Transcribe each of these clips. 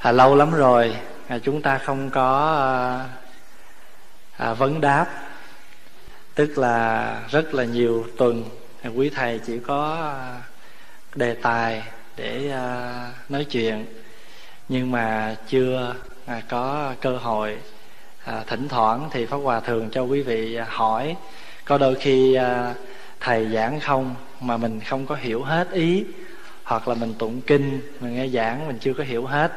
à, lâu lắm rồi à, chúng ta không có à, à, vấn đáp. Tức là rất là nhiều tuần à, quý thầy chỉ có à, đề tài để à, nói chuyện. Nhưng mà chưa à, có cơ hội à, thỉnh thoảng thì pháp hòa thường cho quý vị à, hỏi. Có đôi khi à, thầy giảng không mà mình không có hiểu hết ý hoặc là mình tụng kinh mình nghe giảng mình chưa có hiểu hết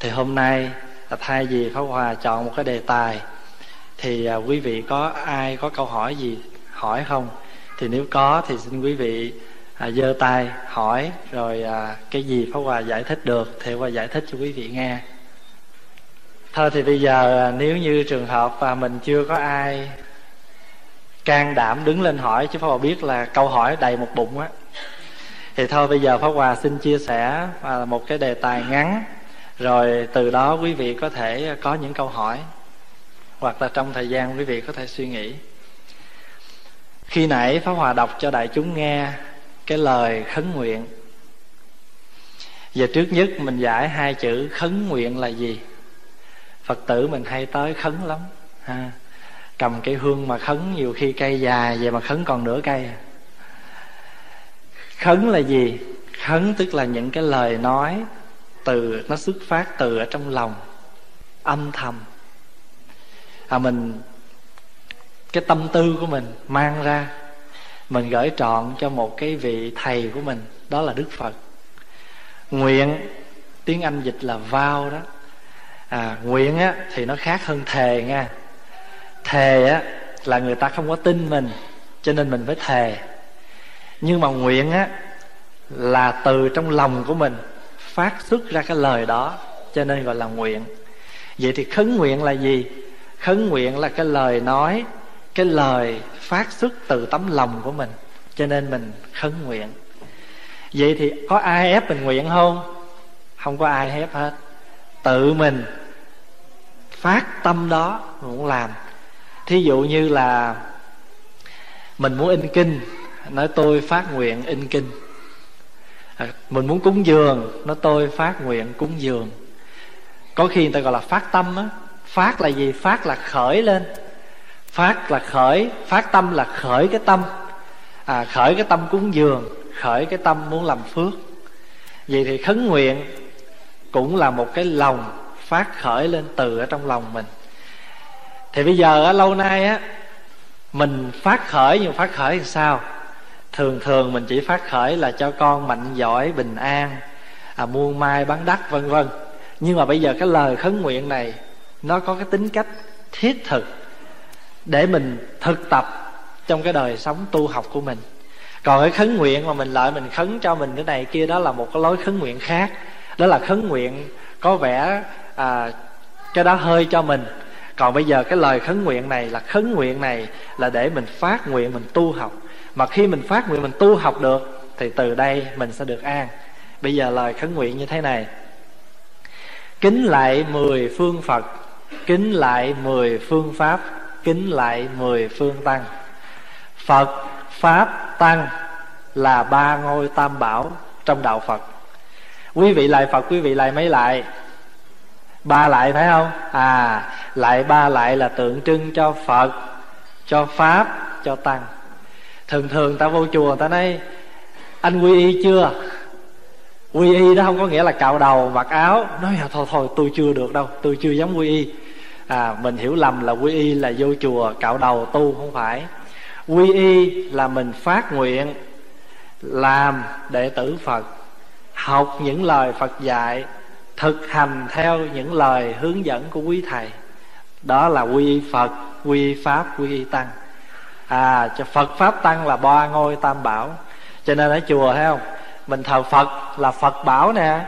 thì hôm nay là thay vì pháp hòa chọn một cái đề tài thì à, quý vị có ai có câu hỏi gì hỏi không? Thì nếu có thì xin quý vị à, giơ tay hỏi rồi à, cái gì pháp hòa giải thích được thì hòa giải thích cho quý vị nghe. Thôi thì bây giờ à, nếu như trường hợp và mình chưa có ai can đảm đứng lên hỏi chứ pháp hòa biết là câu hỏi đầy một bụng á thì thôi bây giờ pháp hòa xin chia sẻ à, một cái đề tài ngắn rồi từ đó quý vị có thể có những câu hỏi, hoặc là trong thời gian quý vị có thể suy nghĩ. Khi nãy pháp hòa đọc cho đại chúng nghe cái lời khấn nguyện. Và trước nhất mình giải hai chữ khấn nguyện là gì? Phật tử mình hay tới khấn lắm, ha. Cầm cây hương mà khấn, nhiều khi cây dài vậy mà khấn còn nửa cây. Khấn là gì? Khấn tức là những cái lời nói từ, nó xuất phát từ ở trong lòng, âm thầm. À mình, cái tâm tư của mình mang ra, mình gửi trọn cho một cái vị thầy của mình, đó là đức phật. Nguyện, tiếng anh dịch là vow đó. À nguyện á, thì nó khác hơn thề nha. Thề á, là người ta không có tin mình, cho nên mình phải thề. Nhưng mà nguyện á, là từ trong lòng của mình phát xuất ra cái lời đó, cho nên gọi là nguyện. Vậy thì khấn nguyện là gì? Khấn nguyện là cái lời nói, cái lời phát xuất từ tấm lòng của mình, cho nên mình khấn nguyện. Vậy thì có ai ép mình nguyện không? Không có ai ép hết. Tự mình phát tâm đó muốn làm. Thí dụ như là mình muốn in kinh, nói tôi phát nguyện in kinh à, mình muốn cúng dường nó tôi phát nguyện cúng dường. Có khi người ta gọi là phát tâm á. Phát là gì? Phát là khởi lên. Phát là khởi phát tâm là khởi cái tâm. À, khởi cái tâm cúng dường khởi cái tâm muốn làm phước. Vậy thì khấn nguyện cũng là một cái lòng phát khởi lên từ ở trong lòng mình. Thì bây giờ á, lâu nay á mình phát khởi nhưng phát khởi thì sao? Thường thường mình chỉ phát khởi là cho con mạnh giỏi bình an à, muôn mai bán đắt vân vân. Nhưng mà bây giờ cái lời khấn nguyện này nó có cái tính cách thiết thực để mình thực tập trong cái đời sống tu học của mình. Còn cái khấn nguyện mà mình lợi mình khấn cho mình cái này kia đó là một cái lối khấn nguyện khác. Đó là khấn nguyện có vẻ à, cái đó hơi cho mình. Còn bây giờ cái lời khấn nguyện này là khấn nguyện này là để mình phát nguyện mình tu học mà khi mình phát nguyện, mình tu học được, thì từ đây mình sẽ được an. Bây giờ lời khấn nguyện như thế này. Kính lại mười phương phật, kính lại mười phương pháp, kính lại mười phương tăng. Phật, pháp, tăng là ba ngôi tam bảo trong đạo phật. Quý vị lại phật, quý vị lại mấy lại ba lại phải không? À lại ba lại là tượng trưng cho phật, cho pháp, cho tăng thường thường ta vô chùa ta nói anh quy y chưa? Quy y đó không có nghĩa là cạo đầu mặc áo. Nói à, thôi thôi tôi chưa được đâu tôi chưa dám quy y. À mình hiểu lầm là quy y là vô chùa cạo đầu tu không phải. Quy y là mình phát nguyện làm đệ tử phật học những lời phật dạy thực hành theo những lời hướng dẫn của quý thầy. Đó là quy y phật quy y pháp quy y tăng à cho phật pháp tăng là ba ngôi tam bảo. Cho nên ở chùa, thấy không? Mình thờ phật là phật bảo nè.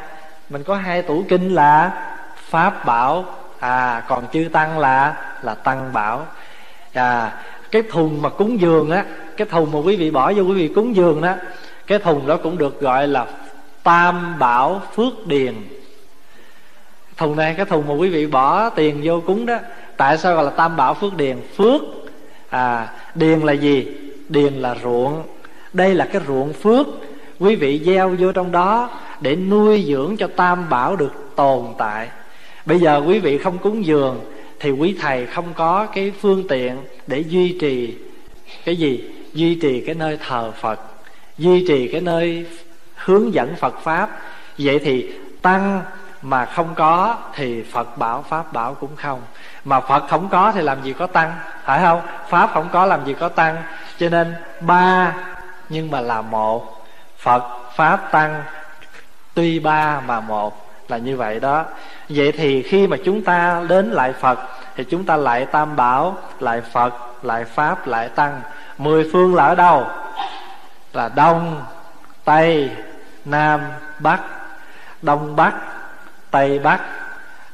Mình có hai tủ kinh là pháp bảo à còn chư tăng là là tăng bảo. À cái thùng mà cúng dường á, cái thùng mà quý vị bỏ vô quý vị cúng dường đó, cái thùng đó cũng được gọi là tam bảo phước điền. Thùng này, cái thùng mà quý vị bỏ tiền vô cúng đó, tại sao gọi là tam bảo phước điền? Phước à điền là gì? Điền là ruộng. Đây là cái ruộng phước. Quý vị gieo vô trong đó để nuôi dưỡng cho tam bảo được tồn tại. Bây giờ quý vị không cúng dường thì quý thầy không có cái phương tiện để duy trì cái gì? Duy trì cái nơi thờ phật, duy trì cái nơi hướng dẫn phật pháp. Vậy thì tăng mà không có thì phật bảo pháp bảo cũng không mà phật không có thì làm gì có tăng, phải không? Pháp không có làm gì có tăng. Cho nên ba, nhưng mà là một. Phật, pháp, tăng, tuy ba mà một, là như vậy đó. Vậy thì khi mà chúng ta đến lại phật, thì chúng ta lại tam bảo, lại phật, lại pháp, lại tăng. Mười phương là ở đâu? Là đông, tây, nam, bắc. Đông bắc, tây bắc.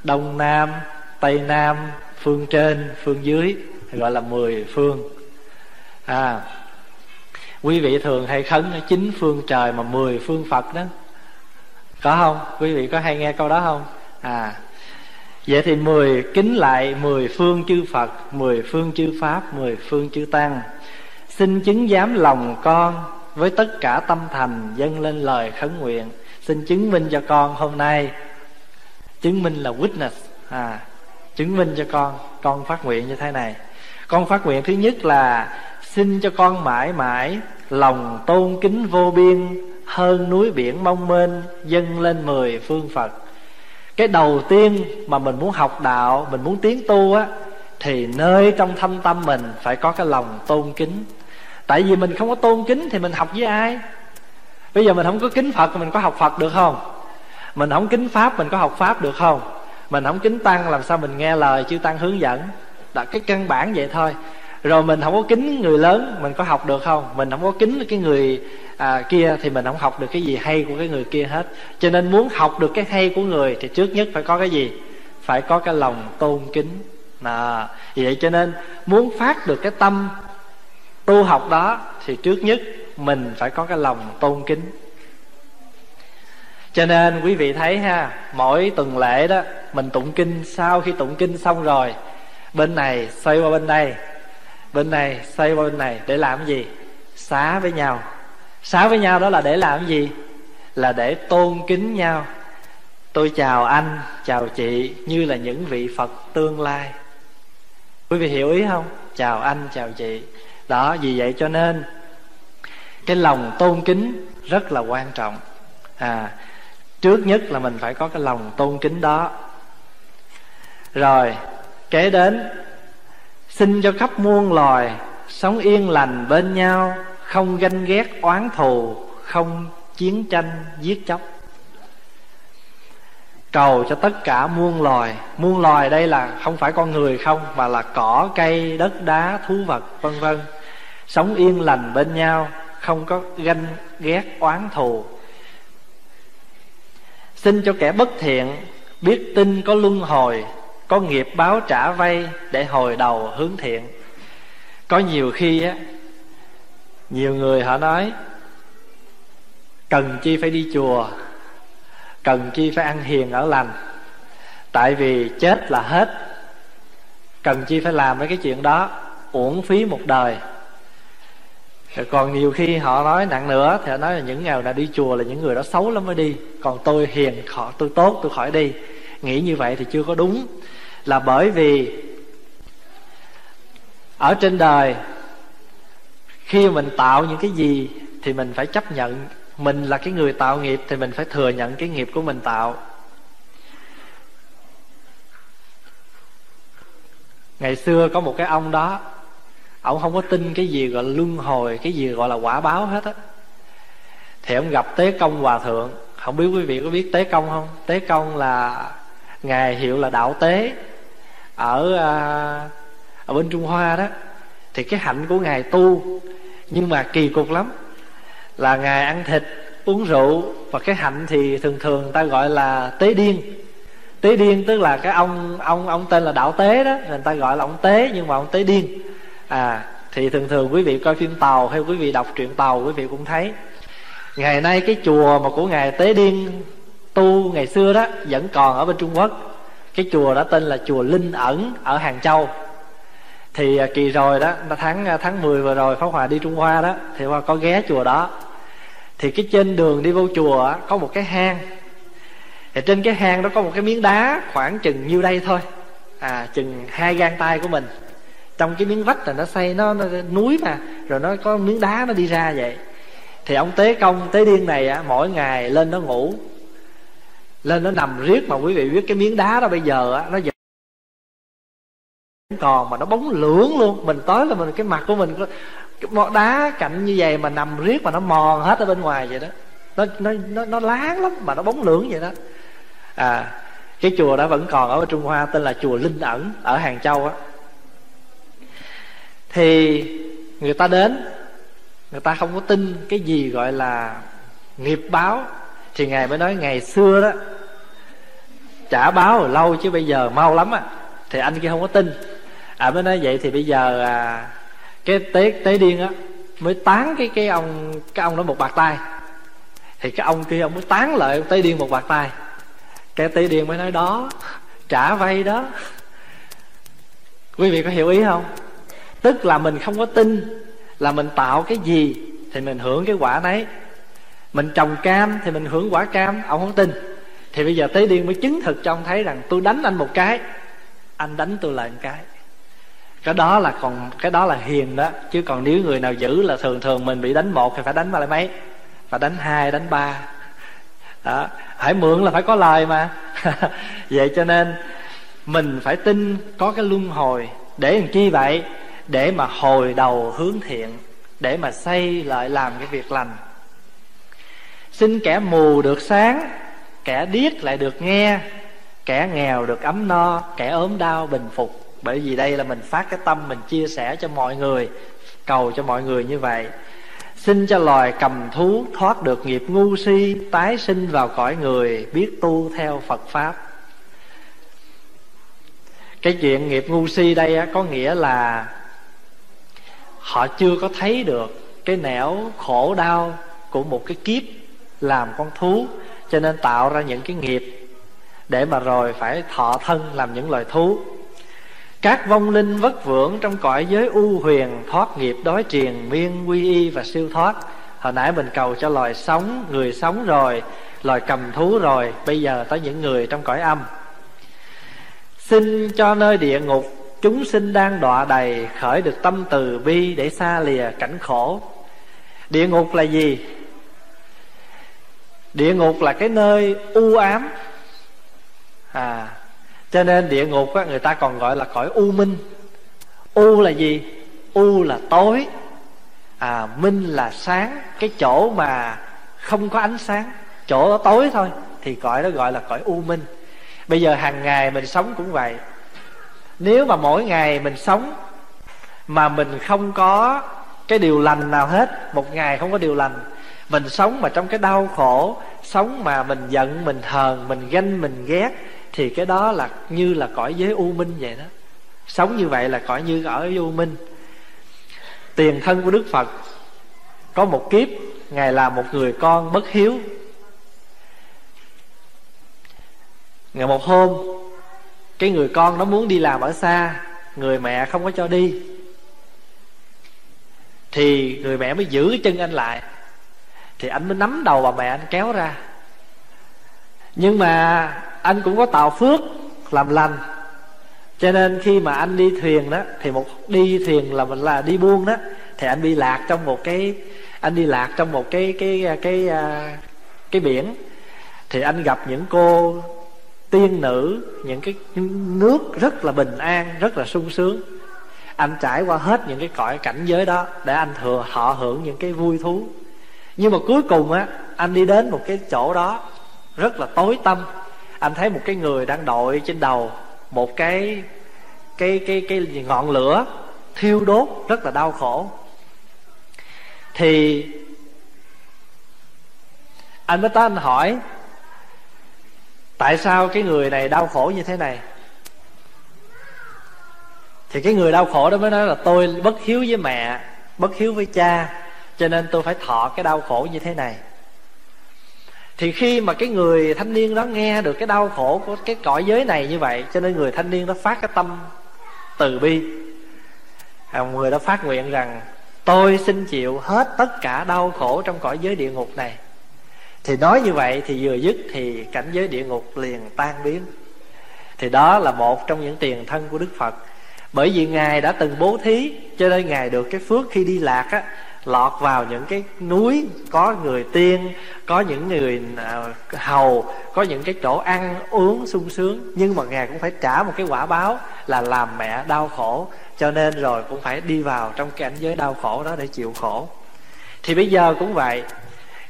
Đông nam tây nam, phương trên, phương dưới, gọi là mười phương. À quý vị thường hay khấn chín phương trời mà mười phương phật đó. Có không? Quý vị có hay nghe câu đó không? À vậy thì mười kính lại mười phương chư phật, mười phương chư pháp, mười phương chư tăng. Xin chứng giám lòng con với tất cả tâm thành dâng lên lời khấn nguyện. Xin chứng minh cho con hôm nay. Chứng minh là witness. À chứng minh cho con con phát nguyện như thế này. Con phát nguyện thứ nhất là xin cho con mãi mãi lòng tôn kính vô biên, hơn núi biển mong mênh dâng lên mười phương phật. Cái đầu tiên mà mình muốn học đạo, mình muốn tiến tu á, thì nơi trong thâm tâm mình phải có cái lòng tôn kính. Tại vì mình không có tôn kính thì mình học với ai? Bây giờ mình không có kính phật thì mình có học phật được không? Mình không kính pháp, mình có học pháp được không? Mình không kính tăng làm sao mình nghe lời chư tăng hướng dẫn? Đó cái căn bản vậy thôi. Rồi mình không có kính người lớn mình có học được không? Mình không có kính cái người à, kia thì mình không học được cái gì hay của cái người kia hết. Cho nên muốn học được cái hay của người thì trước nhất phải có cái gì? Phải có cái lòng tôn kính. À, vậy cho nên muốn phát được cái tâm tu học đó thì trước nhất mình phải có cái lòng tôn kính cho nên quý vị thấy ha, mỗi tuần lễ đó, mình tụng kinh sau khi tụng kinh xong rồi, bên này xoay qua bên đây, bên này xoay qua bên này, để làm gì? Xá với nhau. Xá với nhau đó là để làm gì? Là để tôn kính nhau. Tôi chào anh, chào chị, như là những vị phật tương lai. Quý vị hiểu ý không? Chào anh, chào chị. Đó, vì vậy cho nên, cái lòng tôn kính rất là quan trọng. À trước nhất là mình phải có cái lòng tôn kính đó. Rồi, kế đến, xin cho khắp muôn loài sống yên lành bên nhau, không ganh ghét oán thù, không chiến tranh giết chóc. Cầu cho tất cả muôn loài. Muôn loài đây là không phải con người không, mà là cỏ, cây, đất, đá, thú vật, vân vân. Sống yên lành bên nhau, không có ganh ghét oán thù xin cho kẻ bất thiện biết tin có luân hồi, có nghiệp báo trả vay để hồi đầu hướng thiện. Có nhiều khi á, nhiều người họ nói, cần chi phải đi chùa, cần chi phải ăn hiền ở lành, tại vì chết là hết, cần chi phải làm mấy cái chuyện đó, uổng phí một đời còn nhiều khi họ nói nặng nữa, thì họ nói là những người nào đi chùa là những người đó xấu lắm mới đi. Còn tôi hiền, họ, tôi tốt, tôi khỏi đi. Nghĩ như vậy thì chưa có đúng. Là bởi vì ở trên đời, khi mình tạo những cái gì thì mình phải chấp nhận. Mình là cái người tạo nghiệp thì mình phải thừa nhận cái nghiệp của mình tạo. Ngày xưa có một cái ông đó ông không có tin cái gì gọi là luân hồi cái gì gọi là quả báo hết á. Thì ông gặp tế công hòa thượng. Không biết quý vị có biết tế công không? Tế công là ngài hiệu là đạo tế ở à, ở bên trung hoa đó. Thì cái hạnh của ngài tu nhưng mà kỳ cục lắm. Là ngài ăn thịt uống rượu và cái hạnh thì thường thường người ta gọi là tế điên. Tế điên tức là cái ông ông ông tên là đạo tế đó. Người ta gọi là ông tế nhưng mà ông tế điên à thì thường thường quý vị coi phim tàu hay quý vị đọc truyện tàu, quý vị cũng thấy. Ngày nay cái chùa mà của ngài tế điên tu ngày xưa đó vẫn còn ở bên trung quốc. Cái chùa đó tên là chùa linh ẩn ở hàng châu. Thì à, kỳ rồi đó tháng à, tháng 10 vừa rồi pháp hòa đi trung hoa đó, thì hòa có ghé chùa đó. Thì cái trên đường đi vô chùa có một cái hang. Thì trên cái hang đó có một cái miếng đá khoảng chừng nhiêu đây thôi. À chừng hai gang tay của mình trong cái miếng vách là nó xây nó, nó núi mà rồi nó có miếng đá nó đi ra vậy. Thì ông tế công tế điên này á mỗi ngày lên nó ngủ. Lên nó nằm riết mà quý vị biết cái miếng đá đó bây giờ á nó vẫn còn mà nó bóng lưỡng luôn. Mình tới là mình cái mặt của mình cái đá cạnh như vậy mà nằm riết mà nó mòn hết ở bên ngoài vậy đó. Nó nó nó, nó láng lắm mà nó bóng lưỡng vậy đó. À cái chùa đó vẫn còn ở trung hoa tên là chùa linh ẩn ở hàng châu á thì người ta đến người ta không có tin cái gì gọi là nghiệp báo. Thì ngài mới nói ngày xưa đó trả báo rồi lâu chứ bây giờ mau lắm á. Thì anh kia không có tin. À mới nói vậy thì bây giờ à, cái tế tế điên á mới tán cái cái ông cái ông đó một bạc tay. Thì cái ông kia ông mới tán lại tế điên một bạc tay. Cái tế điên mới nói đó trả vay đó. Quý vị có hiểu ý không? Tức là mình không có tin là mình tạo cái gì thì mình hưởng cái quả đấy mình trồng cam thì mình hưởng quả cam, ông không tin. Thì bây giờ tế điên mới chứng thực cho ông thấy rằng tôi đánh anh một cái, anh đánh tôi lại một cái. Cái đó là còn, cái đó là hiền đó, chứ còn nếu người nào giữ là thường thường mình bị đánh một thì phải đánh lại mấy? Phải đánh hai, đánh ba. Đó phải mượn là phải có lời mà. Vậy cho nên mình phải tin có cái luân hồi. Để làm chi vậy? Để mà hồi đầu hướng thiện, để mà xây lại làm cái việc lành. Xin kẻ mù được sáng, kẻ điếc lại được nghe, kẻ nghèo được ấm no, kẻ ốm đau bình phục. Bởi vì đây là mình phát cái tâm, mình chia sẻ cho mọi người, cầu cho mọi người như vậy. Xin cho loài cầm thú thoát được nghiệp ngu si, tái sinh vào cõi người, biết tu theo phật pháp. Cái chuyện nghiệp ngu si đây có nghĩa là họ chưa có thấy được cái nẻo khổ đau của một cái kiếp làm con thú, cho nên tạo ra những cái nghiệp để mà rồi phải thọ thân làm những loài thú. Các vong linh vất vưởng trong cõi giới u huyền thoát nghiệp đói triền, miên, quy y và siêu thoát. Hồi nãy mình cầu cho loài sống, người sống rồi, loài cầm thú rồi, bây giờ tới những người trong cõi âm. Xin cho nơi địa ngục chúng sinh đang đọa đầy khởi được tâm từ bi để xa lìa cảnh khổ. Địa ngục là gì? Địa ngục là cái nơi u ám. À cho nên địa ngục á, người ta còn gọi là cõi u minh. U là gì? U là tối. À minh là sáng. Cái chỗ mà không có ánh sáng chỗ đó tối thôi thì cõi đó gọi là cõi u minh. Bây giờ hàng ngày mình sống cũng vậy nếu mà mỗi ngày mình sống mà mình không có cái điều lành nào hết, một ngày không có điều lành, mình sống mà trong cái đau khổ, sống mà mình giận, mình hờn, mình ganh, mình ghét, thì cái đó là như là cõi giới u minh vậy đó. Sống như vậy là cõi như ở u minh. Tiền thân của đức phật, có một kiếp, ngài là một người con bất hiếu. Ngày một hôm cái người con nó muốn đi làm ở xa người mẹ không có cho đi. Thì người mẹ mới giữ chân anh lại. Thì anh mới nắm đầu bà mẹ anh kéo ra. Nhưng mà anh cũng có tạo phước làm lành. Cho nên khi mà anh đi thuyền đó thì một đi thuyền là mình là đi buôn đó thì anh đi lạc trong một cái anh đi lạc trong một cái cái cái cái, cái biển. Thì anh gặp những cô tiên nữ, những cái nước rất là bình an, rất là sung sướng. Anh trải qua hết những cái cõi cảnh giới đó để anh thừa, họ hưởng những cái vui thú. Nhưng mà cuối cùng á, anh đi đến một cái chỗ đó rất là tối tâm anh thấy một cái người đang đội trên đầu một cái cái cái cái ngọn lửa thiêu đốt rất là đau khổ. Thì anh mới tới anh hỏi tại sao cái người này đau khổ như thế này? Thì cái người đau khổ đó mới nói là tôi bất hiếu với mẹ bất hiếu với cha cho nên tôi phải thọ cái đau khổ như thế này. Thì khi mà cái người thanh niên đó nghe được cái đau khổ của cái cõi giới này như vậy cho nên người thanh niên đó phát cái tâm từ bi. À, người đó phát nguyện rằng tôi xin chịu hết tất cả đau khổ trong cõi giới địa ngục này thì nói như vậy thì vừa dứt thì cảnh giới địa ngục liền tan biến. Thì đó là một trong những tiền thân của đức phật. Bởi vì ngài đã từng bố thí, cho nên ngài được cái phước khi đi lạc á, lọt vào những cái núi, có người tiên, có những người à, hầu, có những cái chỗ ăn uống sung sướng. Nhưng mà ngài cũng phải trả một cái quả báo là làm mẹ đau khổ. Cho nên rồi cũng phải đi vào trong cảnh giới đau khổ đó để chịu khổ. Thì bây giờ cũng vậy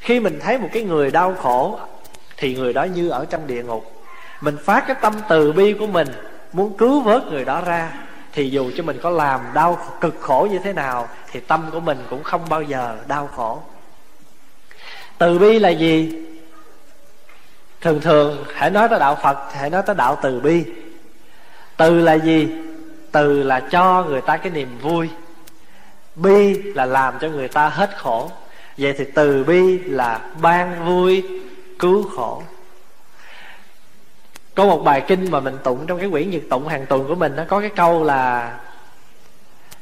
khi mình thấy một cái người đau khổ, thì người đó như ở trong địa ngục. Mình phát cái tâm từ bi của mình, muốn cứu vớt người đó ra, thì dù cho mình có làm đau cực khổ như thế nào, thì tâm của mình cũng không bao giờ đau khổ. Từ bi là gì? Thường thường, hãy nói tới đạo phật, hãy nói tới đạo từ bi. Từ là gì? Từ là cho người ta cái niềm vui. Bi là làm cho người ta hết khổ vậy thì từ bi là ban vui, cứu khổ. Có một bài kinh mà mình tụng trong cái quyển nhật tụng hàng tuần của mình, nó có cái câu là,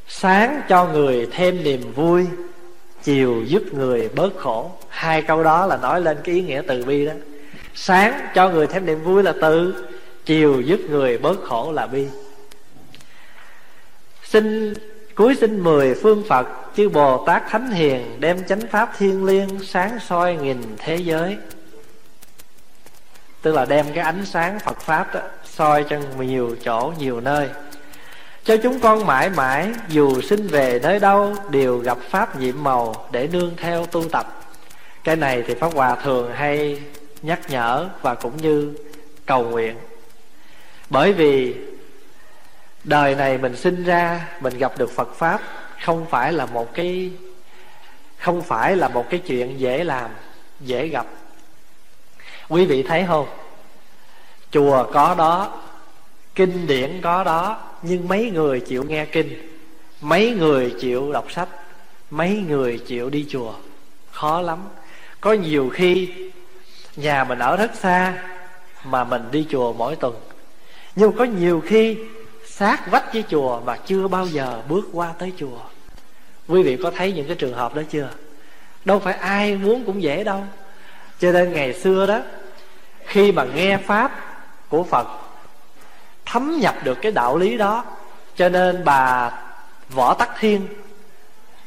sáng cho người thêm niềm vui, chiều giúp người bớt khổ. Hai câu đó là nói lên cái ý nghĩa từ bi đó. Sáng cho người thêm niềm vui là từ, chiều giúp người bớt khổ là bi. Xin cuối sinh mười phương phật, chư bồ tát thánh hiền đem chánh pháp thiên liêng sáng soi nghìn thế giới. Tức là đem cái ánh sáng phật pháp đó soi cho nhiều chỗ, nhiều nơi. Cho chúng con mãi mãi, dù sinh về nơi đâu, đều gặp pháp nhiệm màu để nương theo tu tập. Cái này thì pháp hòa thường hay nhắc nhở và cũng như cầu nguyện. Bởi vì đời này mình sinh ra, mình gặp được phật pháp không phải là một cái, không phải là một cái chuyện dễ làm, dễ gặp. Quý vị thấy không? Chùa có đó, kinh điển có đó, nhưng mấy người chịu nghe kinh, mấy người chịu đọc sách, mấy người chịu đi chùa, khó lắm. Có nhiều khi nhà mình ở rất xa mà mình đi chùa mỗi tuần. Nhưng có nhiều khi sát vách với chùa mà chưa bao giờ bước qua tới chùa. Quý vị có thấy những cái trường hợp đó chưa? Đâu phải ai muốn cũng dễ đâu. Cho nên ngày xưa đó, khi mà nghe pháp của phật, thấm nhập được cái đạo lý đó, cho nên bà võ tắc thiên,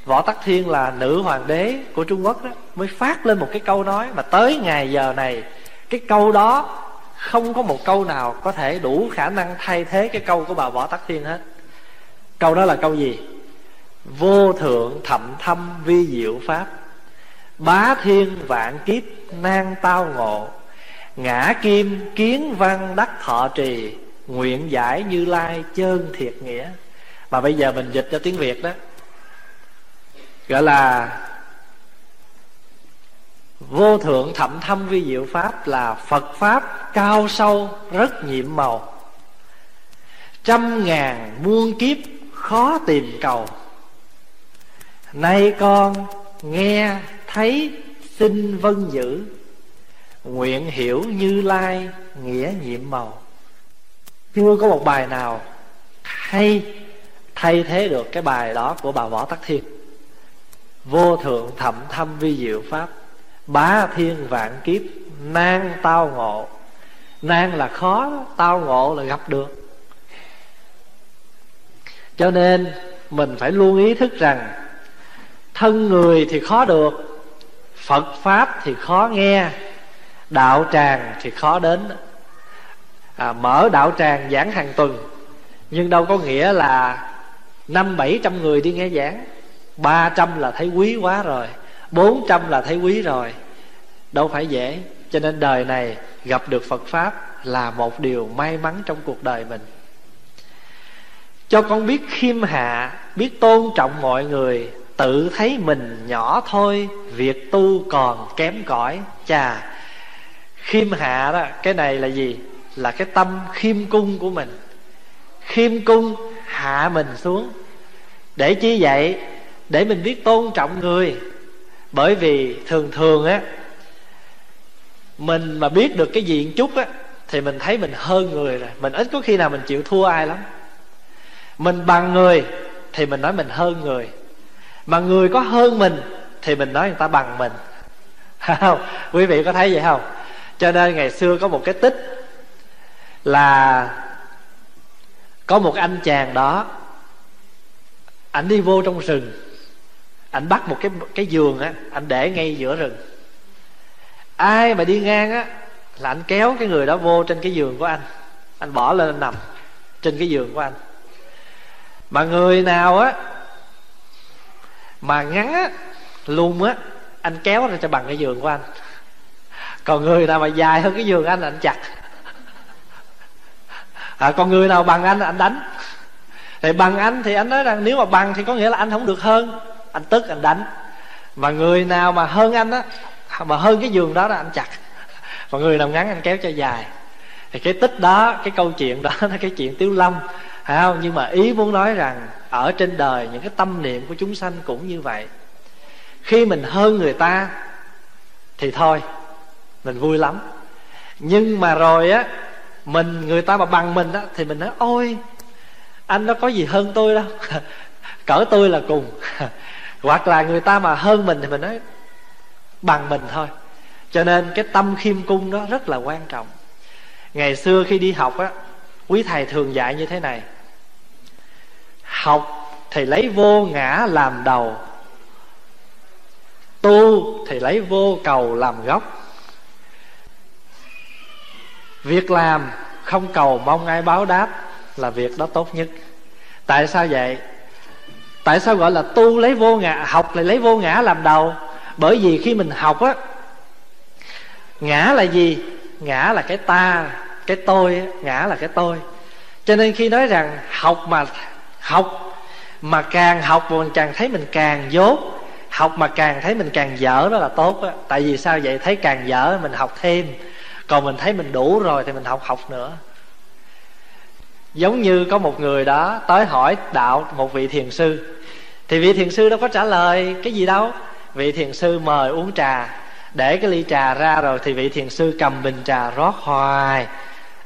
võ tắc thiên là nữ hoàng đế của trung quốc đó, mới phát lên một cái câu nói mà tới ngày giờ này, cái câu đó không có một câu nào có thể đủ khả năng thay thế cái câu của bà võ tắc thiên hết. Câu đó là câu gì? Vô thượng thậm thâm vi diệu pháp. Bá thiên vạn kiếp nan tao ngộ. Ngã kim kiến văn đắc thọ trì. Nguyện giải như lai chơn thiệt nghĩa. Mà bây giờ mình dịch cho tiếng việt đó. Gọi là vô thượng thậm thâm vi diệu pháp là phật pháp cao sâu, rất nhiệm màu. Trăm ngàn muôn kiếp khó tìm cầu. Nay con nghe thấy xin vân giữ nguyện hiểu như lai nghĩa nhiệm màu. Chưa có một bài nào hay thay thế được cái bài đó của bà võ tắc thiên. Vô thượng thậm thâm vi diệu pháp bá thiên vạn kiếp nan tao ngộ. Nan là khó tao ngộ là gặp được. Cho nên mình phải luôn ý thức rằng thân người thì khó được phật pháp thì khó nghe đạo tràng thì khó đến. À, mở đạo tràng giảng hàng tuần nhưng đâu có nghĩa là năm bảy trăm người đi nghe giảng. Ba trăm là thấy quý quá rồi bốn trăm là thấy quý rồi. Đâu phải dễ. Cho nên đời này gặp được phật pháp là một điều may mắn trong cuộc đời mình. Cho con biết khiêm hạ, biết tôn trọng mọi người, tự thấy mình nhỏ thôi, việc tu còn kém cỏi. Chà, khiêm hạ đó, cái này là gì? Là cái tâm khiêm cung của mình. Khiêm cung, hạ mình xuống. Để chi vậy? Để mình biết tôn trọng người bởi vì thường thường á, mình mà biết được cái gì một chút á, thì mình thấy mình hơn người rồi. Mình ít có khi nào mình chịu thua ai lắm. Mình bằng người thì mình nói mình hơn người. Mà người có hơn mình thì mình nói người ta bằng mình. Không? Quý vị có thấy vậy không? Cho nên ngày xưa có một cái tích là có một anh chàng đó, ảnh đi vô trong rừng anh bắt một cái cái giường á anh để ngay giữa rừng. Ai mà đi ngang á là anh kéo cái người đó vô trên cái giường của anh. Anh bỏ lên anh nằm trên cái giường của anh. Mà người nào á mà ngắn á luôn á anh kéo ra cho bằng cái giường của anh. Còn người nào mà dài hơn cái giường anh là anh chặt. À, còn người nào bằng anh là anh đánh. Thì bằng anh thì anh nói rằng nếu mà bằng thì có nghĩa là anh không được hơn anh tức, anh đánh. Mà người nào mà hơn anh á, mà hơn cái giường đó là anh chặt. Mà người nào ngắn anh kéo cho dài. Thì cái tích đó, cái câu chuyện đó là cái chuyện tiếu lâm, phải không? Nhưng mà ý muốn nói rằng, ở trên đời, những cái tâm niệm của chúng sanh cũng như vậy. Khi mình hơn người ta, thì thôi, mình vui lắm. Nhưng mà rồi á, mình, người ta mà bằng mình á, thì mình nói, ôi, anh nó có gì hơn tôi đâu. Cỡ tôi là cùng. hoặc là người ta mà hơn mình thì mình nói bằng mình thôi. Cho nên cái tâm khiêm cung đó rất là quan trọng. Ngày xưa khi đi học á, quý thầy thường dạy như thế này. Học thì lấy vô ngã làm đầu, tu thì lấy vô cầu làm gốc. Việc làm không cầu mong ai báo đáp là việc đó tốt nhất. Tại sao vậy? Tại sao gọi là tu lấy vô ngã, học lại lấy vô ngã làm đầu? Bởi vì khi mình học á, ngã là gì? Ngã là cái ta, cái tôi ngã là cái tôi. Cho nên khi nói rằng học mà học mà càng học mình càng thấy mình càng dốt, học mà càng thấy mình càng dở, đó là tốt á. Tại vì sao vậy? Thấy càng dở, mình học thêm. Còn mình thấy mình đủ rồi thì mình học học nữa. Giống như có một người đó tới hỏi đạo, một vị thiền sư thì vị thiền sư đâu có trả lời, cái gì đâu? Vị thiền sư mời uống trà. Để cái ly trà ra rồi thì vị thiền sư cầm bình trà rót hoài.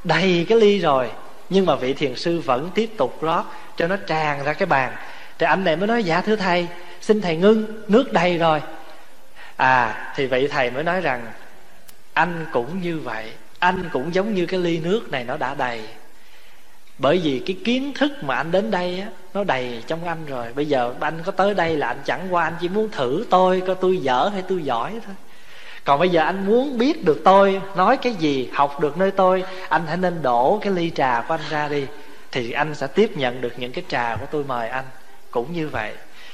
Đầy cái ly rồi, nhưng mà vị thiền sư vẫn tiếp tục rót cho nó tràn ra cái bàn. Thì anh này mới nói dạ thưa thầy, xin thầy ngưng, nước đầy rồi. À thì vị thầy mới nói rằng, anh cũng như vậy, anh cũng giống như cái ly nước này nó đã đầy bởi vì cái kiến thức mà anh đến đây á, nó đầy trong anh rồi. Bây giờ anh có tới đây là anh chẳng qua anh chỉ muốn thử tôi, coi tôi dở hay tôi giỏi thôi. Còn bây giờ anh muốn biết được tôi, nói cái gì, học được nơi tôi, anh hãy nên đổ cái ly trà của anh ra đi, thì anh sẽ tiếp nhận được những cái trà của tôi mời anh. Cũng như vậy,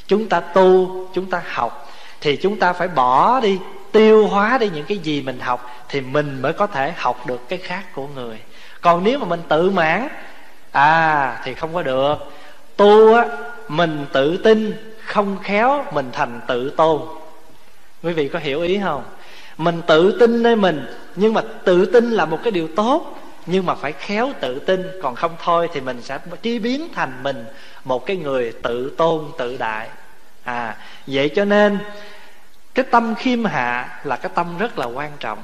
chúng ta tu, chúng ta học, thì chúng ta phải bỏ đi, tiêu hóa đi những cái gì mình học, thì mình mới có thể học được cái khác của người. Còn nếu mà mình tự mãn à thì không có được. Tu á, mình tự tin, không khéo mình thành tự tôn. Quý vị có hiểu ý không? Mình tự tin nơi mình, nhưng mà tự tin là một cái điều tốt, nhưng mà phải khéo tự tin. Còn không thôi thì mình sẽ chí biến thành mình một cái người tự tôn, tự đại. À vậy cho nên, cái tâm khiêm hạ là cái tâm rất là quan trọng.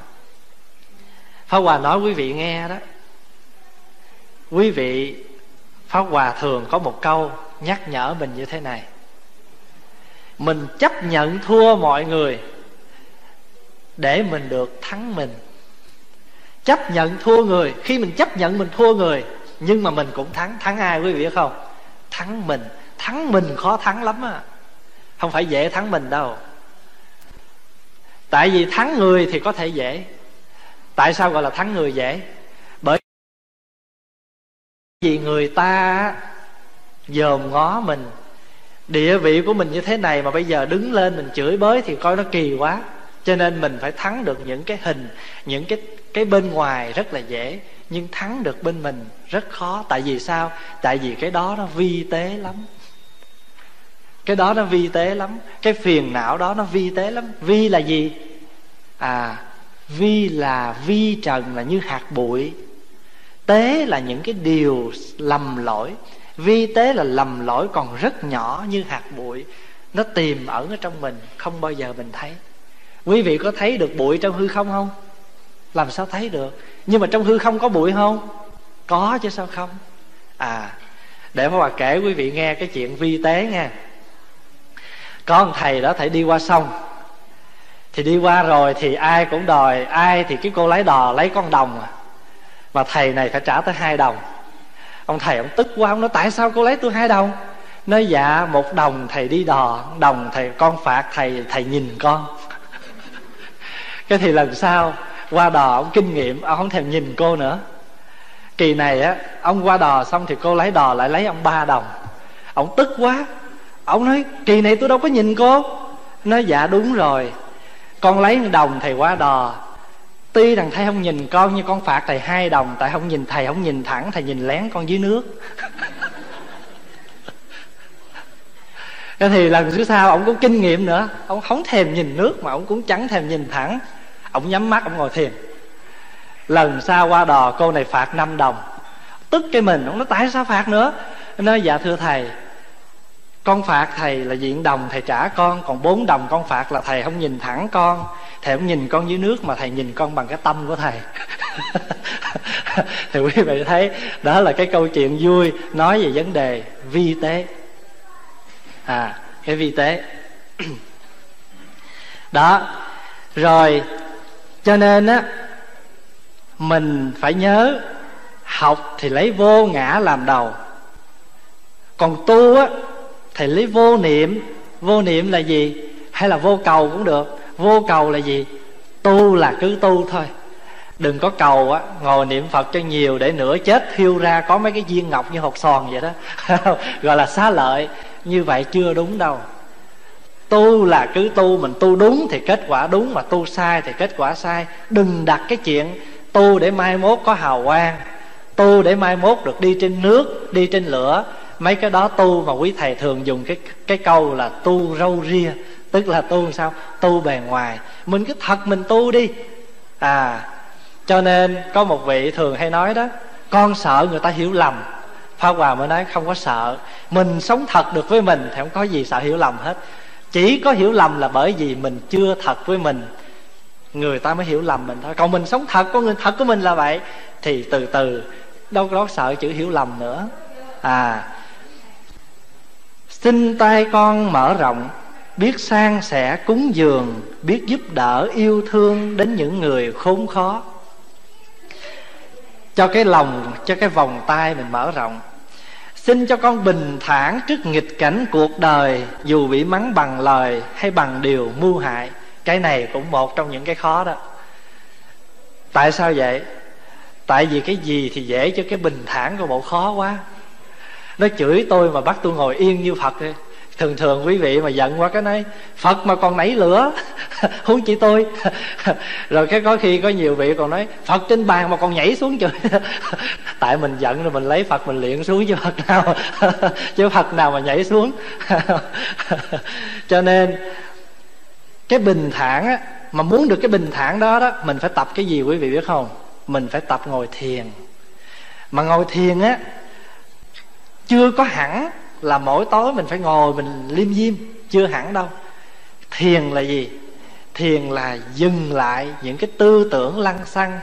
Pháp Hòa nói quý vị nghe đó. Quý vị, Pháp Hòa thường có một câu nhắc nhở mình như thế này. Mình chấp nhận thua mọi người Để mình được thắng mình. Chấp nhận thua người, Khi mình chấp nhận mình thua người, Nhưng mà mình cũng thắng. Thắng ai quý vị biết không? Thắng mình. Thắng mình khó thắng lắm á. Không phải dễ thắng mình đâu. Tại vì thắng người thì có thể dễ. Tại sao gọi là thắng người dễ? Vì người ta dòm ngó mình. Địa vị của mình như thế này Mà bây giờ đứng lên mình chửi bới Thì coi nó kỳ quá. Cho nên mình phải thắng được những cái hình, Những cái cái bên ngoài rất là dễ, Nhưng thắng được bên mình rất khó. Tại vì sao? Tại vì cái đó nó vi tế lắm. Cái đó nó vi tế lắm. Cái phiền não đó nó vi tế lắm. Vi là gì? À vi là vi trần là như hạt bụi tế là những cái điều lầm lỗi. Vi tế là lầm lỗi còn rất nhỏ như hạt bụi. Nó tìm ẩn ở trong mình, không bao giờ mình thấy. Quý vị có thấy được bụi trong hư không không? Làm sao thấy được? Nhưng mà trong hư không có bụi không? Có chứ sao không? À để mà bà kể quý vị nghe cái chuyện vi tế nha. Có một thầy đó thầy đi qua sông. Thì đi qua rồi thì ai cũng đòi, ai thì cái cô lái đò lấy con đồng à mà thầy này phải trả tới hai đồng. Ông thầy ông tức quá, ông nói, tại sao cô lấy tôi hai đồng? Nói dạ một đồng thầy đi đò đồng thầy, con phạt thầy thầy nhìn con. Cái thì lần sau qua đò ông kinh nghiệm, ông không thèm nhìn cô nữa. Kỳ này á, ông qua đò xong thì cô lấy đò lại lấy ông ba đồng. Ông tức quá. Ông nói, kỳ này tôi đâu có nhìn cô. Nói dạ đúng rồi. Con lấy đồng thầy qua đò tuy rằng thầy không nhìn con nhưng con phạt thầy hai đồng, tại không nhìn thầy không nhìn thẳng, thầy nhìn lén con dưới nước. Thì lần thứ sau ông cũng kinh nghiệm nữa. Ông không thèm nhìn nước mà ông cũng chẳng thèm nhìn thẳng. Ông nhắm mắt, ông ngồi thiền. Lần sau qua đò, cô này phạt 5 đồng. Tức cái mình, ông nói, tại sao phạt nữa? Nói dạ thưa thầy con phạt thầy là diện đồng, thầy trả con, còn bốn đồng con phạt là thầy không nhìn thẳng con. Thầy không nhìn con dưới nước mà thầy nhìn con bằng cái tâm của thầy. Thì quý vị thấy, đó là cái câu chuyện vui, nói về vấn đề vi tế. À cái vi tế. Đó, rồi, cho nên á, mình phải nhớ, học thì lấy vô ngã làm đầu. Còn tu á thì lấy vô niệm. Vô niệm là gì? Hay là vô cầu cũng được. Vô cầu là gì? Tu là cứ tu thôi. Đừng có cầu á, ngồi niệm phật cho nhiều để nửa chết thiêu ra có mấy cái viên ngọc như hột sòn vậy đó. Gọi là xá lợi. Như vậy chưa đúng đâu. Tu là cứ tu, mình tu đúng thì kết quả đúng, mà tu sai thì kết quả sai. Đừng đặt cái chuyện tu để mai mốt có hào quang, tu để mai mốt được đi trên nước, đi trên lửa mấy cái đó tu mà quý thầy thường dùng cái cái câu là tu râu ria, tức là tu sao? Tu bề ngoài. Mình cứ thật mình tu đi. À cho nên có một vị thường hay nói đó, con sợ người ta hiểu lầm. Pháp Hòa mới nói, không có sợ. Mình sống thật được với mình Thì không có gì sợ hiểu lầm hết. Chỉ có hiểu lầm là bởi vì mình chưa thật với mình. Người ta mới hiểu lầm mình thôi. Còn mình sống thật, con người thật của mình là vậy. Thì từ từ, đâu có sợ chữ hiểu lầm nữa. À Xin tay con mở rộng, Biết sang sẻ cúng dường, Biết giúp đỡ yêu thương Đến những người khốn khó. Cho cái lòng, cho cái vòng tay mình mở rộng. Xin cho con bình thản trước nghịch cảnh cuộc đời, dù bị mắng bằng lời hay bằng điều mưu hại. Cái này cũng một trong những cái khó đó. Tại sao vậy? Tại vì cái gì thì dễ cho cái bình thản của bộ khó quá nó chửi tôi mà bắt tôi ngồi yên như phật ấy. thường thường quý vị mà giận qua cái này phật mà còn nảy lửa, huống chỉ tôi. Rồi cái có khi có nhiều vị còn nói, phật trên bàn mà còn nhảy xuống trời. Tại mình giận rồi mình lấy phật mình luyện xuống chứ phật nào chứ phật nào mà nhảy xuống. Cho nên, cái bình thản á, mà muốn được cái bình thản đó đó, mình phải tập cái gì quý vị biết không? Mình phải tập ngồi thiền. Mà ngồi thiền á chưa có hẳn là mỗi tối mình phải ngồi mình liêm diêm, chưa hẳn đâu. Thiền là gì? Thiền là dừng lại những cái tư tưởng lăng xăng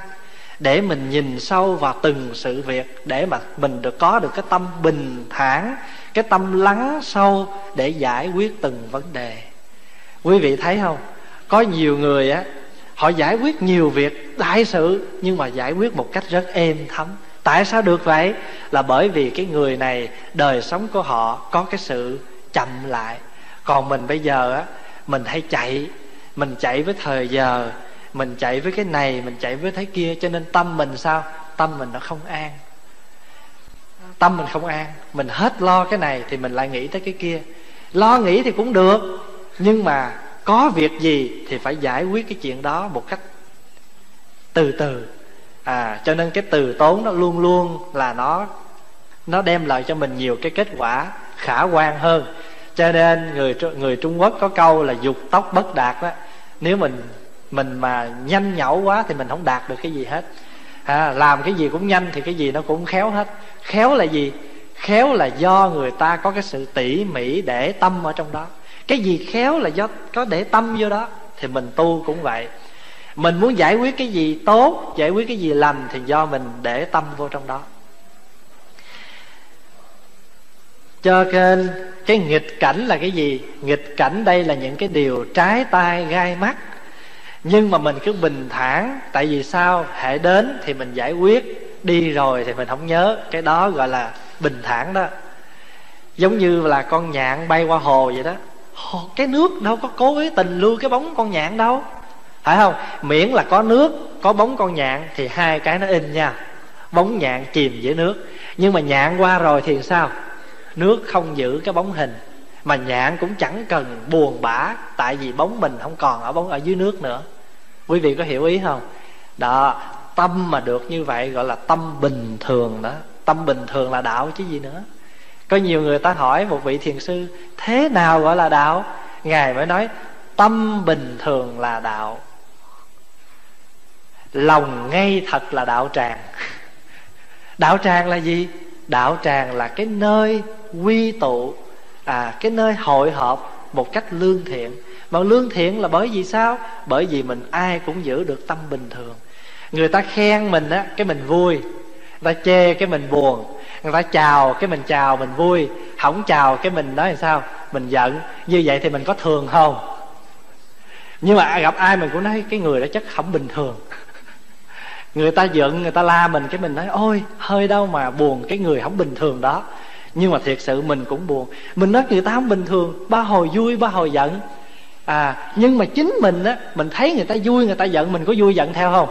để mình nhìn sâu vào từng sự việc để mà mình được có được cái tâm bình thản, cái tâm lắng sâu để giải quyết từng vấn đề. Quý vị thấy không? Có nhiều người á, họ giải quyết nhiều việc đại sự nhưng mà giải quyết một cách rất êm thấm tại sao được vậy? Là bởi vì cái người này, đời sống của họ có cái sự chậm lại. Còn mình bây giờ á, mình hay chạy. Mình chạy với thời giờ, mình chạy với cái này, mình chạy với thế kia. Cho nên tâm mình sao? Tâm mình nó không an. Tâm mình không an. Mình hết lo cái này thì mình lại nghĩ tới cái kia. Lo nghĩ thì cũng được, nhưng mà có việc gì thì phải giải quyết cái chuyện đó một cách từ từ à cho nên cái từ tốn nó luôn luôn là nó nó đem lại cho mình nhiều cái kết quả khả quan hơn. Cho nên người người Trung Quốc có câu là dục tóc bất đạt đó nếu mình mình mà nhanh nhẩu quá thì mình không đạt được cái gì hết. À, làm cái gì cũng nhanh thì cái gì nó cũng khéo hết. Khéo là gì? Khéo là do người ta có cái sự tỉ mỉ để tâm ở trong đó. Cái gì khéo là do có để tâm vô đó thì mình tu cũng vậy mình muốn giải quyết cái gì tốt giải quyết cái gì lành thì do mình để tâm vô trong đó. Cho nên cái nghịch cảnh là cái gì? Nghịch cảnh đây là những cái điều trái tai gai mắt. Nhưng mà mình cứ bình thản tại vì sao? Hệ đến thì mình giải quyết đi rồi thì mình không nhớ. Cái đó gọi là bình thản đó. Giống như là con nhạn bay qua hồ vậy đó. Hồ, cái nước đâu có cố ý tình lưu cái bóng con nhạn đâu phải không? Miễn là có nước, có bóng con nhạn thì hai cái nó in nha. Bóng nhạn chìm dưới nước. Nhưng mà nhạn qua rồi thì sao? Nước không giữ cái bóng hình. Mà nhạn cũng chẳng cần buồn bã, tại vì bóng mình không còn ở bóng ở dưới nước nữa. Quý vị có hiểu ý không? Đó, tâm mà được như vậy gọi là tâm bình thường đó. Tâm bình thường là đạo chứ gì nữa. Có nhiều người ta hỏi một vị thiền sư, thế nào gọi là đạo? Ngài mới nói, tâm bình thường là đạo lòng ngay thật là đạo tràng. Đạo tràng là gì? Đạo tràng là cái nơi quy tụ à cái nơi hội họp một cách lương thiện. Mà lương thiện là bởi vì sao? Bởi vì mình ai cũng giữ được tâm bình thường. Người ta khen mình á, cái mình vui. Người ta chê cái mình buồn. Người ta chào cái mình chào mình vui. Không chào cái mình nói làm sao? Mình giận. Như vậy thì mình có thường không? Nhưng mà gặp ai mình cũng nói, cái người đó chắc không bình thường người ta giận, người ta la mình, cái mình nói, ôi, hơi đâu mà buồn cái người không bình thường đó. Nhưng mà thiệt sự mình cũng buồn. Mình nói người ta không bình thường, ba hồi vui, ba hồi giận. À nhưng mà chính mình á, mình thấy người ta vui, người ta giận, mình có vui giận theo không?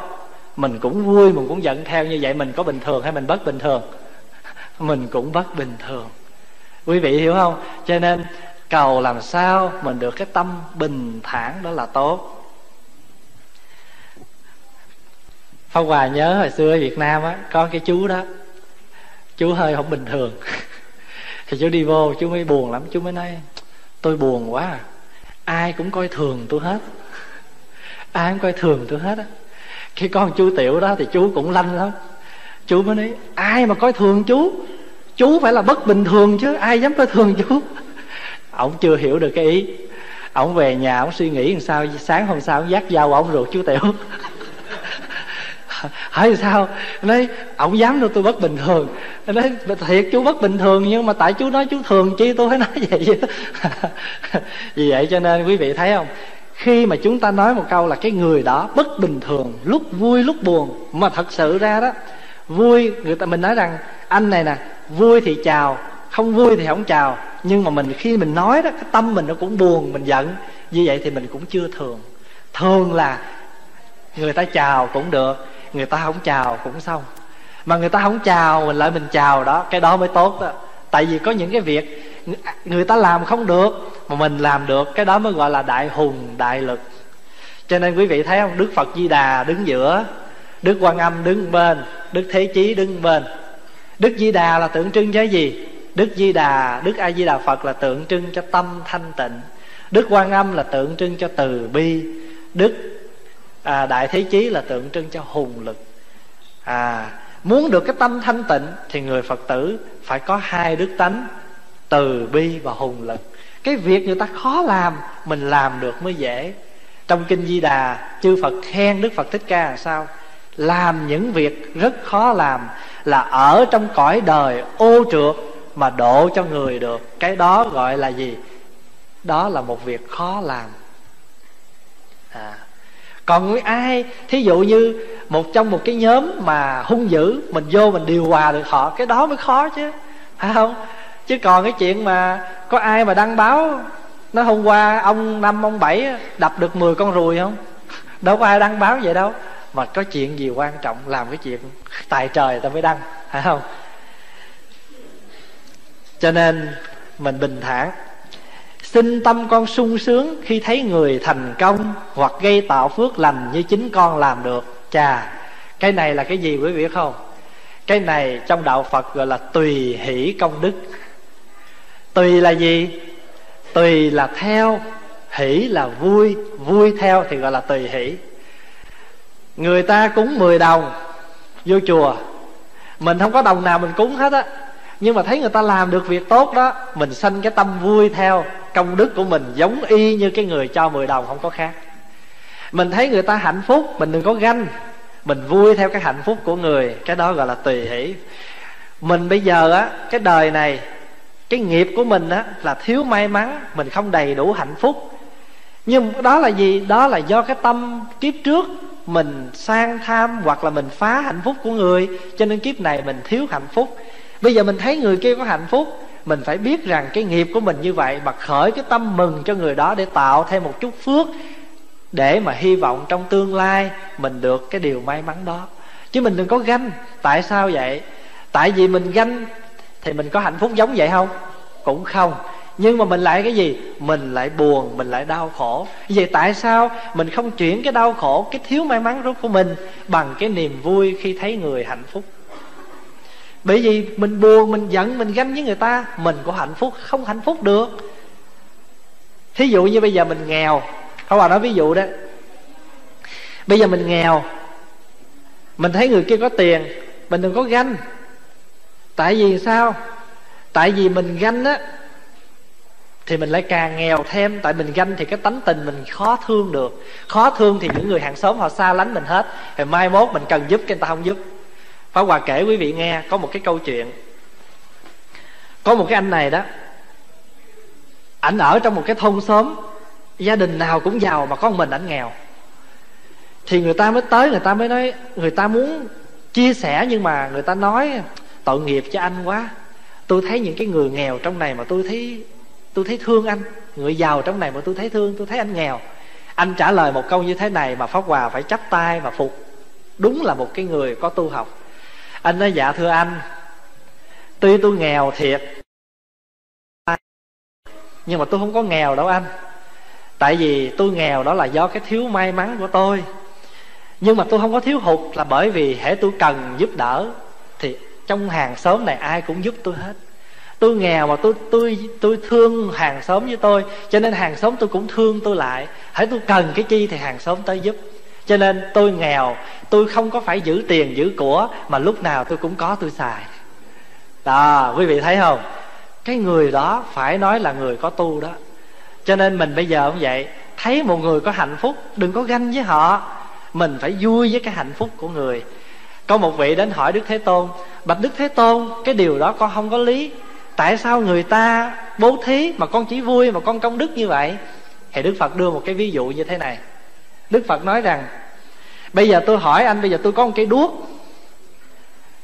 Mình cũng vui, mình cũng giận theo, như vậy mình có bình thường hay mình bất bình thường? Mình cũng bất bình thường. Quý vị hiểu không? Cho nên cầu làm sao mình được cái tâm bình thản đó là tốt. Pháp Hòa à, nhớ hồi xưa ở Việt Nam á, có cái chú đó. Chú hơi không bình thường. Thì chú đi vô, chú mới buồn lắm, chú mới nói, tôi buồn quá à. ai cũng coi thường tôi hết. Ai cũng coi thường tôi hết á. Khi con chú tiểu đó thì chú cũng lanh lắm. Chú mới nói, ai mà coi thường chú? Chú phải là bất bình thường chứ, ai dám coi thường chú? Ông chưa hiểu được cái ý. Ông về nhà, ông suy nghĩ làm sao, sáng hôm sau ông dắt dao ông ruột chú tiểu. hỏi sao? Nói ổng dám đâu tôi bất bình thường. Nói thiệt, chú bất bình thường nhưng mà tại chú nói chú thường chi tôi phải nói vậy vì vậy cho nên quý vị thấy không? Khi mà chúng ta nói một câu là cái người đó bất bình thường, lúc vui, lúc buồn, mà thật sự ra đó, vui, người ta mình nói rằng, anh này nè, vui thì chào, không vui thì không chào. Nhưng mà mình khi mình nói đó, cái tâm mình nó cũng buồn, mình giận. Như vậy thì mình cũng chưa thường. Thường là người ta chào cũng được người ta không chào cũng xong. Mà người ta không chào, mình lại mình chào đó, cái đó mới tốt đó. Tại vì có những cái việc, người ta làm không được, mà mình làm được, cái đó mới gọi là đại hùng, đại lực. Cho nên quý vị thấy không? Đức phật di đà đứng giữa, đức quan âm đứng bên, đức thế chí đứng bên. Đức di đà là tượng trưng cho gì? Đức di đà, đức a di đà phật là tượng trưng cho tâm thanh tịnh. Đức quan âm là tượng trưng cho từ bi. Đức à, đại thế chí là tượng trưng cho hùng lực. À muốn được cái tâm thanh tịnh thì người phật tử phải có hai đức tánh từ bi và hùng lực. Cái việc người ta khó làm mình làm được mới dễ. Trong kinh di đà chư phật khen đức phật thích ca là sao? Làm những việc rất khó làm là ở trong cõi đời ô trượt mà độ cho người được. Cái đó gọi là gì? Đó là một việc khó làm. À còn người ai, thí dụ như một trong một cái nhóm mà hung dữ, mình vô mình điều hòa được họ, cái đó mới khó chứ. Phải không? Chứ còn cái chuyện mà có ai mà đăng báo nó hôm qua ông năm, ông bảy đập được 10 con ruồi không? Đâu có ai đăng báo vậy đâu. Mà có chuyện gì quan trọng, làm cái chuyện tài trời ta mới đăng, phải không? Cho nên mình bình thản xin tâm con sung sướng khi thấy người thành công hoặc gây tạo phước lành như chính con làm được. Chà, cái này là cái gì quý vị không? Cái này trong đạo phật gọi là tùy hỷ công đức. Tùy là gì? Tùy là theo, hỷ là vui vui theo thì gọi là tùy hỷ. Người ta cúng 10 đồng vô chùa. Mình không có đồng nào mình cúng hết á. Nhưng mà thấy người ta làm được việc tốt đó, mình sanh cái tâm vui theo công đức của mình giống y như cái người cho 10 đồng không có khác. Mình thấy người ta hạnh phúc, mình đừng có ganh. Mình vui theo cái hạnh phúc của người, cái đó gọi là tùy hỷ. Mình bây giờ á, cái đời này, cái nghiệp của mình á, là thiếu may mắn, mình không đầy đủ hạnh phúc. Nhưng đó là gì? Đó là do cái tâm kiếp trước mình sang tham hoặc là mình phá hạnh phúc của người, cho nên kiếp này mình thiếu hạnh phúc. Bây giờ mình thấy người kia có hạnh phúc mình phải biết rằng cái nghiệp của mình như vậy mà khởi cái tâm mừng cho người đó để tạo thêm một chút phước để mà hy vọng trong tương lai mình được cái điều may mắn đó. Chứ mình đừng có ganh. Tại sao vậy? Tại vì mình ganh thì mình có hạnh phúc giống vậy không? Cũng không. Nhưng mà mình lại cái gì? Mình lại buồn, mình lại đau khổ. Vậy tại sao mình không chuyển cái đau khổ, cái thiếu may mắn rốt của mình bằng cái niềm vui khi thấy người hạnh phúc? Bởi vì mình buồn, mình giận, mình ganh với người ta, mình có hạnh phúc, không hạnh phúc được. Thí dụ như bây giờ mình nghèo không bà nói ví dụ đó. Bây giờ mình nghèo, mình thấy người kia có tiền, mình đừng có ganh. Tại vì sao? Tại vì mình ganh á, thì mình lại càng nghèo thêm. Tại mình ganh thì cái tánh tình mình khó thương được. Khó thương thì những người hàng xóm họ xa lánh mình hết. Thì mai mốt mình cần giúp, cái người ta không giúp. Pháp Hòa kể quý vị nghe, có một cái câu chuyện. Có một cái anh này đó, ảnh ở trong một cái thôn xóm, gia đình nào cũng giàu mà có một mình ảnh nghèo. Thì người ta mới tới, người ta mới nói, người ta muốn chia sẻ nhưng mà người ta nói, tội nghiệp cho anh quá. Tôi thấy những cái người nghèo trong này mà tôi thấy tôi thấy thương anh. Người giàu trong này mà tôi thấy thương, tôi thấy anh nghèo. Anh trả lời một câu như thế này mà pháp hòa phải chắp tay và phục. Đúng là một cái người có tu học anh nói dạ thưa anh. Tuy tôi nghèo thiệt, nhưng mà tôi không có nghèo đâu anh. Tại vì tôi nghèo đó là do cái thiếu may mắn của tôi. Nhưng mà tôi không có thiếu hụt là bởi vì hễ tôi cần giúp đỡ, thì trong hàng xóm này ai cũng giúp tôi hết. Tôi nghèo mà tôi tôi tôi thương hàng xóm với tôi, cho nên hàng xóm tôi cũng thương tôi lại. Hãy tôi cần cái chi thì hàng xóm tới giúp cho nên tôi nghèo, tôi không có phải giữ tiền giữ của, mà lúc nào tôi cũng có, tôi xài. Đó, quý vị thấy không? Cái người đó phải nói là người có tu đó. Cho nên mình bây giờ cũng vậy, thấy một người có hạnh phúc, đừng có ganh với họ. Mình phải vui với cái hạnh phúc của người. Có một vị đến hỏi đức thế tôn, bạch đức thế tôn, cái điều đó con không có lý. Tại sao người ta bố thí mà con chỉ vui mà con công đức như vậy? Thì đức phật đưa một cái ví dụ như thế này đức phật nói rằng, bây giờ tôi hỏi anh, bây giờ tôi có một cây đuốc.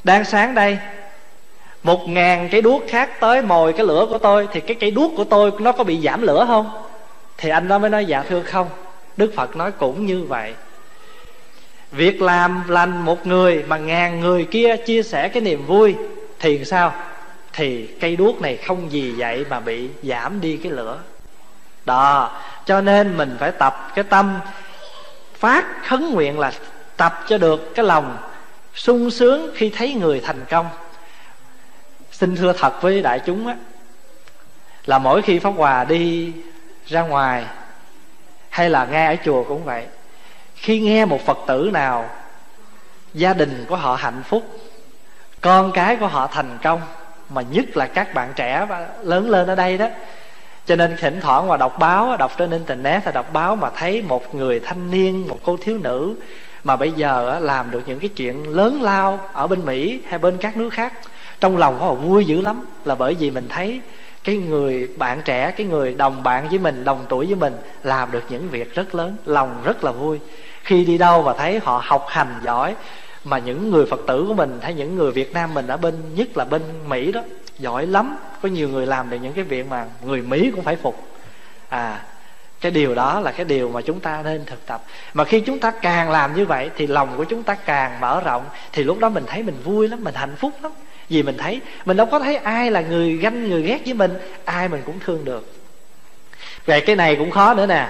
Đang sáng đây, một ngàn cái đuốc khác tới mồi cái lửa của tôi, thì cái cây đuốc của tôi nó có bị giảm lửa không? Thì anh đó mới nói dạ thưa không. Đức phật nói cũng như vậy. Việc làm lành một người mà ngàn người kia chia sẻ cái niềm vui thì sao? Thì cây đuốc này không gì vậy mà bị giảm đi cái lửa. Đó, cho nên mình phải tập cái tâm phát khấn nguyện là tập cho được cái lòng sung sướng khi thấy người thành công. Xin thưa thật với đại chúng á, là mỗi khi pháp hòa đi ra ngoài, hay là nghe ở chùa cũng vậy, khi nghe một phật tử nào, gia đình của họ hạnh phúc, con cái của họ thành công, mà nhất là các bạn trẻ và lớn lên ở đây đó cho nên thỉnh thoảng mà đọc báo đọc trên internet hay đọc báo mà thấy một người thanh niên, một cô thiếu nữ mà bây giờ làm được những cái chuyện lớn lao ở bên mỹ hay bên các nước khác. Trong lòng họ vui dữ lắm, là bởi vì mình thấy cái người bạn trẻ, cái người đồng bạn với mình, đồng tuổi với mình làm được những việc rất lớn, lòng rất là vui. Khi đi đâu mà thấy họ học hành giỏi, mà những người phật tử của mình hay những người việt nam mình ở bên, nhất là bên mỹ đó giỏi lắm. Có nhiều người làm được những cái việc mà người mỹ cũng phải phục. À cái điều đó là cái điều mà chúng ta nên thực tập. Mà khi chúng ta càng làm như vậy thì lòng của chúng ta càng mở rộng, thì lúc đó mình thấy mình vui lắm, mình hạnh phúc lắm. Vì mình thấy, mình đâu có thấy ai là người ganh, người ghét với mình, ai mình cũng thương được. Về cái này cũng khó nữa nè.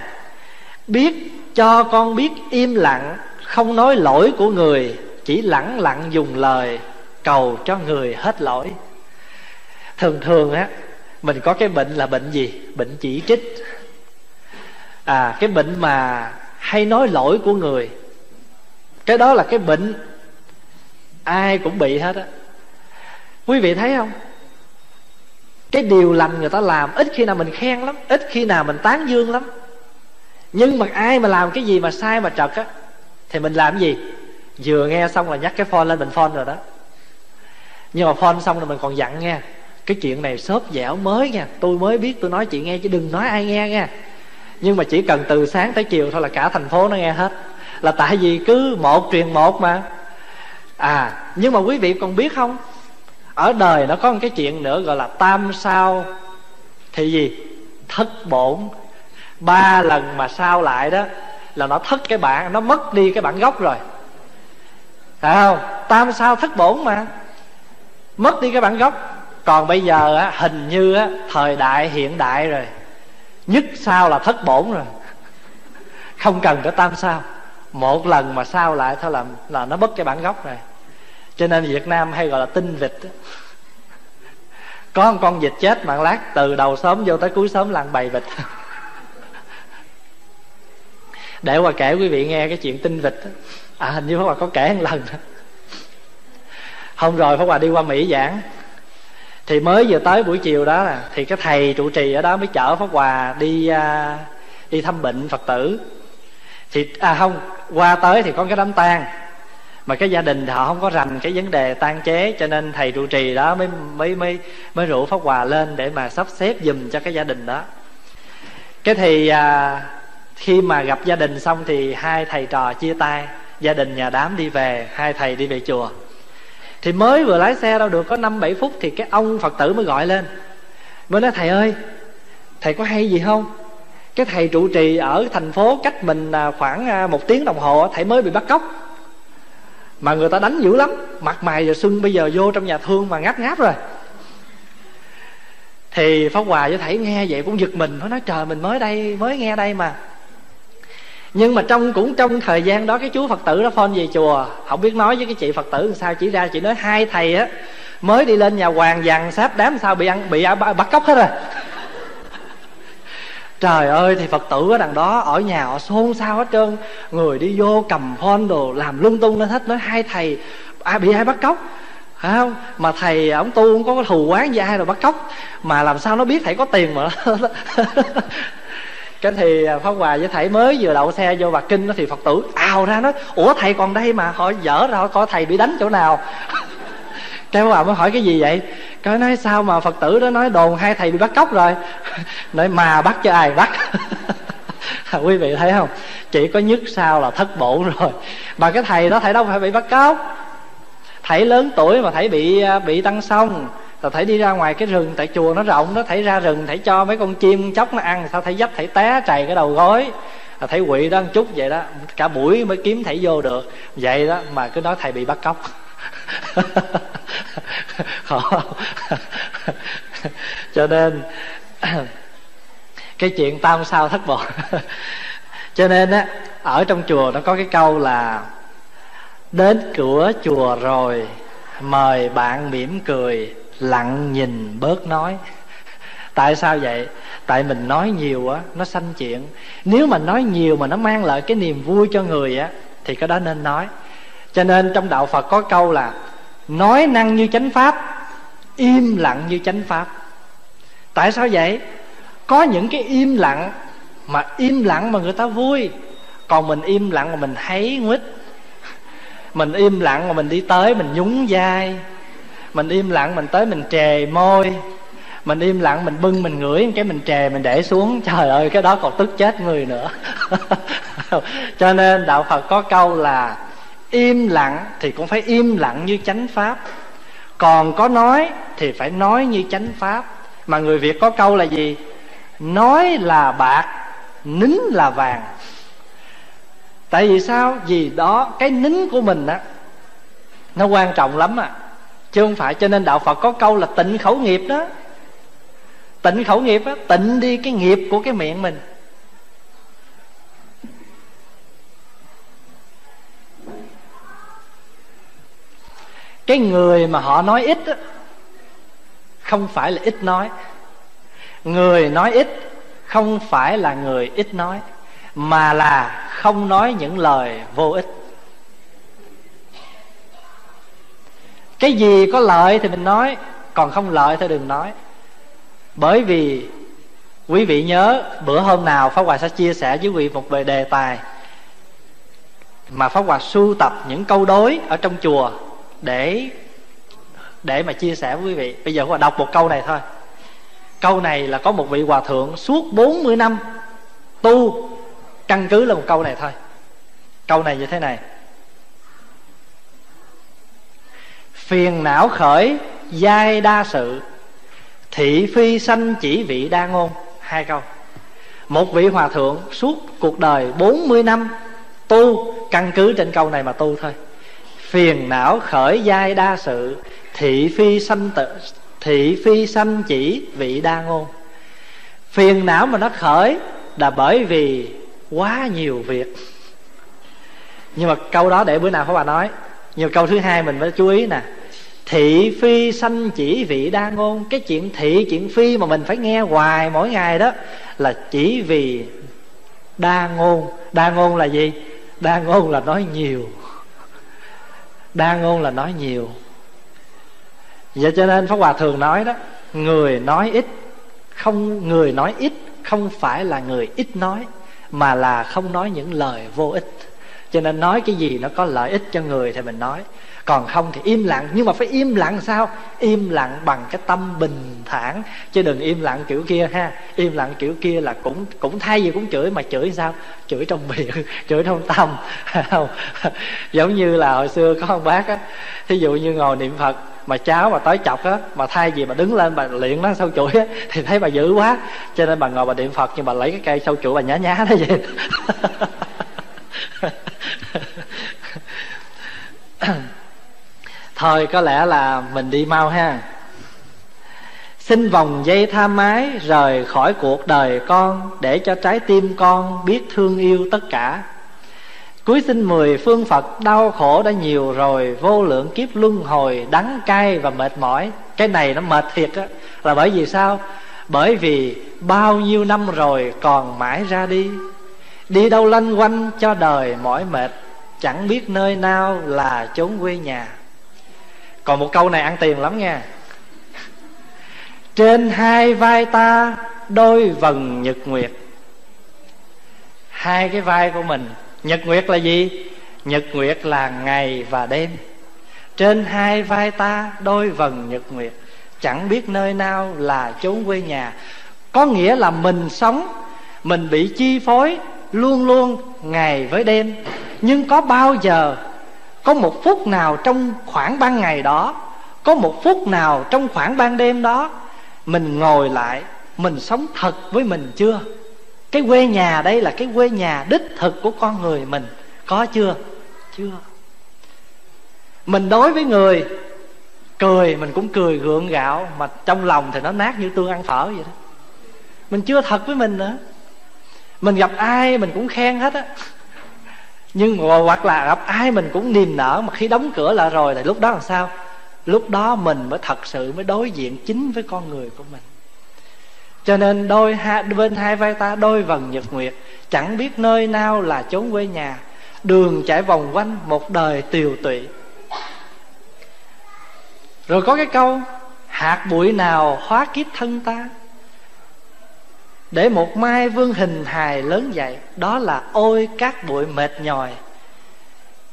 Biết cho con biết im lặng, không nói lỗi của người, chỉ lẳng lặng dùng lời cầu cho người hết lỗi thường thường á, mình có cái bệnh là bệnh gì? Bệnh chỉ trích. À cái bệnh mà hay nói lỗi của người. Cái đó là cái bệnh ai cũng bị hết á. Quý vị thấy không? Cái điều lành người ta làm, ít khi nào mình khen lắm, ít khi nào mình tán dương lắm. Nhưng mà ai mà làm cái gì mà sai mà trật á, thì mình làm cái gì? Vừa nghe xong là nhắc cái phone lên, mình phone rồi đó. Nhưng mà phone xong rồi mình còn dặn nghe cái chuyện này xốp dẻo mới nha. Tôi mới biết tôi nói chị nghe, chứ đừng nói ai nghe nha. Nhưng mà chỉ cần từ sáng tới chiều thôi là cả thành phố nó nghe hết. Là tại vì cứ một truyền một mà. À nhưng mà quý vị còn biết không? Ở đời nó có một cái chuyện nữa gọi là tam sao. Thì gì? Thất bổn. Ba lần mà sao lại đó là nó thất cái bản nó mất đi cái bản gốc rồi. Phải không? Tam sao thất bổn mà. Mất đi cái bản gốc còn bây giờ á, hình như á, thời đại hiện đại rồi. Nhất sao là thất bổn rồi. Không cần tới tam sao. Một lần mà sao lại thôi là là nó mất cái bản gốc rồi. Cho nên việt nam hay gọi là tinh vịt có một con vịt chết mà lát từ đầu sớm vô tới cuối sớm làng bầy vịt. Để qua kể quý vị nghe cái chuyện tinh vịt à hình như pháp hòa có kể một lần. Hôm rồi pháp hòa đi qua mỹ giảng thì mới vừa tới buổi chiều đó nè, thì cái thầy trụ trì ở đó mới chở pháp hòa đi à, đi thăm bệnh phật tử. Thì à không qua tới thì có cái đám tang. Mà cái gia đình họ không có rành cái vấn đề tan chế cho nên thầy trụ trì đó mới mới mới mới rủ pháp hòa lên để mà sắp xếp giùm cho cái gia đình đó. Cái thì à, khi mà gặp gia đình xong thì hai thầy trò chia tay. Gia đình nhà đám đi về hai thầy đi về chùa thì mới vừa lái xe đâu được, có năm, bảy phút thì cái ông phật tử mới gọi lên. Mới nói, thầy ơi, thầy có hay gì không? Cái thầy trụ trì ở thành phố cách mình à, khoảng à, một tiếng đồng hồ thầy mới bị bắt cóc. Mà người ta đánh dữ lắm, mặt mày giờ xuân bây giờ vô trong nhà thương mà ngáp ngáp rồi. Thì pháp hòa với thầy nghe vậy cũng giật mình, nó nói, trời, mình mới đây, mới nghe đây mà nhưng mà trong, cũng trong thời gian đó, cái chú phật tử đó phone về chùa. Không biết nói với cái chị phật tử làm sao, chỉ ra chị nói, hai thầy á, mới đi lên nhà hoàng dằn sáp đám sao bị ăn, bị bắt cóc hết rồi. Trời ơi, thì phật tử ở đằng đó, ở nhà họ xôn xao hết trơn. Người đi vô cầm phone đồ, làm lung tung lên hết, nói, hai thầy, ai, bị ai bắt cóc? Phải không? Mà thầy, ông tu không có cái thù quán gì, ai rồi bắt cóc? Mà làm sao nó biết thầy có tiền mà cái thì à, pháp hòa với thầy mới vừa đậu xe vô bạc kinh đó thì phật tử ào ra nói, ủa, thầy còn đây mà, họ dở ra, coi thầy bị đánh chỗ nào? Cái bà hòa mới hỏi, cái gì vậy? Cái nói, sao mà phật tử đó nói đồn hai thầy bị bắt cóc rồi? Nói, mà bắt cho ai bắt? Quý vị thấy không? Chỉ có nhất sao là thất bổn rồi. Mà cái thầy đó, thầy đâu phải bị bắt cóc. Thầy lớn tuổi mà thầy bị à, bị tăng xong rồi thầy đi ra ngoài cái rừng, tại chùa nó rộng đó thầy ra rừng thầy cho mấy con chim chóc nó ăn, sao thầy dấp thầy té, trầy cái đầu gối. Là thầy quỵ đó một chút vậy đó, cả buổi mới kiếm thầy vô được. Vậy đó mà cứ nói thầy bị bắt cóc. Khó. Cho nên, cái chuyện tam sao, thất vọng. Cho nên á, ở trong chùa nó có cái câu là, đến cửa chùa rồi, mời bạn mỉm cười lặng nhìn bớt nói. Tại sao vậy? Tại mình nói nhiều á, nó sanh chuyện. Nếu mà nói nhiều mà nó mang lại cái niềm vui cho người á, thì cái đó nên nói. Cho nên trong đạo phật có câu là, nói năng như chánh pháp, im lặng như chánh pháp. Tại sao vậy? Có những cái im lặng mà im lặng mà người ta vui. Còn mình im lặng mà mình thấy nguýt mình im lặng mà mình đi tới, mình nhún vai mình im lặng, mình tới mình trề môi. Mình im lặng, mình bưng, mình ngửi, cái mình trề, mình để xuống. Trời ơi, cái đó còn tức chết người nữa. Cho nên đạo phật có câu là, im lặng thì cũng phải im lặng như chánh pháp. Còn có nói thì phải nói như chánh pháp. Mà người việt có câu là gì? Nói là bạc, nín là vàng. Tại vì sao? Vì đó, cái nín của mình á, nó quan trọng lắm à chứ không phải cho nên đạo phật có câu là tịnh khẩu nghiệp đó. Tịnh khẩu nghiệp á tịnh đi cái nghiệp của cái miệng mình. Cái người mà họ nói ít á, không phải là ít nói. Người nói ít không phải là người ít nói mà là không nói những lời vô ích. Cái gì có lợi thì mình nói, còn không lợi thì đừng nói. Bởi vì quý vị nhớ, bữa hôm nào pháp hòa sẽ chia sẻ với quý vị một về đề tài mà pháp hòa sưu tập những câu đối ở trong chùa để để mà chia sẻ với quý vị. Bây giờ pháp hòa đọc một câu này thôi. Câu này là có một vị hòa thượng suốt 40 năm tu. Căn cứ là một câu này thôi. Câu này như thế này. Phiền não khởi giai đa sự. Thị phi sanh chỉ vị đa ngôn. Hai câu. Một vị hòa thượng suốt cuộc đời 40 năm tu, căn cứ trên câu này mà tu thôi. Phiền não khởi giai đa sự, thị phi sanh tự, thị phi sanh chỉ vị đa ngôn. Phiền não mà nó khởi là bởi vì quá nhiều việc. Nhưng mà câu đó để bữa nào các bà nói nhiều câu thứ hai mình phải chú ý nè. Thị phi sanh chỉ vị đa ngôn. Cái chuyện thị, chuyện phi mà mình phải nghe hoài mỗi ngày đó là chỉ vì đa ngôn. Đa ngôn là gì? Đa ngôn là nói nhiều. Đa ngôn là nói nhiều. Vậy cho nên pháp hòa thường nói đó, người nói ít, không, người nói ít không phải là người ít nói, mà là không nói những lời vô ích cho nên nói cái gì nó có lợi ích cho người thì mình nói. Còn không thì im lặng. Nhưng mà phải im lặng sao? Im lặng bằng cái tâm bình thản. Chứ đừng im lặng kiểu kia ha. Im lặng kiểu kia là cũng cũng thay gì cũng chửi, mà chửi sao? Chửi trong miệng, chửi trong tâm. Không giống như là hồi xưa có ông bác á, thí dụ như ngồi niệm phật, mà cháu mà tới chọc á, mà thay gì mà đứng lên bà luyện nó sâu chuỗi á, thì thấy bà dữ quá. Cho nên bà ngồi bà niệm phật, nhưng bà lấy cái cây sâu chuỗi bà nhá nhá đó vậy. thôi, có lẽ là mình đi mau ha. Xin vòng dây tha mái, rời khỏi cuộc đời con, để cho trái tim con biết thương yêu tất cả. Cuối sinh mười phương phật, đau khổ đã nhiều rồi, vô lượng kiếp luân hồi, đắng cay và mệt mỏi. Cái này nó mệt thiệt á. Là bởi vì sao? Bởi vì bao nhiêu năm rồi còn mãi ra đi đi đâu lanh quanh cho đời mỏi mệt, chẳng biết nơi nào là chốn quê nhà. Còn một câu này ăn tiền lắm nha. Trên hai vai ta, đôi vần nhật nguyệt. Hai cái vai của mình, nhật nguyệt là gì? Nhật nguyệt là ngày và đêm. Trên hai vai ta, đôi vần nhật nguyệt, chẳng biết nơi nào là chốn quê nhà. Có nghĩa là mình sống, mình bị chi phối luôn luôn, ngày với đêm. Nhưng có bao giờ, có một phút nào trong khoảng ban ngày đó, có một phút nào trong khoảng ban đêm đó, mình ngồi lại, mình sống thật với mình chưa? Cái quê nhà đây là cái quê nhà đích thực của con người mình. Có chưa? Chưa. Mình đối với người, cười, mình cũng cười gượng gạo, mà trong lòng thì nó nát như tương ăn phở vậy đó. Mình chưa thật với mình nữa mình gặp ai mình cũng khen hết á. Nhưng mà hoặc là gặp ai mình cũng niềm nở mà khi đóng cửa lại rồi thì lúc đó làm sao? Lúc đó mình mới thật sự mới đối diện chính với con người của mình. Cho nên đôi hai, bên hai vai ta đôi vần nhật nguyệt chẳng biết nơi nào là chốn quê nhà. Đường chạy vòng quanh một đời tiều tụy. Rồi có cái câu hạt bụi nào hóa kiếp thân ta? Để một mai vương hình hài lớn dậy, đó là ôi các bụi mệt nhòi.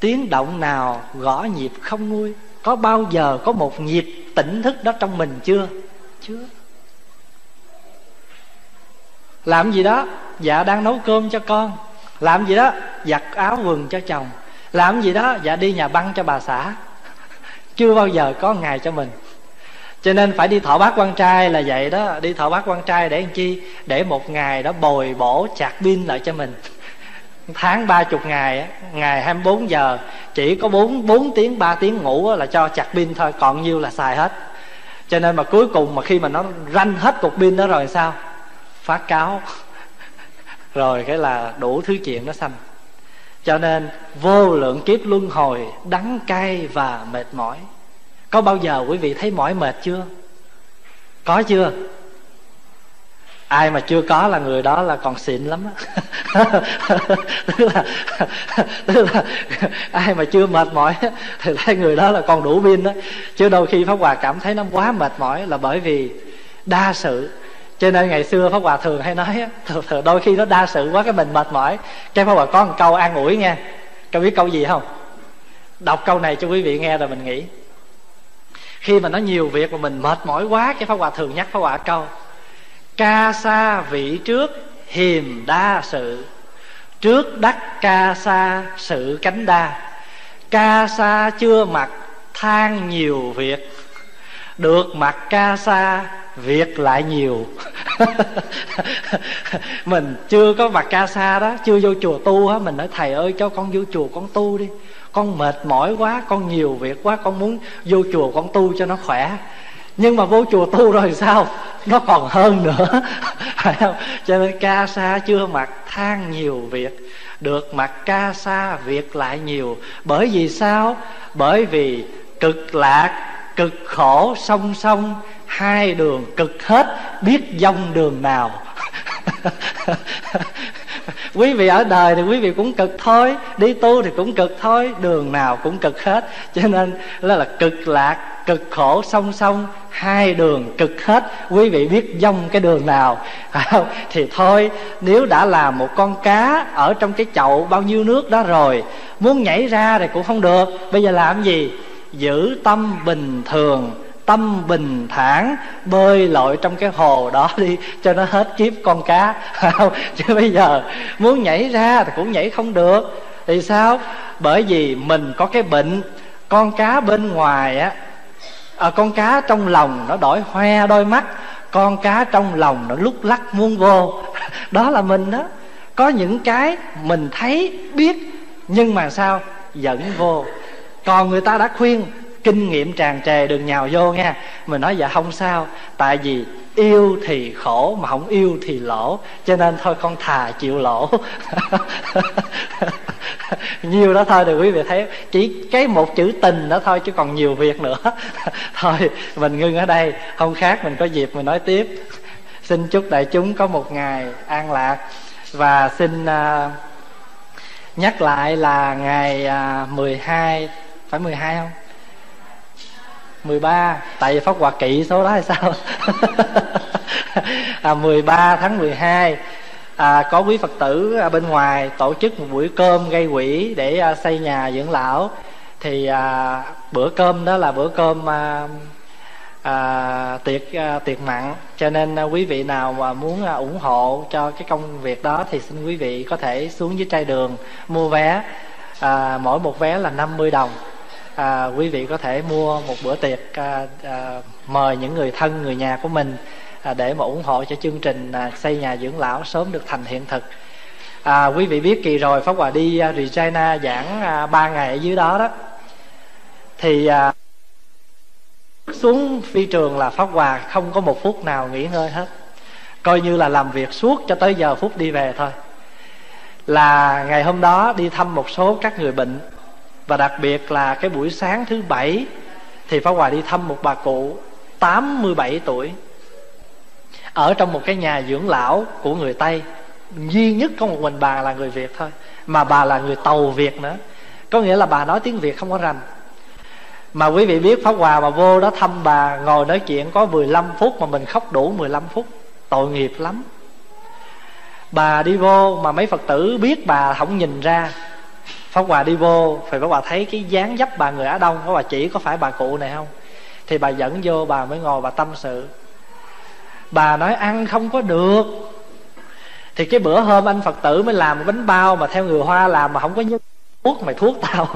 Tiếng động nào gõ nhịp không nguôi, có bao giờ có một nhịp tỉnh thức đó trong mình chưa? Chưa. Làm gì đó dạ đang nấu cơm cho con. Làm gì đó, giặt áo quần cho chồng. Làm gì đó dạ đi nhà băng cho bà xã. Chưa bao giờ có ngày cho mình cho nên phải đi thọ bát quan trai là vậy đó. Đi thọ bát quan trai để làm chi? Để một ngày đó bồi bổ chặt pin lại cho mình. Tháng ba chục ngày ngày 24 giờ, chỉ có bốn bốn tiếng, ba tiếng ngủ là cho chặt pin thôi, còn nhiêu là xài hết. Cho nên mà cuối cùng mà khi mà nó ranh hết cục pin đó rồi sao? Phát cáo. Rồi cái là đủ thứ chuyện nó xanh cho nên vô lượng kiếp luân hồi, đắng cay và mệt mỏi có bao giờ quý vị thấy mỏi mệt chưa? Có chưa? Ai mà chưa có là người đó là còn xịn lắm á. Tức là tức là ai mà chưa mệt mỏi thì thấy người đó là còn đủ pin đó chứ đôi khi pháp hòa cảm thấy nó quá mệt mỏi là bởi vì đa sự. Cho nên ngày xưa pháp hòa thường hay nói thường, thường đôi khi nó đa sự quá cái mình mệt mỏi. Cái pháp hòa có một câu an ủi nghe. Câu biết câu gì không? Đọc câu này cho quý vị nghe rồi mình nghĩ khi mà nó nhiều việc mà mình mệt mỏi quá, cái pháp hòa thường nhắc pháp hòa câu, ca sa vị trước hiềm đa sự, trước đắc ca sa sự cánh đa. Ca sa chưa mặc than nhiều việc, được mặc ca sa việc lại nhiều. Mình chưa có mặc ca sa đó, chưa vô chùa tu á, mình nói, thầy ơi, cho con vô chùa con tu đi con mệt mỏi quá, con nhiều việc quá, con muốn vô chùa con tu cho nó khỏe. Nhưng mà vô chùa tu rồi sao? Nó còn hơn nữa. Phải không? Cho nên ca sa chưa mặc than nhiều việc, được mặc ca sa việc lại nhiều. Bởi vì sao? Bởi vì cực lạc, cực khổ, song song, hai đường cực hết, biết dông đường nào. quý vị ở đời thì quý vị cũng cực thôi, đi tu thì cũng cực thôi, đường nào cũng cực hết. Cho nên đó là cực lạc, cực khổ song song, hai đường cực hết. Quý vị biết dông cái đường nào? À, thì thôi, nếu đã là một con cá ở trong cái chậu bao nhiêu nước đó rồi, muốn nhảy ra thì cũng không được. Bây giờ làm gì? Giữ tâm bình thường tâm bình thản bơi lội trong cái hồ đó đi cho nó hết kiếp con cá. Chứ bây giờ muốn nhảy ra thì cũng nhảy không được. Thì sao? Bởi vì mình có cái bệnh con cá bên ngoài á à, con cá trong lòng nó đổi hoe đôi mắt con cá trong lòng nó lúc lắc muôn vô. Đó là mình đó. Có những cái mình thấy biết nhưng mà sao? Dẫn vô. Còn người ta đã khuyên kinh nghiệm tràn trề đừng nhào vô nha mình nói dạ không sao. Tại vì yêu thì khổ mà không yêu thì lỗ. Cho nên thôi con thà chịu lỗ. Nhiều đó thôi được quý vị thấy. Chỉ cái một chữ tình đó thôi chứ còn nhiều việc nữa. Thôi mình ngưng ở đây. Không khác mình có dịp mình nói tiếp. Xin chúc đại chúng có một ngày an lạc. Và xin uh, nhắc lại là ngày à, uh, 12 phải 12 không? 13 tại vì pháp hòa kỵ số đó hay sao? À, 13 tháng 12 à, có quý phật tử ở bên ngoài tổ chức một buổi cơm gây quỹ để à, xây nhà dưỡng lão. Thì à, bữa cơm đó là bữa cơm à, à, tiệc à, tiệc mặn. Cho nên à, quý vị nào mà muốn à, ủng hộ cho cái công việc đó thì xin quý vị có thể xuống dưới trai đường mua vé. À, mỗi một vé là 50 đồng à, quý vị có thể mua một bữa tiệc à, à, mời những người thân người nhà của mình à, để mà ủng hộ cho chương trình à, xây nhà dưỡng lão sớm được thành hiện thực. À, quý vị biết kỳ rồi pháp hòa đi à, Regina giảng à, 3 ngày ở dưới đó đó. Thì à, xuống phi trường là pháp hòa không có một phút nào nghỉ ngơi hết. Coi như là làm việc suốt cho tới giờ phút đi về thôi. Là ngày hôm đó đi thăm một số các người bệnh và đặc biệt là cái buổi sáng thứ bảy thì Pháp Hòa đi thăm một bà cụ 87 tuổi ở trong một cái nhà dưỡng lão của người Tây. Duy nhất có một mình bà là người Việt thôi, mà bà là người tàu Việt nữa. Có nghĩa là bà nói tiếng Việt không có rành. Mà quý vị biết Pháp Hòa mà vô đó thăm bà, ngồi nói chuyện có 15 phút mà mình khóc đủ 15 phút. Tội nghiệp lắm. Bà đi vô mà mấy Phật tử biết bà không nhìn ra Pháp Hòa đi vô Phải Pháp Hòa thấy cái dáng dấp bà người Á Đông, Pháp Hòa chỉ có phải bà cụ này không? Thì bà dẫn vô, bà mới ngồi, bà tâm sự. Bà nói, ăn không có được. Thì cái bữa hôm anh Phật tử mới làm một bánh bao Mà theo người Hoa làm mà không có nhớ thuốc, mày thuốc tao.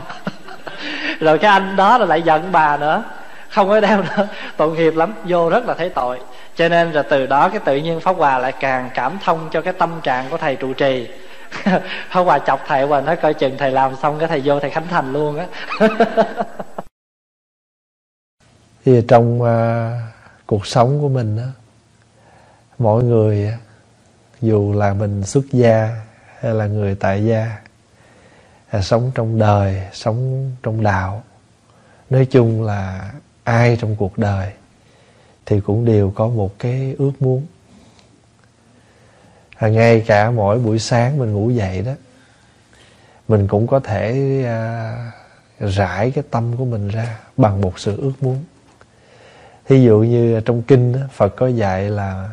Rồi cái anh đó là lại giận bà nữa. Không có đeo nữa. Tội nghiệp lắm, Vô rất là thấy tội. Cho nên là từ đó cái tự nhiên Pháp Hòa lại càng cảm thông cho cái tâm trạng của thầy trụ trì. hôm Hòa chọc thầy và nói coi chừng thầy làm xong cái thầy vô thầy khánh thành luôn á. Thì trong uh, cuộc sống của mình đó, mỗi người dù là mình xuất gia hay là người tại gia là sống trong đời sống trong đạo nói chung là ai trong cuộc đời thì cũng đều có một cái ước muốn à, ngay cả mỗi buổi sáng mình ngủ dậy đó mình cũng có thể à, rải cái tâm của mình ra bằng một sự ước muốn. Thí dụ như trong kinh đó, phật có dạy là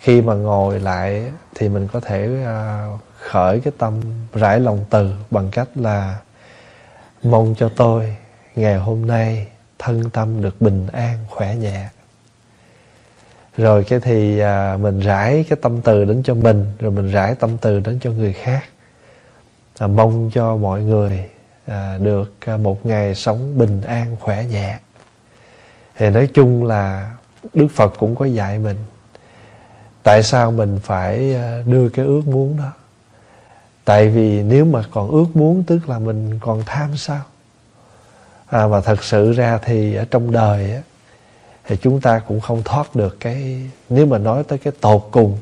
khi mà ngồi lại thì mình có thể à, khởi cái tâm rải lòng từ bằng cách là mong cho tôi ngày hôm nay thân tâm được bình an khỏe nhẹ rồi cái thì à, mình rải cái tâm từ đến cho mình rồi mình rải tâm từ đến cho người khác. À, mong cho mọi người à, được à, một ngày sống bình an khỏe nhẹ. Thì nói chung là đức phật cũng có dạy mình tại sao mình phải à, đưa cái ước muốn đó. Tại vì nếu mà còn ước muốn tức là mình còn tham sao? À, và thật sự ra thì ở trong đời á, thì chúng ta cũng không thoát được cái nếu mà nói tới cái tột cùng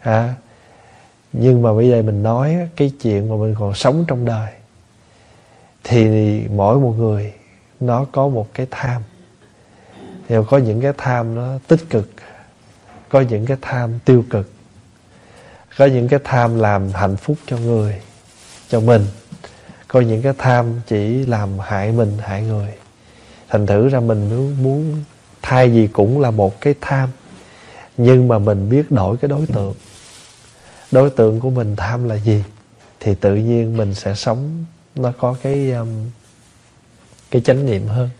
à, nhưng mà bây giờ mình nói cái chuyện mà mình còn sống trong đời thì mỗi một người nó có một cái tham. Thì có những cái tham nó tích cực có những cái tham tiêu cực có những cái tham làm hạnh phúc cho người cho mình có những cái tham chỉ làm hại mình hại người. Thành thử ra mình muốn thay vì cũng là một cái tham nhưng mà mình biết đổi cái đối tượng. Đối tượng của mình tham là gì? Thì tự nhiên mình sẽ sống nó có cái um, cái chánh niệm hơn.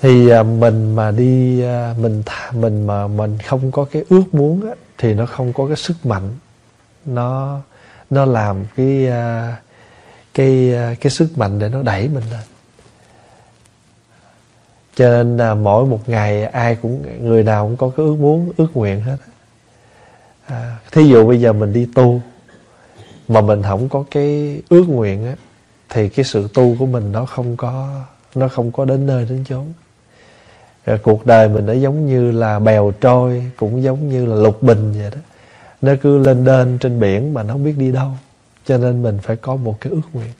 Thì uh, mình mà đi uh, mình mình mà mình không có cái ước muốn á, thì nó không có cái sức mạnh. Nó nó làm cái uh, cái uh, cái sức mạnh để nó đẩy mình lên cho nên là mỗi một ngày ai cũng người nào cũng có cái ước muốn ước nguyện hết à, thí dụ bây giờ mình đi tu mà mình không có cái ước nguyện á thì cái sự tu của mình nó không có nó không có đến nơi đến chốn. Rồi cuộc đời mình nó giống như là bèo trôi cũng giống như là lục bình vậy đó. Nó cứ lên đên trên biển mà nó không biết đi đâu. Cho nên mình phải có một cái ước nguyện.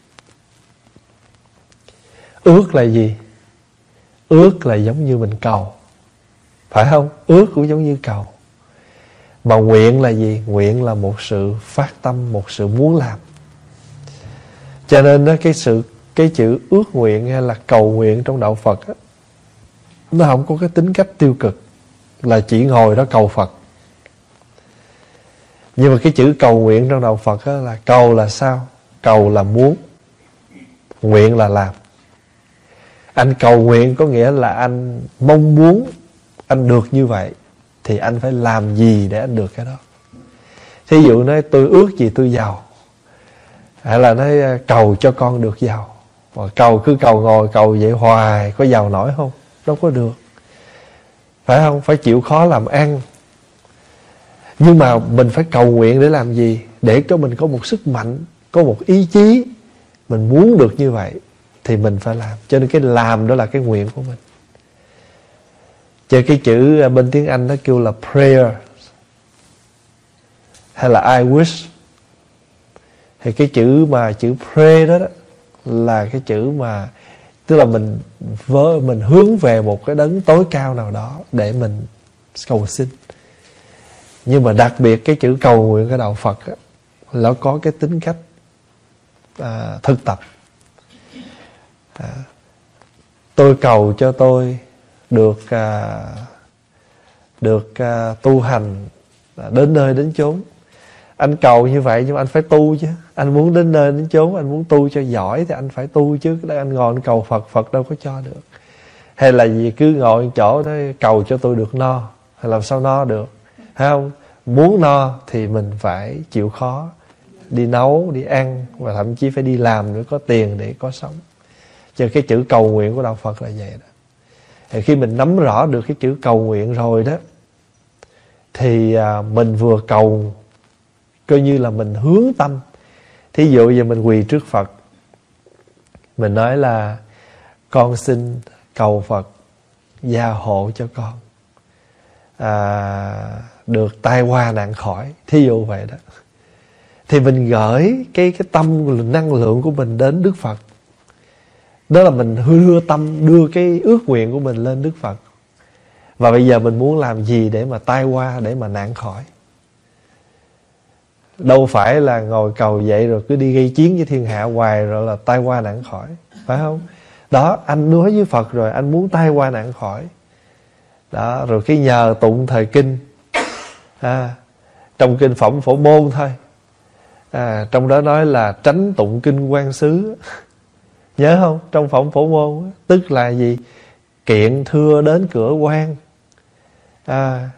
Ước là gì? Ước là giống như mình cầu. Phải không? Ước cũng giống như cầu. Mà nguyện là gì? Nguyện là một sự phát tâm một sự muốn làm. Cho nên đó cái sự cái chữ ước nguyện hay là cầu nguyện trong đạo Phật đó, nó không có cái tính cách tiêu cực là chỉ ngồi đó cầu Phật. Nhưng mà cái chữ cầu nguyện trong đạo Phật đó là cầu là sao? Cầu là muốn nguyện là làm anh cầu nguyện có nghĩa là anh mong muốn anh được như vậy, thì anh phải làm gì để anh được cái đó? Thí dụ nói, tôi ước gì tôi giàu. Hay là nói à, cầu cho con được giàu. Mà cầu cứ cầu ngồi, cầu vậy hoài, có giàu nổi không? Đâu có được. Phải không? Phải chịu khó làm ăn. Nhưng mà mình phải cầu nguyện để làm gì? Để cho mình có một sức mạnh, có một ý chí mình muốn được như vậy thì mình phải làm. Cho nên cái làm đó là cái nguyện của mình. Cho cái chữ à, bên tiếng Anh nó kêu là prayer. Hay là I wish. Thì cái chữ mà chữ pray đó, đó là cái chữ mà tức là mình vớ mình hướng về một cái đấng tối cao nào đó để mình cầu xin. Nhưng mà đặc biệt cái chữ cầu nguyện cái đạo Phật đó, nó có cái tính cách à, thực tập à, tôi cầu cho tôi được à, được à, tu hành à, đến nơi đến chốn. Anh cầu như vậy nhưng mà anh phải tu chứ. Anh muốn đến nơi đến chốn anh muốn tu cho giỏi thì anh phải tu chứ. Đây anh ngồi anh cầu phật phật đâu có cho được. Hay là gì cứ ngồi chỗ đó cầu cho tôi được no hay làm sao no được. Hay không? Muốn no thì mình phải chịu khó đi nấu đi ăn và thậm chí phải đi làm để có tiền để có sống cho cái chữ cầu nguyện của đạo phật là vậy đó. Thì khi mình nắm rõ được cái chữ cầu nguyện rồi đó thì à, mình vừa cầu coi như là mình hướng tâm. Thí dụ giờ mình quỳ trước phật mình nói là con xin cầu phật gia hộ cho con à, được tai qua nạn khỏi. Thí dụ vậy đó. Thì mình gửi cái cái tâm năng lượng của mình đến đức phật đó là mình đưa tâm đưa cái ước nguyện của mình lên đức phật. Và bây giờ mình muốn làm gì để mà tai qua để mà nạn khỏi? Đâu phải là ngồi cầu vậy rồi cứ đi gây chiến với thiên hạ hoài rồi là tai qua nạn khỏi phải không? Đó anh nói với phật rồi anh muốn tai qua nạn khỏi. Đó rồi cái nhờ tụng thời kinh. À, trong kinh phẩm phổ môn thôi. À, trong đó nói là tránh tụng kinh quan xứ nhớ không? Trong phỏng phổ môn tức là gì? Kiện thưa đến cửa quan. À,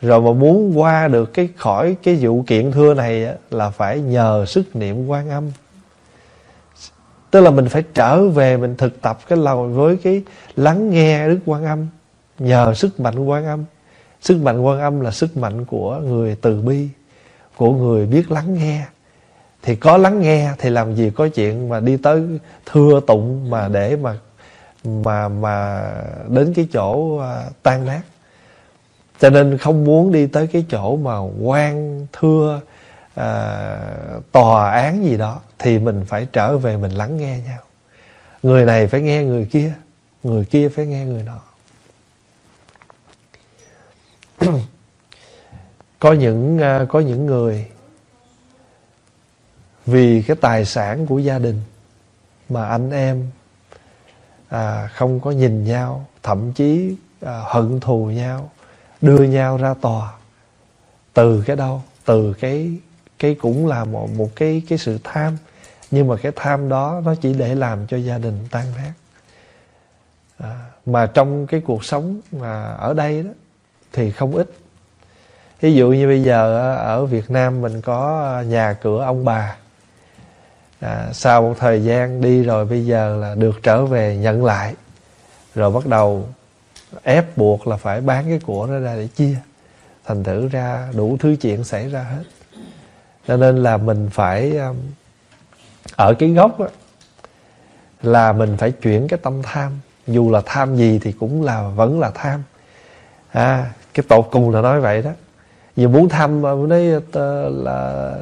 rồi mà muốn qua được cái khỏi cái vụ kiện thưa này là phải nhờ sức niệm quan âm. Tức là mình phải trở về mình thực tập cái lòng với cái lắng nghe đức quan âm nhờ sức mạnh quan âm. Sức mạnh quan âm là sức mạnh của người từ bi của người biết lắng nghe thì có lắng nghe thì làm gì có chuyện mà đi tới thưa tụng mà để mà mà mà đến cái chỗ à, tan nát. Cho nên không muốn đi tới cái chỗ mà quan thưa à, tòa án gì đó thì mình phải trở về mình lắng nghe nhau. Người này phải nghe người kia người kia phải nghe người nọ. Có những à, có những người vì cái tài sản của gia đình mà anh em à, không có nhìn nhau thậm chí à, hận thù nhau đưa nhau ra tòa. Từ cái đâu? Từ cái cái cũng là một một cái cái sự tham. Nhưng mà cái tham đó nó chỉ để làm cho gia đình tan nát à, mà trong cái cuộc sống mà ở đây đó thì không ít. Ví dụ như bây giờ à, ở Việt Nam mình có à, nhà cửa ông bà à, sau một thời gian đi rồi bây giờ là được trở về nhận lại. Rồi bắt đầu ép buộc là phải bán cái của nó ra để chia. Thành thử ra đủ thứ chuyện xảy ra hết. Cho nên là mình phải um, ở cái gốc đó, là mình phải chuyển cái tâm tham. Dù là tham gì thì cũng là vẫn là tham. À cái tột cùng là nói vậy đó. Giờ muốn tham nói ờ, là,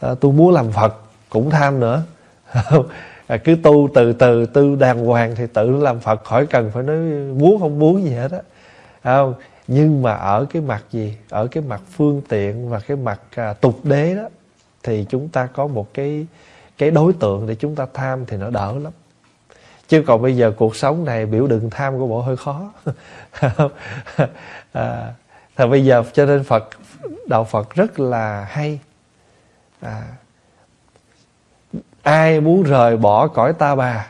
là tôi muốn làm phật cũng tham nữa. À, cứ tu từ từ tu đàng hoàng thì tự làm phật khỏi cần phải nói muốn không muốn gì hết á. Không? Nhưng mà ở cái mặt gì? Ở cái mặt phương tiện và cái mặt à, tục đế đó thì chúng ta có một cái cái đối tượng để chúng ta tham thì nó đỡ lắm. Chứ còn bây giờ cuộc sống này biểu đựng tham của bộ hơi khó. À, thì bây giờ cho nên phật đạo phật rất là hay. À, ai muốn rời bỏ cõi ta bà?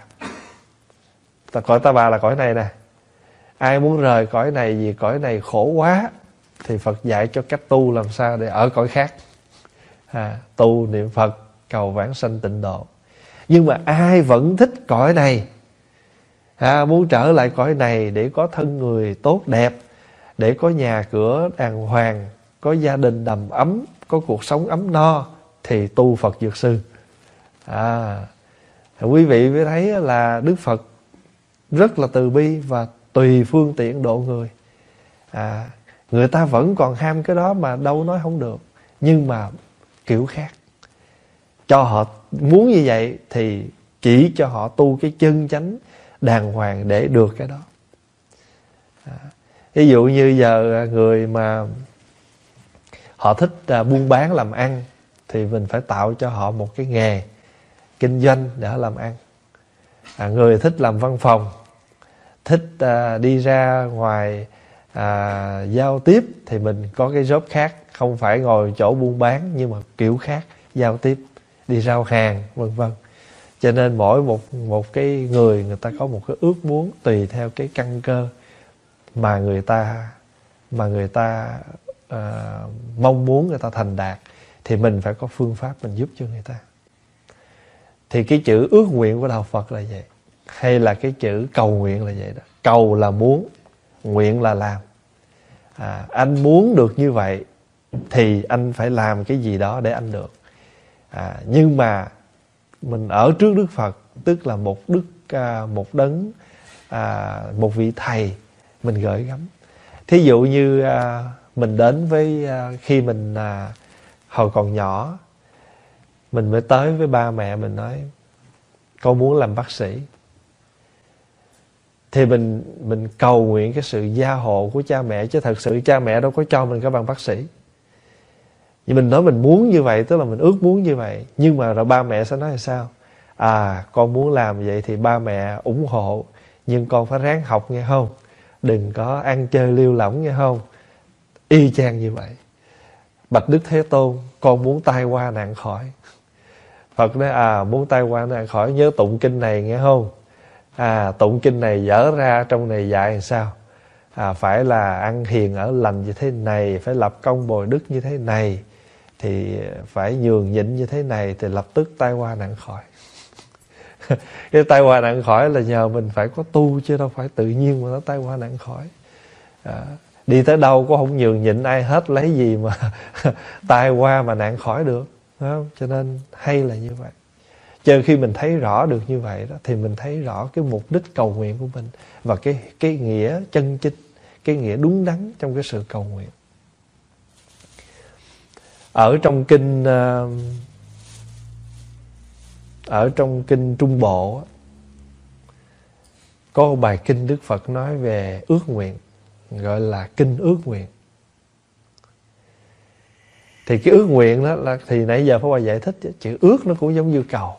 Cõi ta bà là cõi này nè. Ai muốn rời cõi này vì cõi này khổ quá thì phật dạy cho cách tu làm sao để ở cõi khác. À, tu niệm phật cầu vãng sanh tịnh độ. Nhưng mà ai vẫn thích cõi này? À, muốn trở lại cõi này để có thân người tốt đẹp để có nhà cửa đàng hoàng có gia đình đầm ấm có cuộc sống ấm no thì tu phật dược sư à quý vị mới thấy là đức phật rất là từ bi và tùy phương tiện độ người. À người ta vẫn còn ham cái đó mà đâu nói không được nhưng mà kiểu khác. Cho họ muốn như vậy thì chỉ cho họ tu cái chân chánh đàng hoàng để được cái đó. À, ví dụ như giờ người mà họ thích à, buôn bán làm ăn thì mình phải tạo cho họ một cái nghề kinh doanh để làm ăn. À, người thích làm văn phòng thích à, đi ra ngoài à, giao tiếp thì mình có cái job khác không phải ngồi chỗ buôn bán nhưng mà kiểu khác giao tiếp đi giao hàng vân vân. Cho nên mỗi một một cái người người ta có một cái ước muốn tùy theo cái căn cơ mà người ta mà người ta uh, mong muốn người ta thành đạt thì mình phải có phương pháp mình giúp cho người ta thì cái chữ ước nguyện của đạo Phật là vậy. Hay là cái chữ cầu nguyện là vậy đó. Cầu là muốn nguyện là làm. À, anh muốn được như vậy thì anh phải làm cái gì đó để anh được. À, nhưng mà mình ở trước Đức Phật tức là một đức à, một đấng à, một vị thầy mình gửi gắm. Thí dụ như à, mình đến với à, khi mình à, hồi còn nhỏ mình mới tới với ba mẹ mình nói, con muốn làm bác sĩ. Thì mình mình cầu nguyện cái sự gia hộ của cha mẹ, chứ thật sự cha mẹ đâu có cho mình cái bằng bác sĩ. Nhưng mình nói mình muốn như vậy, tức là mình ước muốn như vậy. Nhưng mà rồi ba mẹ sẽ nói là sao? À con muốn làm vậy thì ba mẹ ủng hộ, nhưng con phải ráng học nghe không? Đừng có ăn chơi liêu lỏng nghe không? Y chang như vậy. Bạch đức thế tôn, con muốn tai qua nạn khỏi phật nói à muốn tai qua nạn khỏi nhớ tụng kinh này nghe không? À tụng kinh này dở ra trong này dạy làm sao? À, phải là ăn hiền ở lành như thế này phải lập công bồi đức như thế này thì phải nhường nhịn như thế này thì lập tức tai qua nạn khỏi. Cái tai qua nạn khỏi là nhờ mình phải có tu chứ đâu phải tự nhiên mà nó tai qua nạn khỏi. À, đi tới đâu cũng không nhường nhịn ai hết lấy gì mà tai qua mà nạn khỏi được không? cho nên hay là như vậy. Chờ khi mình thấy rõ được như vậy đó, thì mình thấy rõ cái mục đích cầu nguyện của mình và cái cái nghĩa chân chính, cái nghĩa đúng đắn trong cái sự cầu nguyện. Ở trong kinh um, ở trong kinh Trung Bộ có một bài kinh Đức Phật nói về ước nguyện, gọi là kinh ước nguyện thì cái ước nguyện đó là thì nãy giờ Pháp Hòa giải thích chữ ước nó cũng giống như cầu.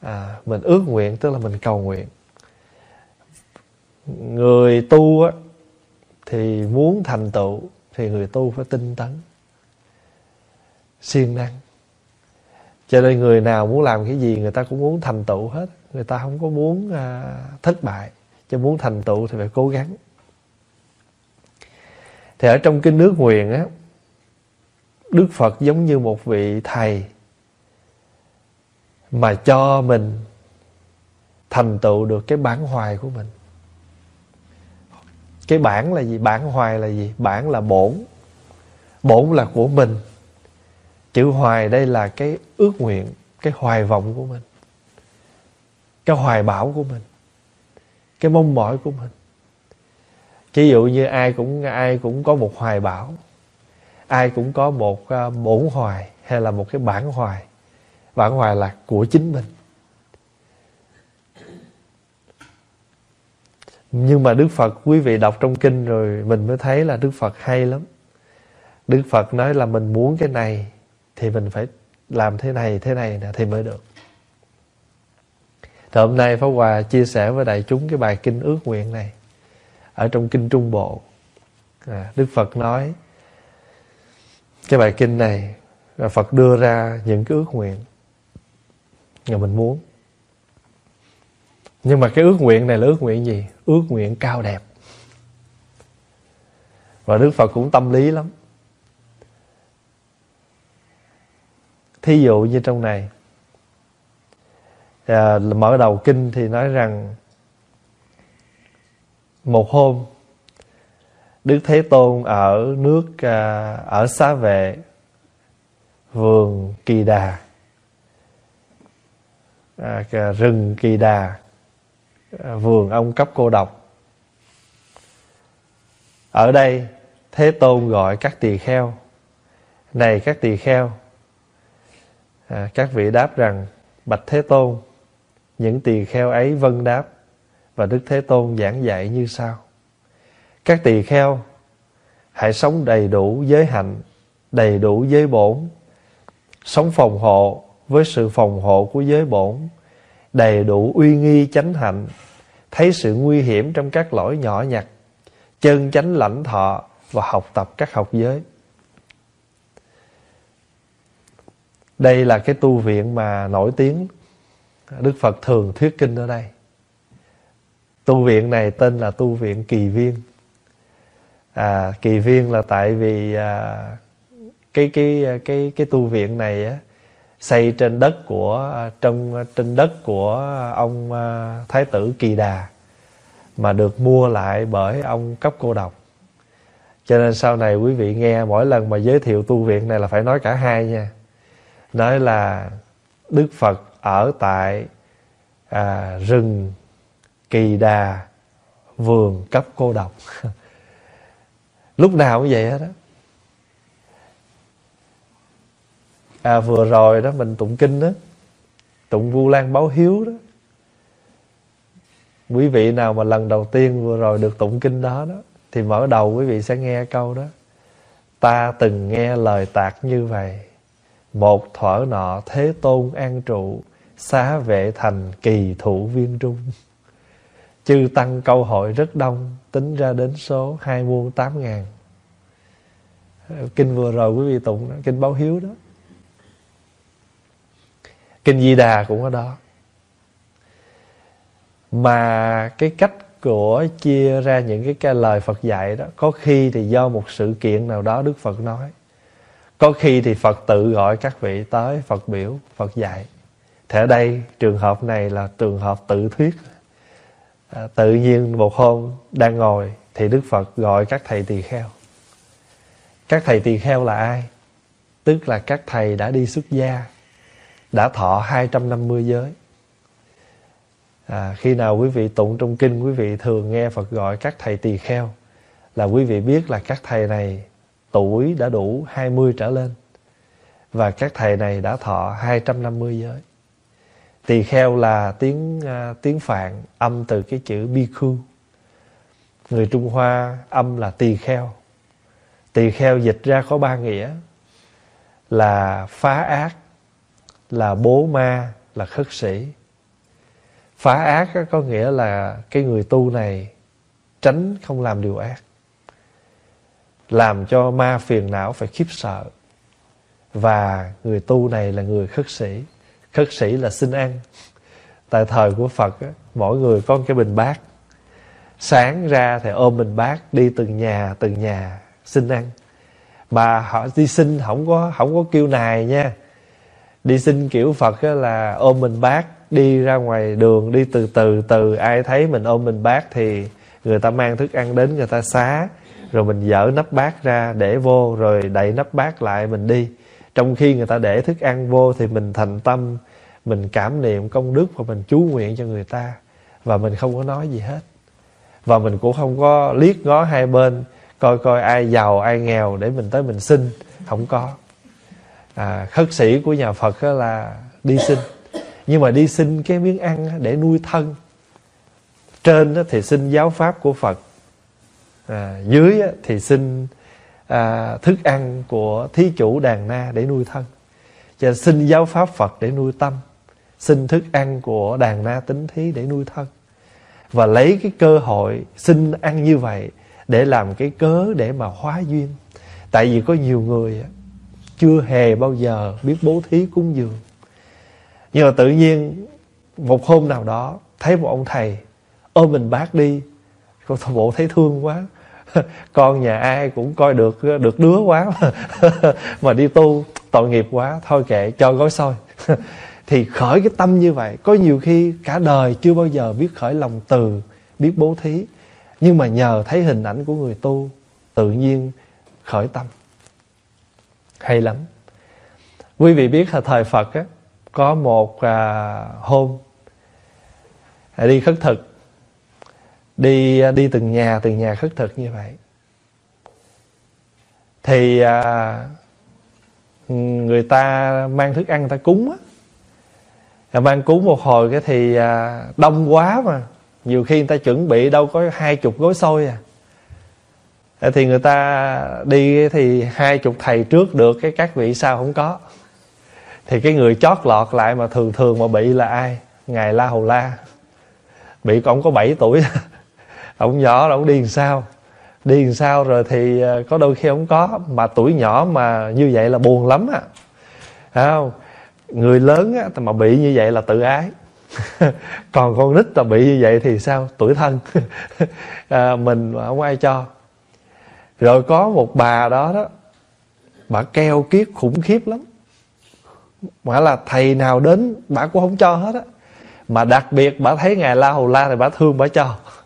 À, mình ước nguyện tức là mình cầu nguyện. Người tu á thì muốn thành tựu thì người tu phải tinh tấn siêng năng. Cho nên người nào muốn làm cái gì người ta cũng muốn thành tựu hết. Người ta không có muốn à, thất bại. Cho muốn thành tựu thì phải cố gắng. Thì ở trong kinh nước nguyện á đức phật giống như một vị thầy mà cho mình thành tựu được cái bản hoài của mình. Cái bản là gì? Bản hoài là gì? Bản là bổn. Bổn là của mình. Chữ hoài đây là cái ước nguyện, cái hoài vọng của mình. Cái hoài bão của mình. Cái mong mỏi của mình. Ví dụ như ai cũng ai cũng có một hoài bão ai cũng có một à, bổn hoài hay là một cái bản hoài. Bản hoài là của chính mình. Nhưng mà đức phật quý vị đọc trong kinh rồi mình mới thấy là đức phật hay lắm. Đức phật nói là mình muốn cái này thì mình phải làm thế này thế này nè thì mới được. Thì hôm nay Pháp Hòa chia sẻ với đại chúng cái bài kinh ước nguyện này ở trong kinh Trung Bộ. À, Đức Phật nói cái bài kinh này là Phật đưa ra những cái ước nguyện mà mình muốn. Nhưng mà cái ước nguyện này là ước nguyện gì? Ước nguyện cao đẹp. Và Đức Phật cũng tâm lý lắm. Thí dụ như trong này à, mở đầu kinh thì nói rằng một hôm Đức Thế Tôn ở nước à, ở xá vệ vườn Kỳ Đà. À, rừng Kỳ Đà à, vườn ông cấp cô độc. Ở đây Thế Tôn gọi các tỳ kheo. Này các tỳ kheo à, các vị đáp rằng bạch thế tôn những tỳ kheo ấy vân đáp và đức thế tôn giảng dạy như sau các tỳ kheo, hãy sống đầy đủ giới hạnh, đầy đủ giới bổn. Sống phòng hộ với sự phòng hộ của giới bổn. Đầy đủ uy nghi chánh hạnh. Thấy sự nguy hiểm trong các lỗi nhỏ nhặt. Chân chánh lãnh thọ và học tập các học giới. Đây là cái tu viện mà nổi tiếng. Đức Phật thường thuyết kinh ở đây. Tu viện này tên là tu viện Kỳ Viên à, Kỳ Viên là tại vì à, cái cái cái cái tu viện này á, xây trên đất của à, trong trên đất của ông à, thái tử Kỳ Đà mà được mua lại bởi ông cấp cô độc. Cho nên sau này quý vị nghe mỗi lần mà giới thiệu tu viện này là phải nói cả hai nha nói là đức phật ở tại à, rừng kỳ đà vườn cấp cô độc lúc nào cũng vậy hết đó à, vừa rồi đó mình tụng kinh đó tụng vu lan báo hiếu đó. Quý vị nào mà lần đầu tiên vừa rồi được tụng kinh đó đó thì mở đầu quý vị sẽ nghe câu đó. Ta từng nghe lời tạc như vậy một thuở nọ thế tôn an trụ Xá vệ thành kỳ thủ viên trung. Chư tăng câu hội rất đông Tính ra đến số hai muôn tám ngàn. Kinh vừa rồi quý vị tụng đó, Kinh báo hiếu đó. Kinh Di Đà cũng ở đó. Mà cái cách của chia ra những cái, cái lời Phật dạy đó có khi thì do một sự kiện nào đó Đức Phật nói. Có khi thì Phật tự gọi các vị tới Phật biểu Phật dạy. Thì ở đây trường hợp này là trường hợp tự thuyết à, tự nhiên một hôm đang ngồi thì Đức Phật gọi các thầy tỳ kheo. Các thầy tỳ kheo là ai? Tức là các thầy đã đi xuất gia đã thọ 250 giới. À, khi nào quý vị tụng trong kinh quý vị thường nghe Phật gọi các thầy tỳ kheo. Là quý vị biết là các thầy này tuổi đã đủ 20 trở lên và các thầy này đã thọ 250 giới tỳ kheo là tiếng à, tiếng phạn, âm từ cái chữ bhikkhu người trung hoa, âm là tỳ kheo. Tỳ kheo dịch ra có ba nghĩa, là phá ác, là bố ma, là khất sĩ. Phá ác có nghĩa là cái người tu này tránh không làm điều ác, làm cho ma phiền não phải khiếp sợ. Và người tu này là người khất sĩ khất sĩ là xin ăn. Tại thời của phật á, mỗi người có cái bình bát. Sáng ra thì ôm bình bát đi từng nhà từng nhà xin ăn. Mà họ đi xin không có không có kêu nài nha. Đi xin kiểu phật á, là ôm mình bát đi ra ngoài đường đi từ từ từ ai thấy mình ôm mình bát thì người ta mang thức ăn đến người ta xá. Rồi mình dở nắp bát ra để vô rồi đậy nắp bát lại mình đi trong khi người ta để thức ăn vô thì mình thành tâm mình cảm niệm công đức và mình chú nguyện cho người ta. Và mình không có nói gì hết. Và mình cũng không có liếc ngó hai bên coi coi ai giàu ai nghèo để mình tới mình xin. Không có. À, khất sĩ của nhà phật là đi xin. Nhưng mà đi xin cái miếng ăn để nuôi thân. Trên thì xin giáo pháp của phật. À, dưới thì xin à, thức ăn của thí chủ đàn na để nuôi thân. Cho xin giáo pháp phật để nuôi tâm. Xin thức ăn của đàn na tính thí để nuôi thân. Và lấy cái cơ hội xin ăn như vậy để làm cái cớ để mà hóa duyên. Tại vì có nhiều người chưa hề bao giờ biết bố thí cúng dường. Nhưng mà tự nhiên một hôm nào đó thấy một ông thầy ôm mình bác đi. Con thọ bộ thấy thương quá. con nhà ai cũng coi được được đứa quá mà, mà đi tu tội nghiệp quá thôi kệ cho gói xôi. Thì khởi cái tâm như vậy có nhiều khi cả đời chưa bao giờ biết khởi lòng từ biết bố thí. Nhưng mà nhờ thấy hình ảnh của người tu tự nhiên khởi tâm. Hay lắm. Quý vị biết là thời phật á có một à, hôm à, đi khất thực đi à, đi từng nhà từng nhà khất thực như vậy. Thì à, người ta mang thức ăn người ta cúng á. Mang cúng một hồi cái thì à, đông quá mà. Nhiều khi người ta chuẩn bị đâu có hai chục gói xôi à. Thì người ta đi thì hai chục thầy trước được cái các vị sao không có. Thì cái người chót lọt lại mà thường thường mà bị là ai? Ngài la hầu la. Bị cũng có 7 tuổi ông nhỏ là ông đi làm sao? Đi làm sao rồi thì ờ, có đôi khi không có mà tuổi nhỏ mà như vậy là buồn lắm á. À. không? Người lớn á mà bị như vậy là tự ái. Còn con nít là bị như vậy thì sao? Tuổi thân. À, mình không ai cho. Rồi có một bà đó đó bà keo kiết khủng khiếp lắm. Mà là thầy nào đến bà cũng không cho hết á. Mà đặc biệt bà thấy ngài la hầu la thì bà thương bà cho.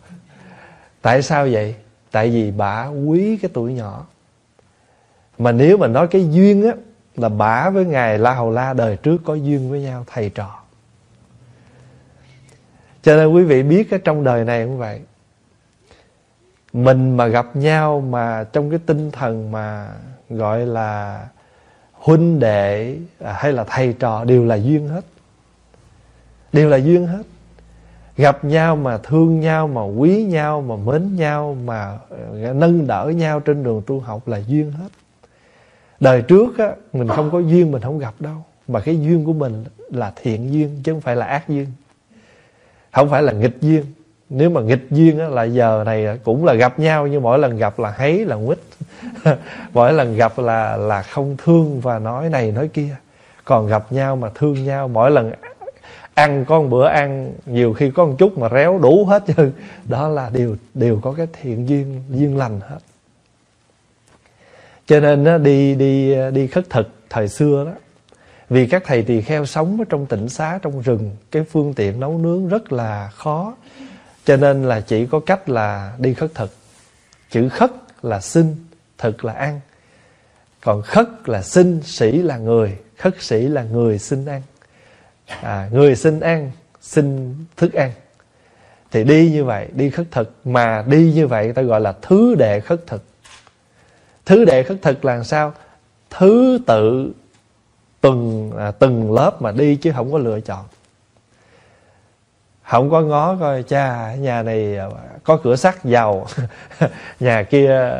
tại sao vậy? Tại vì bà quý cái tuổi nhỏ. Mà nếu mà nói cái duyên á, là bà với ngài la hầu la đời trước có duyên với nhau, thầy trò. Cho nên quý vị biết cái trong đời này cũng vậy. Mình mà gặp nhau mà trong cái tinh thần mà gọi là huynh đệ à, hay là thầy trò đều là duyên hết. Đều là duyên hết gặp nhau mà thương nhau mà quý nhau mà mến nhau mà ờ, nâng đỡ nhau trên đường tu học là duyên hết. Đời trước á mình không có duyên mình không gặp đâu. Mà cái duyên của mình là thiện duyên chứ không phải là ác duyên. Không phải là nghịch duyên. Nếu mà nghịch duyên á, là giờ này cũng là gặp nhau nhưng mỗi lần gặp là thấy là quýt mỗi lần gặp là là không thương và nói này nói kia. Còn gặp nhau mà thương nhau mỗi lần ăn có một bữa ăn, nhiều khi có một chút mà réo đủ hết chứ. Đó là điều đều có cái thiện duyên duyên lành hết. Cho nên đi đi đi khất thực thời xưa đó, vì các thầy tỳ kheo sống ở trong tỉnh xá, trong rừng, cái phương tiện nấu nướng rất là khó. Cho nên là chỉ có cách là đi khất thực. Chữ khất là xin, thực là ăn. Còn khất là xin, sĩ là người. Khất sĩ là người xin ăn à, người xin ăn xin thức ăn thì đi như vậy đi khất thực mà đi như vậy ta gọi là thứ đệ khất thực. Thứ đệ khất thực là sao? Thứ tự từng à, từng lớp mà đi chứ không có lựa chọn. Không có ngó coi cha nhà này à, có cửa sắt giàu. Nhà kia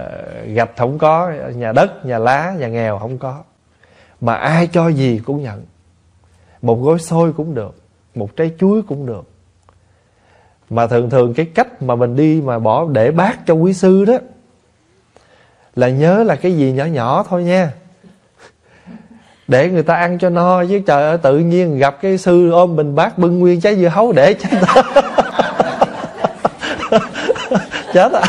gạch không có nhà đất nhà lá nhà nghèo không có. Mà ai cho gì cũng nhận một gói xôi cũng được, một trái chuối cũng được. Mà thường thường cái cách mà mình đi mà bỏ để bát cho quý sư đó là nhớ là cái gì nhỏ nhỏ thôi nha. Để người ta ăn cho no chứ trời ơi, tự nhiên gặp cái sư ôm bình bát bưng nguyên trái dưa hấu để cho ta. Chết à.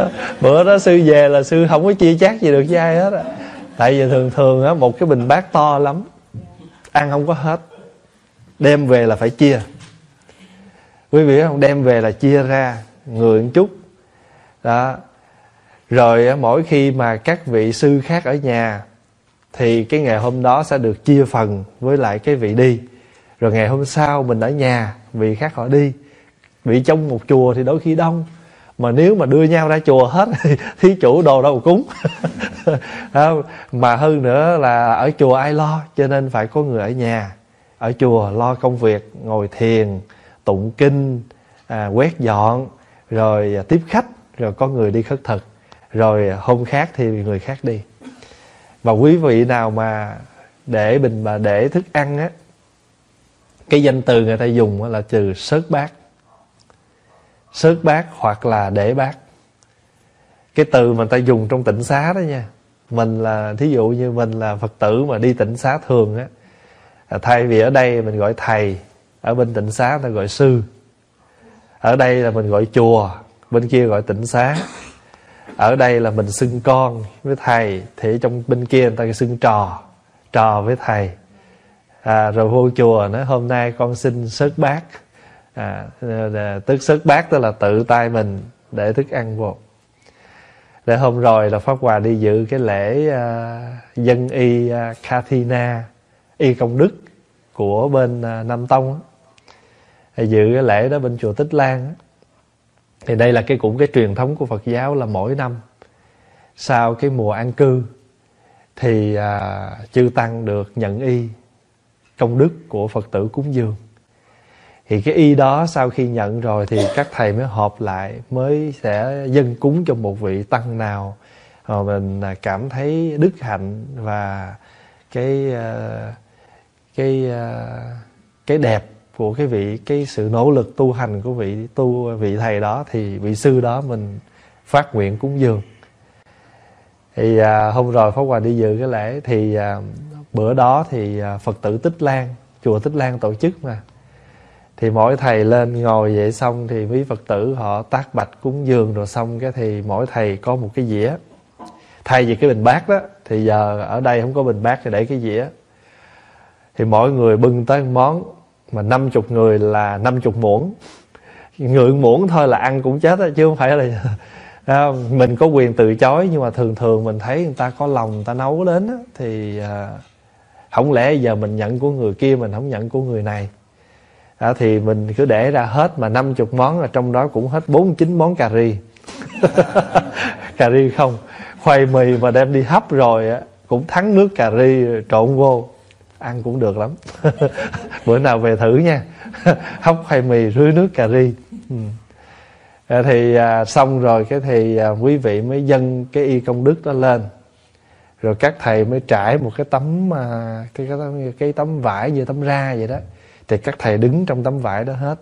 Bữa đó sư về là sư không có chia chác gì được với ai hết á tại vì thường thường á, một cái bình bát to lắm, ăn không có hết, đem về là phải chia. Quý vị không? Đem về là chia ra, người một chút. Đó. Rồi mỗi khi mà các vị sư khác ở nhà, thì cái ngày hôm đó sẽ được chia phần với lại cái vị đi. Rồi ngày hôm sau mình ở nhà, vị khác họ đi. Vị trong một chùa thì đôi khi đông mà nếu mà đưa nhau ra chùa hết thì thí chủ đồ đâu cúng. Mà hơn nữa là ở chùa ai lo cho nên phải có người ở nhà. Ở chùa lo công việc ngồi thiền tụng kinh à, quét dọn rồi à, tiếp khách rồi có người đi khất thực. Rồi à, hôm khác thì người khác đi. Và quý vị nào mà để bình mà để thức ăn á cái danh từ người ta dùng là trừ sớt bát sớt bát hoặc là để bát. Cái từ mà ta dùng trong tịnh xá đó nha mình là thí dụ như mình là phật tử mà đi tịnh xá thường á à, thay vì ở đây mình gọi thầy ở bên tịnh xá ta gọi sư ở đây là mình gọi chùa bên kia gọi tịnh xá ở đây là mình xưng con với thầy thì trong bên kia người ta xưng trò trò với thầy. À, rồi vô chùa nói hôm nay con xin sớt bát à, ờ, ờ, tức sức bát tức là tự tay mình để thức ăn vô. Để hôm rồi là pháp hòa đi dự cái lễ à, dân y à, Kathina y công đức của bên à, Nam Tông thì dự cái lễ đó bên chùa Tích Lan thì đây là cái cũng cái truyền thống của Phật giáo là mỗi năm sau cái mùa an cư thì à, chư tăng được nhận y công đức của Phật tử cúng dường thì cái y đó sau khi nhận rồi thì các thầy mới họp lại mới sẽ dân cúng cho một vị tăng nào mà mình à, cảm thấy đức hạnh và cái à, cái à, cái đẹp của cái vị cái sự nỗ lực tu hành của vị tu vị thầy đó thì vị sư đó mình phát nguyện cúng dường. Thì à, hôm rồi pháp hòa đi dự cái lễ thì à, bữa đó thì à, phật tử tích lan chùa tích lan tổ chức mà thì mỗi thầy lên ngồi vậy xong thì quý phật tử họ tác bạch cúng dường rồi xong cái thì mỗi thầy có một cái dĩa. Thay vì cái bình bát đó thì giờ ở đây không có bình bát thì để cái dĩa. Thì mỗi người bưng tới món mà năm chục người là năm chục muỗng. Người muỗng thôi là ăn cũng chết đó, chứ không phải là đó, mình có quyền từ chối nhưng mà thường thường mình thấy người ta có lòng người ta nấu đến đó, thì à, không lẽ giờ mình nhận của người kia mình không nhận của người này? À, thì mình cứ để ra hết mà năm chục món là trong đó cũng hết bốn chín món cà ri. Cà ri không khoai mì mà đem đi hấp rồi á cũng thắng nước cà ri trộn vô. Ăn cũng được lắm. Bữa nào về thử nha. Hấp khoai mì rưới nước cà ri. Ừ. À, thì à, xong rồi cái thì à, quý vị mới dâng cái y công đức đó lên. Rồi các thầy mới trải một cái tấm à, cái, cái cái tấm vải như tấm ra vậy đó thì các thầy đứng trong tấm vải đó hết.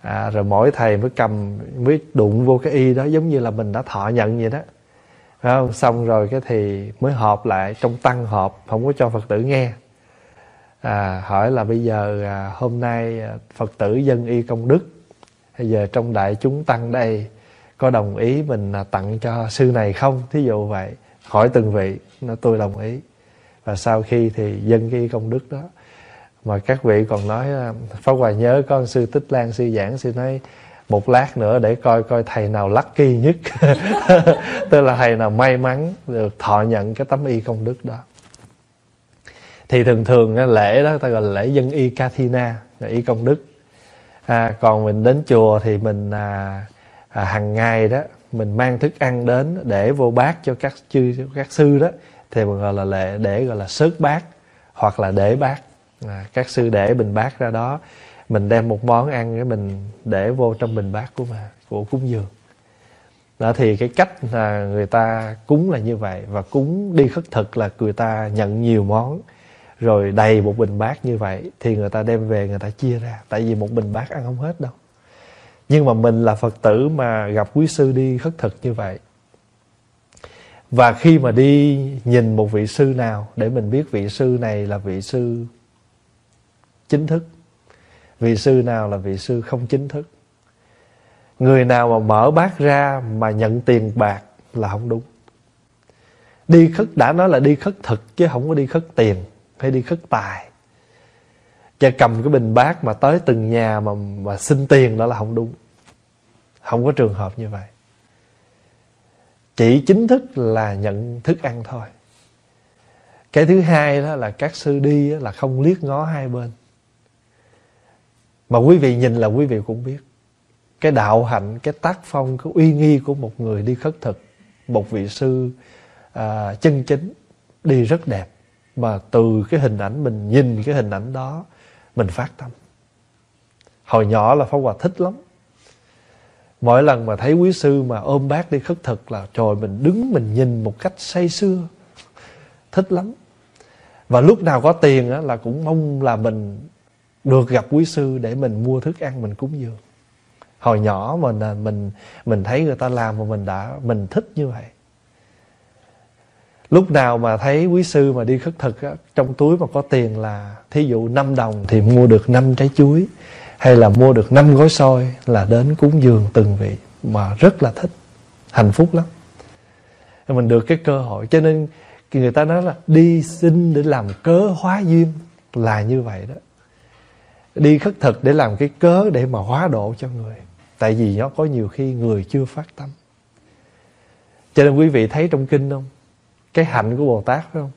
À, rồi mỗi thầy mới cầm mới đụng vô cái y đó giống như là mình đã thọ nhận vậy đó. Phải không? xong rồi cái thì mới họp lại trong tăng họp không có cho phật tử nghe. À, hỏi là bây giờ à, hôm nay à, phật tử dân y công đức bây giờ trong đại chúng tăng đây có đồng ý mình à, tặng cho sư này không? Thí dụ vậy. Hỏi từng vị nó tôi đồng ý. Và sau khi thì dân y công đức đó mà các vị còn nói à, Pháp Hòa nhớ con sư Tích Lan sư giảng sư nói một lát nữa để coi coi thầy nào lucky nhất. Tức là thầy nào may mắn được thọ nhận cái tấm y công đức đó. Thì thường thường lễ đó ta gọi là lễ dân y Kathina là y công đức. À, còn mình đến chùa thì mình à, à, hàng ngày đó mình mang thức ăn đến để vô bát cho các chư các sư đó. Thì mình gọi là lễ để gọi là sớt bát hoặc là để bát à, các sư để bình bát ra đó mình đem một món ăn cái mình để vô trong bình bát của mà của cúng dường. Đó thì cái cách là người ta cúng là như vậy và cúng đi khất thực là người ta nhận nhiều món rồi đầy một bình bát như vậy thì người ta đem về người ta chia ra tại vì một bình bát ăn không hết đâu. Nhưng mà mình là phật tử mà gặp quý sư đi khất thực như vậy và khi mà đi nhìn một vị sư nào để mình biết vị sư này là vị sư chính thức. Vị sư nào là vị sư không chính thức. Người nào mà mở bát ra mà nhận tiền bạc là không đúng. Đi khất, đã nói là đi khất thực chứ không có đi khất tiền hay đi khất tài. Và cầm cái bình bát mà tới từng nhà mà mà xin tiền đó là không đúng. Không có trường hợp như vậy. Chỉ chính thức là nhận thức ăn thôi. Cái thứ hai đó là các sư đi là không liếc ngó hai bên mà quý vị nhìn là quý vị cũng biết. Cái đạo hạnh cái tác phong cái uy nghi của một người đi khất thực một vị sư à, chân chính đi rất đẹp. Mà từ cái hình ảnh mình nhìn cái hình ảnh đó mình phát tâm. Hồi nhỏ là pháp hòa thích lắm. Mỗi lần mà thấy quý sư mà ôm bác đi khất thực là trời mình đứng mình nhìn một cách say sưa. Thích lắm. Và lúc nào có tiền á, là cũng mong là mình được gặp quý sư để mình mua thức ăn mình cúng dường. Hồi nhỏ mình à, mình mình thấy người ta làm mà mình đã mình thích như vậy. Lúc nào mà thấy quý sư mà đi khất thực á, trong túi mà có tiền là thí dụ 5 đồng thì mua được 5 trái chuối hay là mua được 5 gói xôi là đến cúng dường từng vị mà rất là thích hạnh phúc lắm. Mình được cái cơ hội cho nên người ta nói là đi xin để làm cớ hóa duyên là như vậy đó đi khất thực để làm cái cớ để mà hóa độ cho người. Tại vì nó có nhiều khi người chưa phát tâm. Cho nên quý vị thấy trong kinh không? Cái hạnh của bồ tát phải không?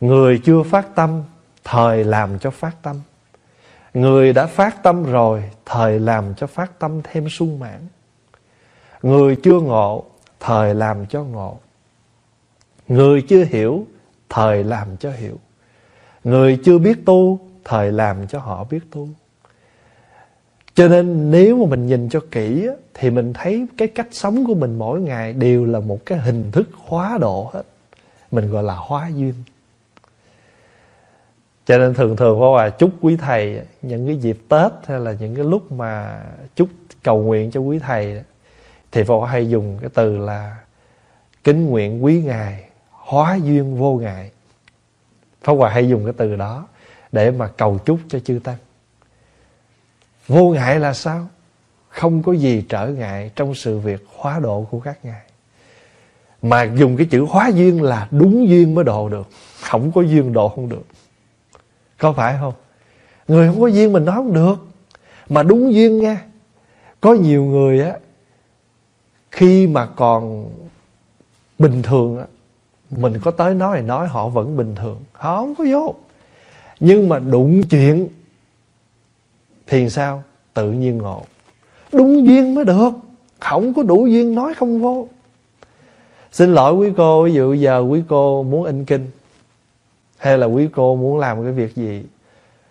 Người chưa phát tâm, thời làm cho phát tâm. Người đã phát tâm rồi, thời làm cho phát tâm thêm sung mãn. Người chưa ngộ, thời làm cho ngộ. Người chưa hiểu, thời làm cho hiểu. Người chưa biết tu thời làm cho họ biết tu. Cho nên nếu mà mình nhìn cho kỹ thì mình thấy cái cách sống của mình mỗi ngày đều là một cái hình thức hóa độ hết. Mình gọi là hóa duyên. Cho nên thường thường có hòa chúc quý thầy những cái dịp tết hay là những cái lúc mà chúc cầu nguyện cho quý thầy thì phật hay dùng cái từ là kính nguyện quý ngài, hóa duyên vô ngại Pháp Hòa hay dùng cái từ đó để mà cầu chúc cho chư tăng. Vô ngại là sao? Không có gì trở ngại trong sự việc hóa độ của các ngài. Mà dùng cái chữ hóa duyên là đúng duyên mới độ được, không có duyên độ không được. Có phải không? Người không có duyên mình nói không được. Mà đúng duyên nha. Có nhiều người á, khi mà còn bình thường á, mình có tới nói thì nói họ vẫn bình thường, họ không có vô nhưng mà đụng chuyện thì sao? Tự nhiên ngộ. Đúng duyên mới được. Không có đủ duyên nói không vô. Xin lỗi quý cô, ví dụ giờ quý cô muốn in kinh, hay là quý cô muốn làm cái việc gì.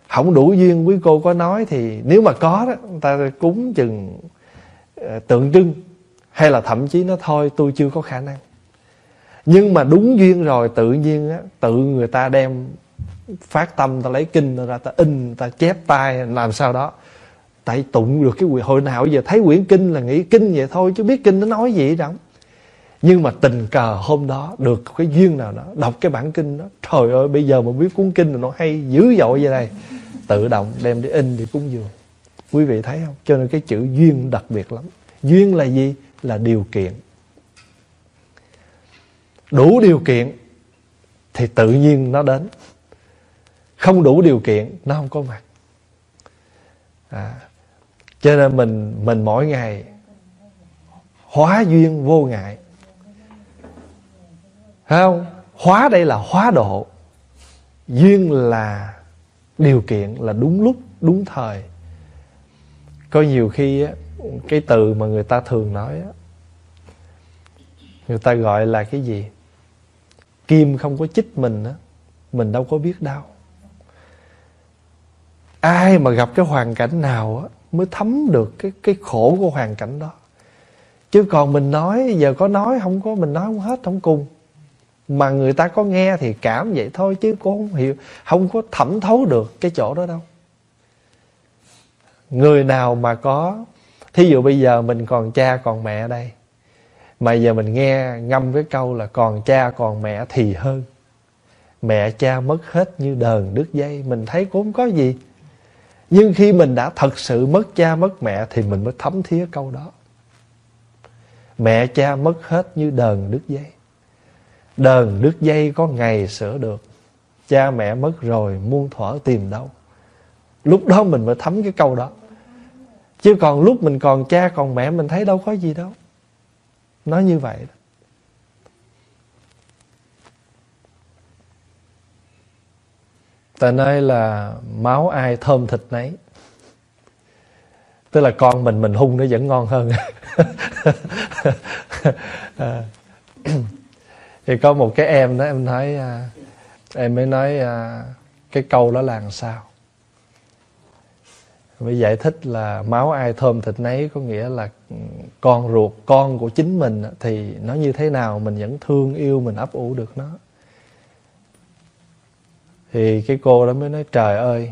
Không đủ duyên quý cô có nói thì nếu mà có đó, người ta cúng chừng ờ, tượng trưng, hay là thậm chí nó thôi, tôi chưa có khả năng. Nhưng mà đúng duyên rồi, tự nhiên á, tự người ta đem phát tâm ta lấy kinh ra ta in ta chép tay, làm sao đó. Tại tụng được cái quyển hồi nào giờ thấy quyển kinh là nghĩ kinh vậy thôi, chứ biết kinh nó nói gì đâu. Nhưng mà tình cờ hôm đó được cái duyên nào đó, đọc cái bản kinh đó, trời ơi, bây giờ mà biết cuốn kinh nó hay dữ dội vậy đây tự động đem đi in đi cúng dường. Quý vị thấy không? Cho nên cái chữ duyên đặc biệt lắm. Duyên là gì? Là điều kiện. Đủ điều kiện thì tự nhiên nó đến không đủ điều kiện nó không có mặt. À, cho nên mình mình mỗi ngày hóa duyên vô ngại. Thấy không? Hóa đây là hóa độ. Duyên là điều kiện là đúng lúc đúng thời. Có nhiều khi á, cái từ mà người ta thường nói á, người ta gọi là cái gì? Kim không có chích mình á mình đâu có biết đâu ai mà gặp cái hoàn cảnh nào á, mới thấm được cái cái khổ của hoàn cảnh đó. Chứ còn mình nói, giờ có nói, không có, mình nói không hết, không cùng. Mà người ta có nghe thì cảm vậy thôi, chứ cũng không hiểu, không có thẩm thấu được cái chỗ đó đâu. Người nào mà có, thí dụ bây giờ mình còn cha, còn mẹ đây, mà giờ mình nghe ngâm cái câu là còn cha, còn mẹ thì hơn. Mẹ cha mất hết như đờn đứt dây, mình thấy cũng không có gì nhưng khi mình đã thật sự mất cha, mất mẹ thì mình mới thấm thía câu đó. Mẹ, cha mất hết như đờn đứt dây. Đờn đứt dây có ngày sửa được. Cha, mẹ mất rồi, muôn thuở tìm đâu. Lúc đó mình mới thấm cái câu đó. Chứ còn lúc mình còn cha, còn mẹ, mình thấy đâu có gì đâu. Nói như vậy đó. Ta nói là máu ai thơm thịt nấy. Tức là con mình mình hung nó vẫn ngon hơn. À. thì có một cái em đó, em nói à, em mới nói à, cái câu đó là làm sao? Mới giải thích là máu ai thơm thịt nấy có nghĩa là con ruột, con của chính mình thì nó như thế nào mình vẫn thương yêu, mình ấp ủ được nó thì cái cô đó mới nói, trời ơi,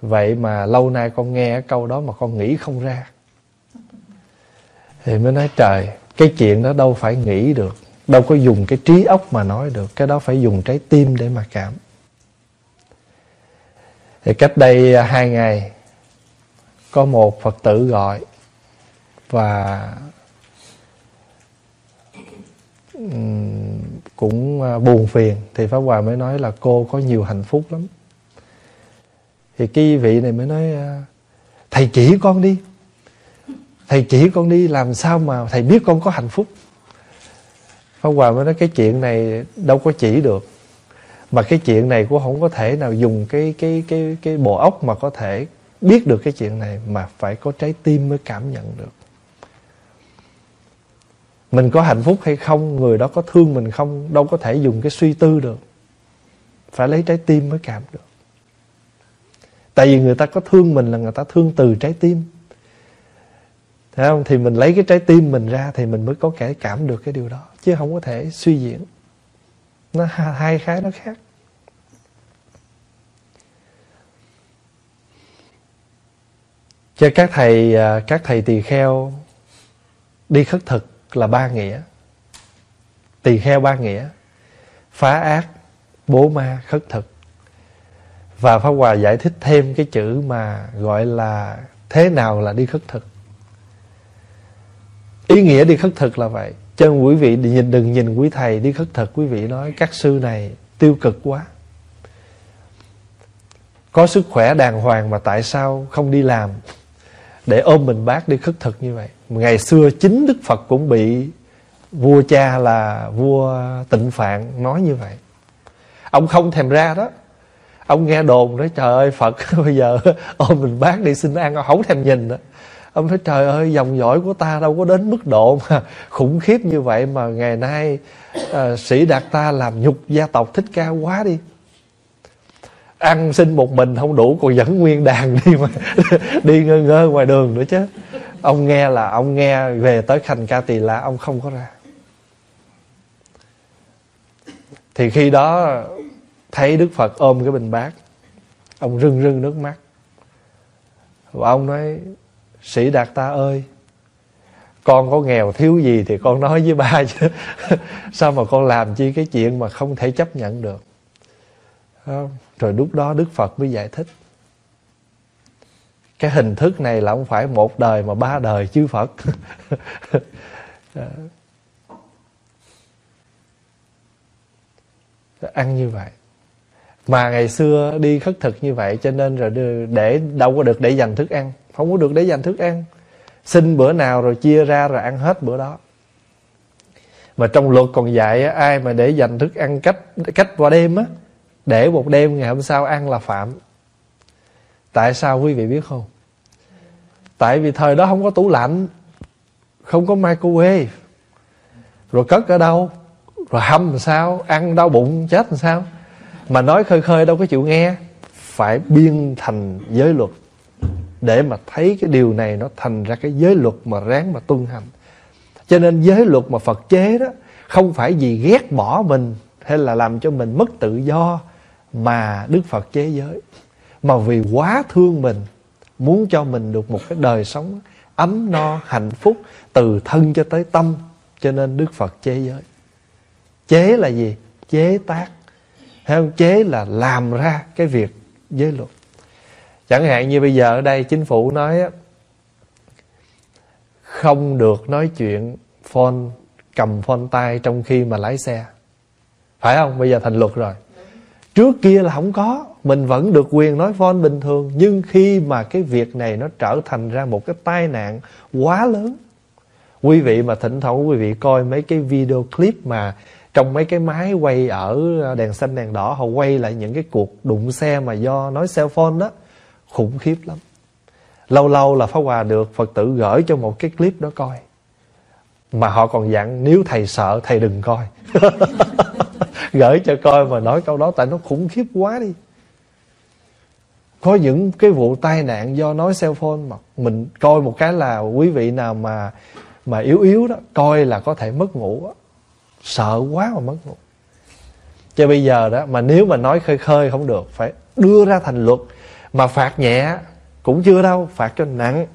vậy mà lâu nay con nghe cái câu đó mà con nghĩ không ra. Thì mới nói, trời, cái chuyện đó đâu phải nghĩ được, đâu có dùng cái trí óc mà nói được, cái đó phải dùng trái tim để mà cảm. Thì cách đây à, hai ngày, có một phật tử gọi và cũng à, buồn phiền, thì pháp hòa mới nói là cô có nhiều hạnh phúc lắm. Thì cái vị này mới nói à, thầy chỉ con đi. Thầy chỉ con đi, làm sao mà thầy biết con có hạnh phúc? Pháp hòa mới nói cái chuyện này đâu có chỉ được, mà cái chuyện này cũng không có thể nào dùng cái cái cái cái bộ óc mà có thể biết được cái chuyện này mà phải có trái tim mới cảm nhận được mình có hạnh phúc hay không, người đó có thương mình không, đâu có thể dùng cái suy tư được. Phải lấy trái tim mới cảm được. Tại vì người ta có thương mình là người ta thương từ trái tim. Thấy không? Thì mình lấy cái trái tim mình ra Thì mình mới có thể cảm được cái điều đó. Chứ không có thể suy diễn. Nó hai cái nó khác. Cho các thầy à, Các thầy tỳ kheo Đi khất thực là ba nghĩa. Tỳ kheo ba nghĩa. Phá ác, Bố ma, khất thực. Và Pháp Hòa giải thích thêm cái chữ mà gọi là Thế nào là đi khất thực. Ý nghĩa đi khất thực là vậy. Cho nên quý vị nhìn, đừng nhìn quý thầy đi khất thực. Quý vị nói các sư này tiêu cực quá. Có sức khỏe đàng hoàng mà tại sao không đi làm Để ôm mình bác đi khất thực như vậy? Ngày xưa chính Đức Phật cũng bị Vua cha là vua tịnh phạn nói như vậy. Ông không thèm ra đó. Ông nghe đồn nói trời ơi Phật bây giờ ôm mình bác đi xin ăn Ông không thèm nhìn đó ông nói trời ơi dòng dõi của ta đâu có đến mức độ mà khủng khiếp như vậy mà ngày nay à, sĩ đạt ta làm nhục gia tộc thích ca quá đi. Ăn xin một mình không đủ còn dẫn nguyên đàn đi mà đi ngơ ngơ ngoài đường nữa chứ ông nghe là ông nghe về tới khanh ca tỳ la, ông không có ra. Thì khi đó thấy đức phật ôm cái bình bát, ông rưng rưng nước mắt. Và ông nói, Sĩ Đạt ta ơi, con có nghèo thiếu gì thì con nói với ba chứ. Sao mà con làm chi cái chuyện mà không thể chấp nhận được? Rồi lúc đó đức phật mới giải thích cái hình thức này là không phải một đời mà ba đời chư phật. Ăn như vậy. Mà ngày xưa đi khất thực như vậy cho nên rồi để đâu có được để dành thức ăn. Không có được để dành thức ăn. Xin bữa nào rồi chia ra rồi ăn hết bữa đó. Mà trong luật còn dạy ai mà để dành thức ăn cách cách qua đêm á, để một đêm ngày hôm sau ăn là phạm tại sao quý vị biết không? Tại vì thời đó không có tủ lạnh, không có microwave. Rồi cất ở đâu? Rồi hâm làm sao? Ăn đau bụng, chết làm sao? Mà nói khơi khơi đâu có chịu nghe. Phải biên thành giới luật. Để mà thấy cái điều này nó thành ra cái giới luật mà ráng mà tuân hành. Cho nên giới luật mà phật chế đó, không phải vì ghét bỏ mình hay là làm cho mình mất tự do mà đức phật chế giới mà vì quá thương mình, muốn cho mình được một cái đời sống ấm no, hạnh phúc từ thân cho tới tâm, cho nên đức phật chế giới. Chế là gì? Chế tác. Hay không? Chế là làm ra cái việc giới luật. Chẳng hạn như bây giờ ở đây chính phủ nói không được nói chuyện phone, cầm phone tay trong khi mà lái xe. Phải không? Bây giờ thành luật rồi trước kia là không có, mình vẫn được quyền nói phone bình thường, nhưng khi mà cái việc này nó trở thành ra một cái tai nạn quá lớn. Quý vị mà thỉnh thoảng quý vị coi mấy cái video clip mà trong mấy cái máy quay ở đèn xanh, đèn đỏ, họ quay lại những cái cuộc đụng xe mà do nói cell phone đó, khủng khiếp lắm. Lâu lâu là pháp hòa được phật tử gửi cho một cái clip đó coi. Mà họ còn dặn, nếu thầy sợ, thầy đừng coi. gửi cho coi mà nói câu đó, tại nó khủng khiếp quá đi. Có những cái vụ tai nạn do nói cell phone mà mình coi một cái là quý vị nào mà mà yếu yếu đó, coi là có thể mất ngủ đó. sợ quá mà mất ngủ. Cho bây giờ đó, mà nếu mà nói khơi khơi không được, phải đưa ra thành luật. Mà phạt nhẹ cũng chưa đâu, phạt cho nặng.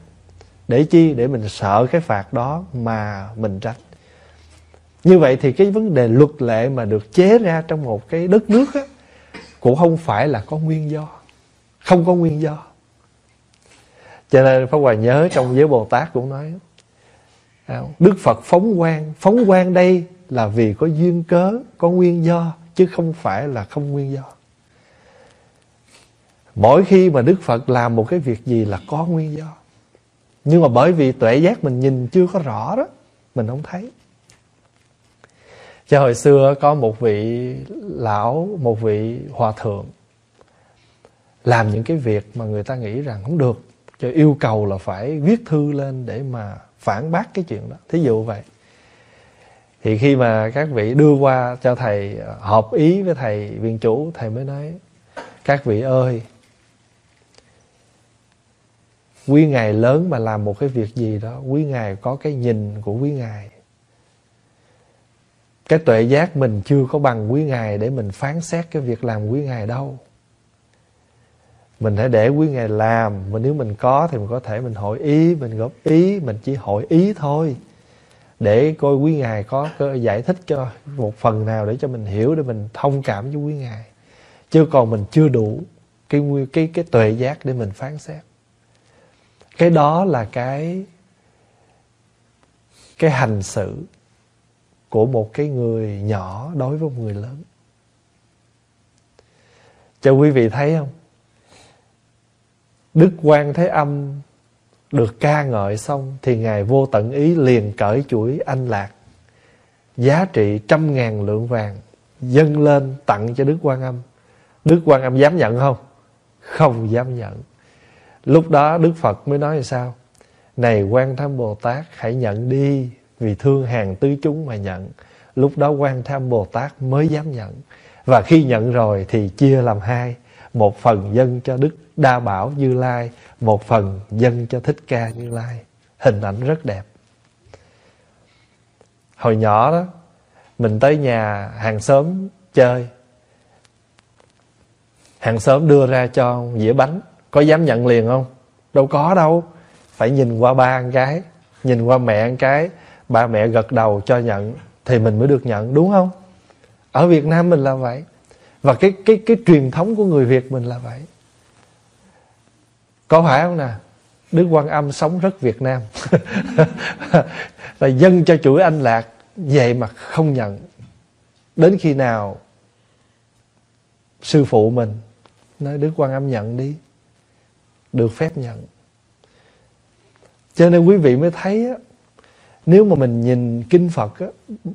Để chi? Để mình sợ cái phạt đó mà mình tránh như vậy thì cái vấn đề luật lệ mà được chế ra trong một cái đất nước á, cũng không phải là có nguyên do. Không có nguyên do. Cho nên Pháp Hòa nhớ trong giới Bồ Tát cũng nói à, Đức Phật phóng quang Phóng quang đây là vì có duyên cớ, Có nguyên do, Chứ không phải là không nguyên do. Mỗi khi mà Đức Phật làm một cái việc gì là có nguyên do. Nhưng mà bởi vì tuệ giác mình nhìn chưa có rõ đó, Mình không thấy. Cho hồi xưa có một vị lão, Một vị hòa thượng Làm những cái việc mà người ta nghĩ rằng không được, Cho yêu cầu là phải viết thư lên Để mà phản bác cái chuyện đó. Thí dụ vậy. Thì khi mà các vị đưa qua cho thầy à, Hợp ý với thầy viên chủ, Thầy mới nói, Các vị ơi, quý ngài lớn mà làm một cái việc gì đó, quý ngài có cái nhìn của quý ngài cái tuệ giác mình chưa có bằng quý ngài để mình phán xét cái việc làm quý ngài đâu. Mình hãy để quý ngài làm, mà nếu mình có thì mình có thể mình hội ý, mình góp ý, mình chỉ hội ý thôi. Để coi quý ngài có giải thích cho một phần nào để cho mình hiểu, để mình thông cảm với quý ngài. Chứ còn mình chưa đủ cái cái cái tuệ giác để mình phán xét. Cái đó là cái cái hành xử của một cái người nhỏ đối với một người lớn. Cho quý vị thấy không? Đức quan thế âm được ca ngợi xong thì ngài vô tận ý liền cởi chuỗi anh lạc, giá trị trăm ngàn lượng vàng dâng lên tặng cho đức quan âm. Đức quan âm dám nhận không? Không dám nhận. Lúc đó Đức Phật mới nói là sao? Này quan tham Bồ Tát, hãy nhận đi. Vì thương hàng tứ chúng mà nhận. Lúc đó quan tham Bồ Tát mới dám nhận. Và khi nhận rồi thì chia làm hai. Một phần dân cho Đức Đa Bảo Như Lai, Một phần dân cho Thích Ca Như Lai. Hình ảnh rất đẹp. Hồi nhỏ đó, Mình tới nhà hàng xóm chơi. Hàng xóm đưa ra cho dĩa bánh. Có dám nhận liền không? Đâu có đâu. Phải nhìn qua ba ăn cái nhìn qua mẹ ăn cái ba mẹ gật đầu cho nhận thì mình mới được nhận đúng không? Ở Việt Nam mình là vậy. Và cái cái cái truyền thống của người Việt mình là vậy. Có phải không nè? Đức Quan Âm sống rất Việt Nam. Là dân cho chuỗi anh lạc vậy mà không nhận. Đến khi nào sư phụ mình nói Đức Quan Âm nhận đi. Được phép nhận. Cho nên quý vị mới thấy á, nếu mà mình nhìn kinh Phật á,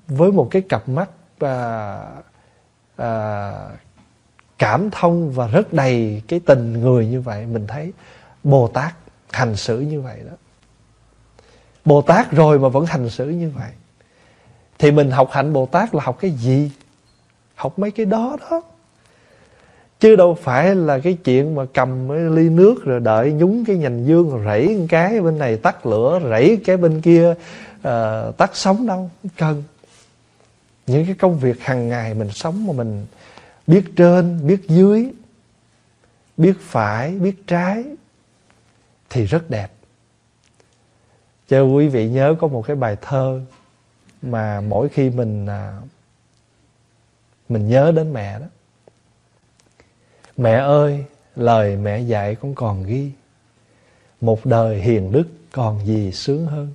với một cái cặp mắt à, à, cảm thông và rất đầy cái tình người như vậy mình thấy Bồ Tát hành xử như vậy đó Bồ Tát rồi mà vẫn hành xử như vậy Thì mình học hạnh Bồ Tát là học cái gì? Học mấy cái đó đó Chứ đâu phải là cái chuyện mà cầm cái ly nước Rồi đợi nhúng cái nhành dương Rồi rảy cái bên này tắt lửa Rảy cái bên kia uh, tắt sống đâu cần. Những cái công việc hàng ngày mình sống mà mình Biết trên, biết dưới Biết phải, biết trái Thì rất đẹp. Cho quý vị nhớ có một cái bài thơ Mà mỗi khi mình à, Mình nhớ đến mẹ đó. Mẹ ơi Lời mẹ dạy con còn ghi. Một đời hiền đức còn gì sướng hơn.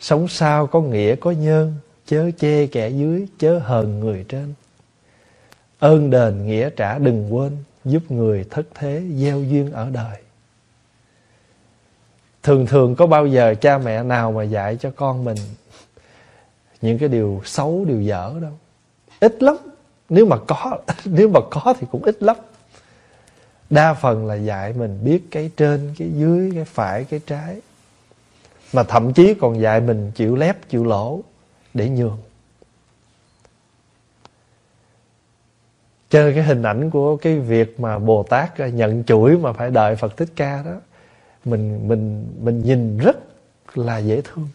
Sống sao có nghĩa có nhân Chớ chê kẻ dưới Chớ hờn người trên. Ơn đền nghĩa trả đừng quên Giúp người thất thế gieo duyên ở đời. Thường thường có bao giờ cha mẹ nào mà dạy cho con mình Những cái điều xấu, điều dở đâu? Ít lắm. Nếu mà có Nếu mà có thì cũng ít lắm. Đa phần là dạy mình biết cái trên, cái dưới, cái phải, cái trái. Mà thậm chí còn dạy mình chịu lép, chịu lỗ Để nhường. Cho nên cái hình ảnh của cái việc mà Bồ Tát à, nhận chuỗi mà phải đợi Phật Thích Ca đó mình mình mình nhìn rất là dễ thương?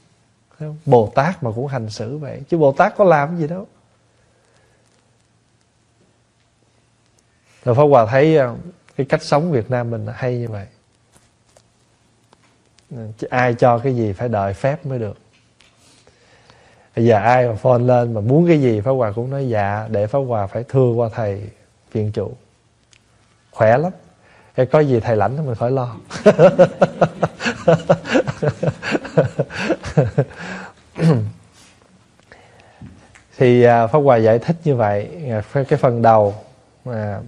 Bồ Tát mà cũng hành xử vậy. Chứ Bồ Tát có làm gì đâu. Rồi Pháp Hòa thấy ờ, cái cách sống Việt Nam mình hay như vậy. Chứ ai cho cái gì phải đợi phép mới được. Bây giờ ai mà phone lên mà muốn cái gì Pháp Hòa cũng nói dạ để Pháp Hòa phải thưa qua thầy viện chủ, khỏe lắm. Cái có gì thầy lãnh mình khỏi lo. Thì à, pháp hòa giải thích như vậy à, cái phần đầu mà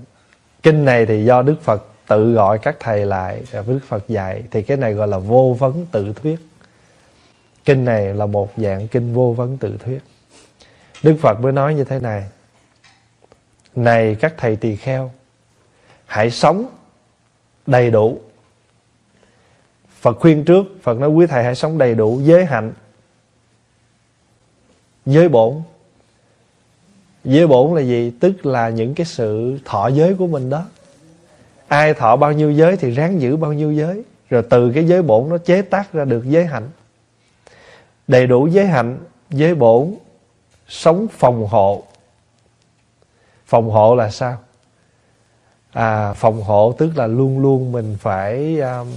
kinh này thì do đức phật tự gọi các thầy lại với đức phật dạy, thì cái này gọi là vô vấn tự thuyết. Kinh này là một dạng kinh vô vấn tự thuyết. Đức phật mới nói như thế này này các thầy tỳ kheo, hãy sống đầy đủ. Phật khuyên trước, Phật nói, quý thầy hãy sống đầy đủ, giới hạnh, Giới bổn. Giới bổn là gì? Tức là những cái sự thọ giới của mình đó. Ai thọ bao nhiêu giới thì ráng giữ bao nhiêu giới. Rồi từ cái giới bổn nó chế tác ra được giới hạnh. Đầy đủ giới hạnh Giới bổn Sống phòng hộ. Phòng hộ là sao? à, phòng hộ tức là luôn luôn mình phải um,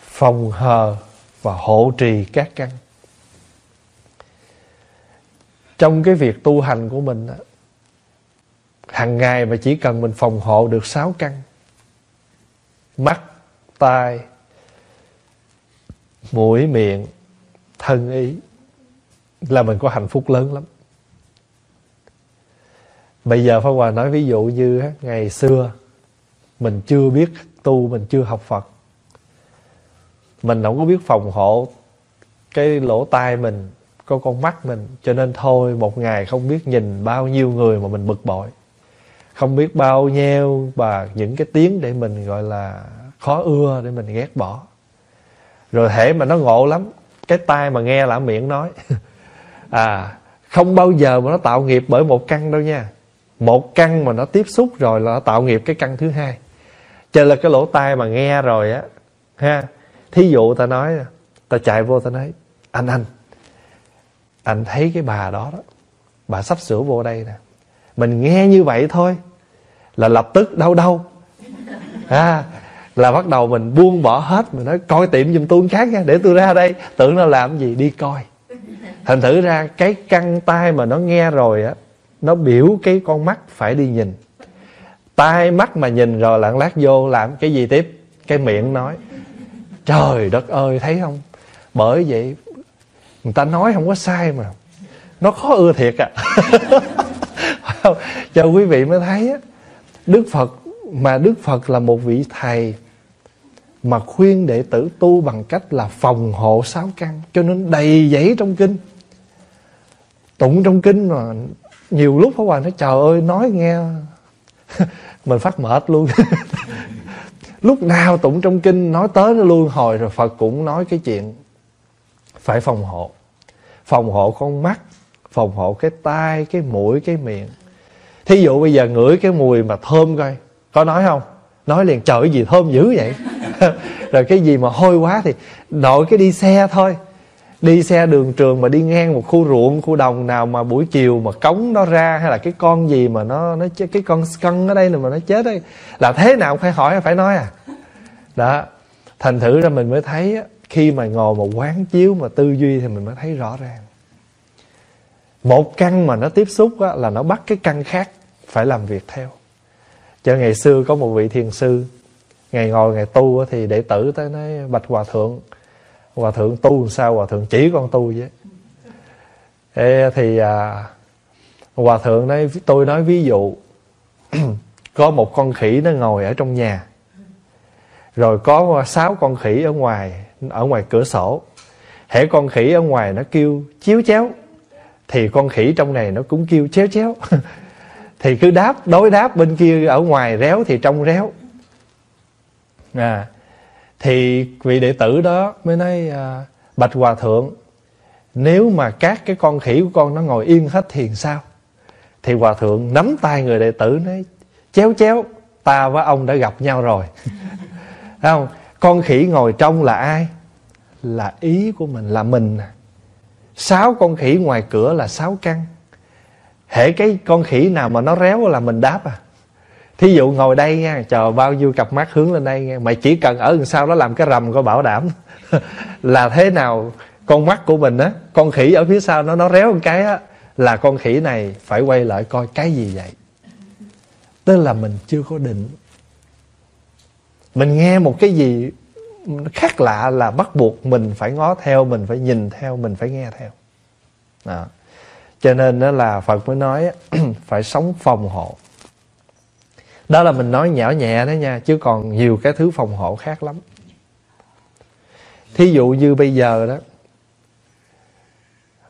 phòng hờ và hộ trì các căn trong cái việc tu hành của mình hàng ngày mà chỉ cần mình phòng hộ được sáu căn mắt tai mũi miệng thân ý là mình có hạnh phúc lớn lắm Bây giờ Pháp Hòa nói ví dụ như ngày xưa mình chưa biết tu, mình chưa học Phật. Mình không có biết phòng hộ cái lỗ tai mình, có con mắt mình. Cho nên thôi, một ngày không biết nhìn bao nhiêu người mà mình bực bội. Không biết bao nhiêu và những cái tiếng để mình, gọi là, khó ưa để mình ghét bỏ. Rồi thể mà nó ngộ lắm. Cái tai mà nghe là miệng nói. à không bao giờ mà nó tạo nghiệp bởi một căn đâu nha một căn mà nó tiếp xúc rồi là nó tạo nghiệp cái căn thứ hai cho là cái lỗ tai mà nghe rồi á, ha, thí dụ ta nói ta chạy vô ta nói, anh anh anh thấy cái bà đó đó bà sắp sửa vô đây nè. Mình nghe như vậy thôi là lập tức đau đau. À, là bắt đầu mình buông bỏ hết mình nói coi tiệm giùm tôi khác nha để tôi ra đây. Tưởng nó làm gì đi coi. Thành thử ra cái căng tay mà nó nghe rồi á nó biểu cái con mắt phải đi nhìn. Tai mắt mà nhìn rồi lặng lát vô làm cái gì tiếp? Cái miệng nói trời đất ơi thấy không? Bởi vậy người ta nói không có sai mà. Nó khó ưa thiệt à. Cho quý vị mới thấy á, đức phật, mà đức phật là một vị thầy mà khuyên đệ tử tu bằng cách là phòng hộ sáu căn, cho nên đầy giấy trong kinh. Tụng trong kinh mà nhiều lúc Pháp Hòa nói, trời ơi, nói nghe. Mình phát mệt luôn. Lúc nào tụng trong kinh, nói tới nó luôn, hồi rồi Phật cũng nói cái chuyện phải phòng hộ phòng hộ con mắt, phòng hộ cái tai, cái mũi, cái miệng. Thí dụ bây giờ ngửi cái mùi mà thơm coi. Có nói không? Nói liền, trời gì thơm dữ vậy? Rồi cái gì mà hôi quá thì nội cái đi xe thôi. Đi xe đường trường mà đi ngang một khu ruộng, khu đồng nào mà buổi chiều mà cống nó ra, hay là cái con gì mà nó nó cái con cân ở đây mà nó chết đấy. Là thế nào cũng phải hỏi, phải nói à. Đó, thành thử ra mình mới thấy á khi mà ngồi một quán chiếu mà tư duy thì mình mới thấy rõ ràng. Một căn mà nó tiếp xúc á, là nó bắt cái căn khác phải làm việc theo. Cho ngày xưa có một vị thiền sư ngày ngồi ngày tu á, thì đệ tử tới nói bạch hòa thượng hòa thượng tu làm sao? Hòa thượng chỉ con tu vậy Ê, thì à, hòa thượng nói tôi nói ví dụ có một con khỉ nó ngồi ở trong nhà rồi có sáu con khỉ ở ngoài ở ngoài cửa sổ. Hễ con khỉ ở ngoài nó kêu chiếu chéo thì con khỉ trong này nó cũng kêu chéo chéo. Thì cứ đáp đối đáp bên kia ở ngoài réo thì trong réo. À thì vị đệ tử đó mới nói à, bạch hòa thượng nếu mà các cái con khỉ của con nó ngồi yên hết thì sao? Thì hòa thượng nắm tay người đệ tử nói chéo chéo ta với ông đã gặp nhau rồi. Không? Con khỉ ngồi trong là ai? Là ý của mình, là mình. Sáu con khỉ ngoài cửa là sáu căn. Hễ cái con khỉ nào mà nó réo là mình đáp à. Thí dụ ngồi đây nha, chờ bao nhiêu cặp mắt hướng lên đây nha. Mày chỉ cần ở đằng sau đó làm cái rầm có bảo đảm. Là thế nào con mắt của mình á, con khỉ ở phía sau nó nó réo một cái á, là con khỉ này phải quay lại coi cái gì vậy? Tức là mình chưa có định mình nghe một cái gì khác lạ là bắt buộc mình phải ngó theo, mình phải nhìn theo, mình phải nghe theo. Đó. cho nên đó là phật mới nói phải sống phòng hộ. Đó là mình nói nhỏ nhẹ đó nha, chứ còn nhiều cái thứ phòng hộ khác lắm. Thí dụ như bây giờ đó,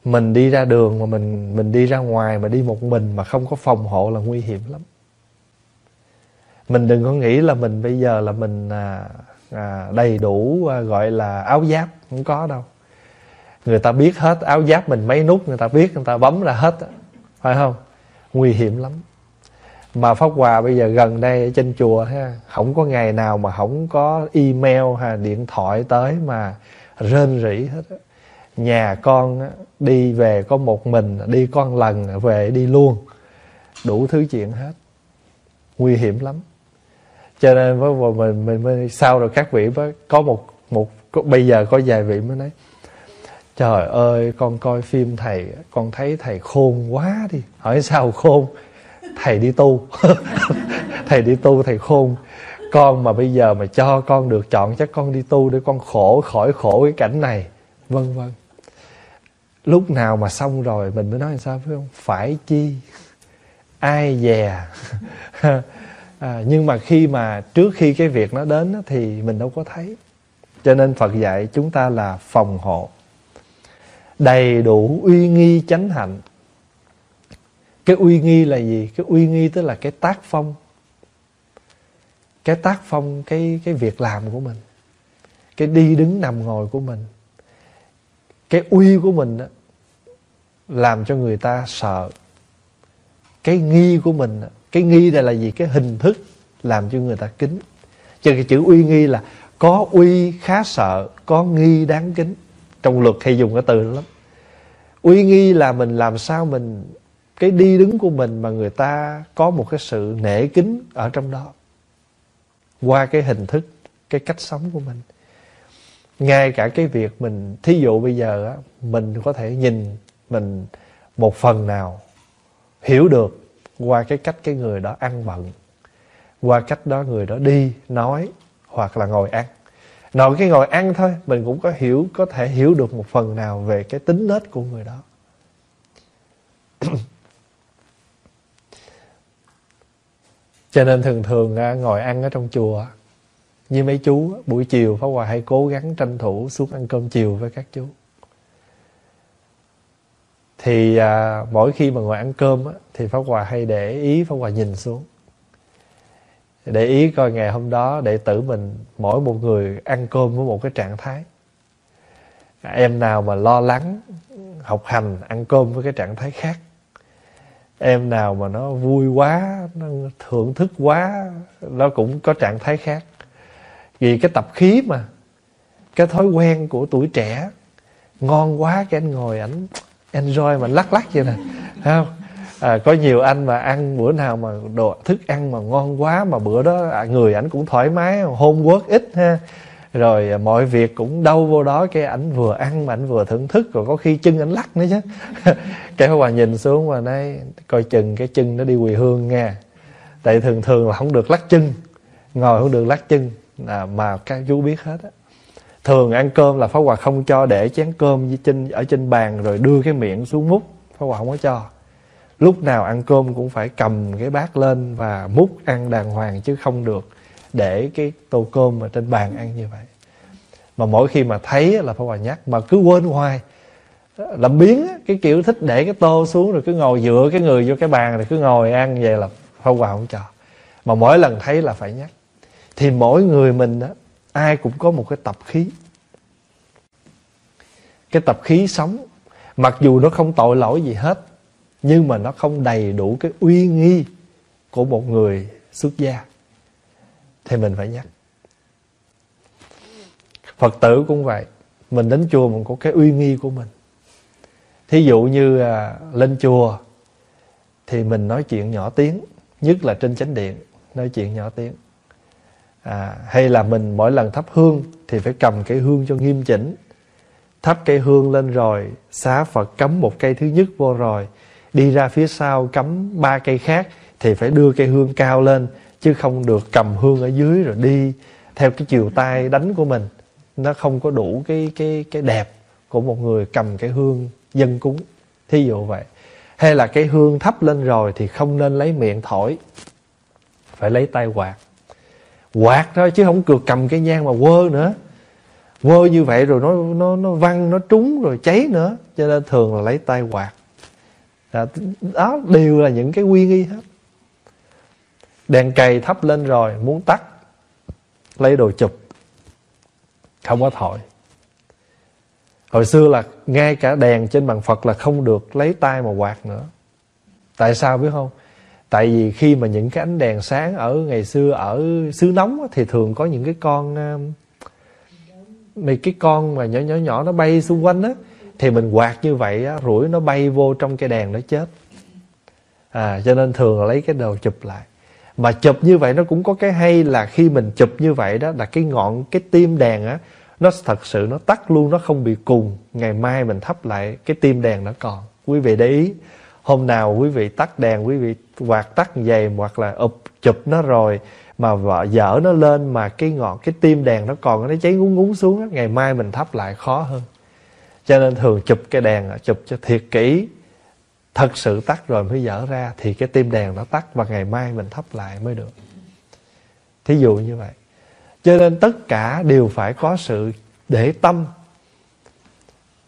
mình đi ra đường mà mình mình đi ra ngoài mà đi một mình mà không có phòng hộ là nguy hiểm lắm mình đừng có nghĩ là mình bây giờ là mình à, à, đầy đủ à, gọi là áo giáp không có đâu. Người ta biết hết áo giáp mình mấy nút người ta biết người ta bấm ra hết phải không? Nguy hiểm lắm. Mà pháp hòa bây giờ gần đây ở trên chùa ha không có ngày nào mà không có email hay điện thoại tới mà rên rỉ hết á. Nhà con đi về có một mình đi con lần về đi luôn đủ thứ chuyện hết. Nguy hiểm lắm cho nên với mình mình mới sau rồi các vị mới có một một có, bây giờ có vài vị mới nói trời ơi con coi phim thầy con thấy thầy khôn quá đi. Hỏi sao khôn? Thầy đi tu. Thầy đi tu thầy khôn. Con mà bây giờ mà cho con được chọn chắc con đi tu để con khổ khỏi khổ cái cảnh này. Vân vân. Lúc nào mà xong rồi mình mới nói sao phải không? Phải chi? Ai dè? à, nhưng mà khi mà trước khi cái việc nó đến thì mình đâu có thấy. Cho nên phật dạy chúng ta là phòng hộ. Đầy đủ uy nghi chánh hạnh. Cái uy nghi là gì? Cái uy nghi tức là cái tác phong. Cái tác phong cái cái việc làm của mình. Cái đi đứng nằm ngồi của mình. Cái uy của mình đó, làm cho người ta sợ. Cái nghi của mình cái nghi đây là gì? Cái hình thức làm cho người ta kính. Cho cái chữ uy nghi là có uy khá sợ, có nghi đáng kính. Trong luật hay dùng cái từ đó lắm. Uy nghi là mình làm sao mình, cái đi đứng của mình mà người ta có một cái sự nể kính ở trong đó. Qua cái hình thức, cái cách sống của mình. Ngay cả cái việc mình, thí dụ bây giờ á, mình có thể nhìn mình một phần nào, hiểu được qua cái cách cái người đó ăn bận qua cách đó người đó đi, nói, hoặc là ngồi ăn. Nội cái ngồi ăn thôi, mình cũng có hiểu, có thể hiểu được một phần nào về cái tính nết của người đó. Cho nên thường thường ngồi ăn ở trong chùa như mấy chú buổi chiều Pháp Hòa hay cố gắng tranh thủ xuống ăn cơm chiều với các chú thì à, mỗi khi mà ngồi ăn cơm á, thì Pháp Hòa hay để ý Pháp Hòa nhìn xuống. Để ý coi ngày hôm đó đệ tử mình mỗi một người ăn cơm với một cái trạng thái. Em nào mà lo lắng học hành ăn cơm với cái trạng thái khác. Em nào mà nó vui quá nó thưởng thức quá nó cũng có trạng thái khác. Vì cái tập khí mà cái thói quen của tuổi trẻ ngon quá cái anh ngồi ảnh enjoy mà lắc lắc vậy nè. Không? À, có nhiều anh mà ăn bữa nào mà đồ thức ăn mà ngon quá mà bữa đó à, người ảnh cũng thoải mái homework ít ha. Rồi à, mọi việc cũng đâu vô đó cái ảnh vừa ăn mà ảnh vừa thưởng thức rồi có khi chân ảnh lắc nữa chứ. Cái hòa nhìn xuống và nói coi chừng cái chân nó đi quỳ hương nha tại thường thường là không được lắc chân ngồi không được lắc chân à, mà các chú biết hết á thường ăn cơm là pháp hòa không cho để chén cơm trên, ở trên bàn rồi đưa cái miệng xuống múc. Pháp hòa không có cho. Lúc nào ăn cơm cũng phải cầm cái bát lên và múc ăn đàng hoàng chứ không được để cái tô cơm ở trên bàn ăn như vậy. Mà mỗi khi mà thấy là phải hòa nhắc, mà cứ quên hoài. Làm biến cái kiểu thích để cái tô xuống rồi cứ ngồi dựa cái người vô cái bàn rồi cứ ngồi ăn vậy là phải hòa không cho. Mà mỗi lần thấy là phải nhắc. Thì mỗi người mình đó ai cũng có một cái tập khí. Cái tập khí sống mặc dù nó không tội lỗi gì hết nhưng mà nó không đầy đủ cái uy nghi của một người xuất gia. Thì mình phải nhắc. Phật tử cũng vậy. Mình đến chùa mình có cái uy nghi của mình. Thí dụ như à, lên chùa thì mình nói chuyện nhỏ tiếng nhất là trên chánh điện nói chuyện nhỏ tiếng à, hay là mình mỗi lần thắp hương thì phải cầm cái hương cho nghiêm chỉnh. Thắp cây hương lên rồi xá phật cấm một cây thứ nhất vô rồi đi ra phía sau cắm ba cây khác thì phải đưa cây hương cao lên chứ không được cầm hương ở dưới rồi đi theo cái chiều tay đánh của mình. Nó không có đủ cái cái cái đẹp của một người cầm cái hương dân cúng thí dụ vậy. Hay là cái hương thấp lên rồi thì không nên lấy miệng thổi phải lấy tay quạt quạt thôi chứ không được cầm cái nhang mà quơ nữa. Quơ như vậy rồi nó nó nó văng nó trúng rồi cháy nữa. Cho nên thường là lấy tay quạt. Đó, đó đều là những cái quy nghi hết. Đèn cầy thắp lên rồi muốn tắt lấy đồ chụp. Không có thổi. Hồi xưa là ngay cả đèn trên bàn phật là không được lấy tay mà quạt nữa. Tại sao biết không? Tại vì khi mà những cái ánh đèn sáng ở ngày xưa, ở xứ nóng thì thường có những cái con um, mấy cái con mà nhỏ nhỏ nhỏ nó bay xung quanh á, thì mình quạt như vậy á, rủi nó bay vô trong cái đèn nó chết. À cho nên thường là lấy cái đầu chụp lại. Mà chụp như vậy nó cũng có cái hay là khi mình chụp như vậy đó, là cái ngọn, cái tim đèn á, nó thật sự nó tắt luôn, nó không bị cùng ngày mai mình thắp lại cái tim đèn nó còn. Quý vị để ý hôm nào quý vị tắt đèn, quý vị quạt tắt dày hoặc là ụp chụp nó rồi mà vợ dở nó lên mà cái ngọn, cái tim đèn nó còn, nó cháy ngúng ngúng xuống ngày mai mình thắp lại khó hơn. Cho nên thường chụp cái đèn, chụp cho thiệt kỹ, thật sự tắt rồi mới dở ra thì cái tim đèn nó tắt và ngày mai mình thắp lại mới được. Thí dụ như vậy. Cho nên tất cả đều phải có sự để tâm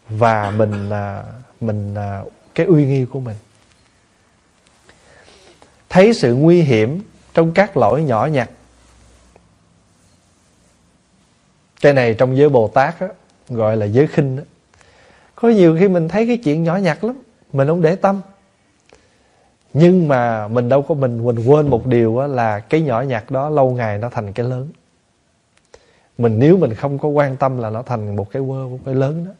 và mình à, mình à, cái uy nghi của mình thấy sự nguy hiểm trong các lỗi nhỏ nhặt. Cái này trong giới bồ tát đó, gọi là giới khinh đó. có nhiều khi mình thấy cái chuyện nhỏ nhặt lắm mình không để tâm. Nhưng mà mình đâu có mình mình quên một điều là cái nhỏ nhặt đó lâu ngày nó thành cái lớn. Mình nếu mình không có quan tâm là nó thành một cái quơ một cái lớn đó.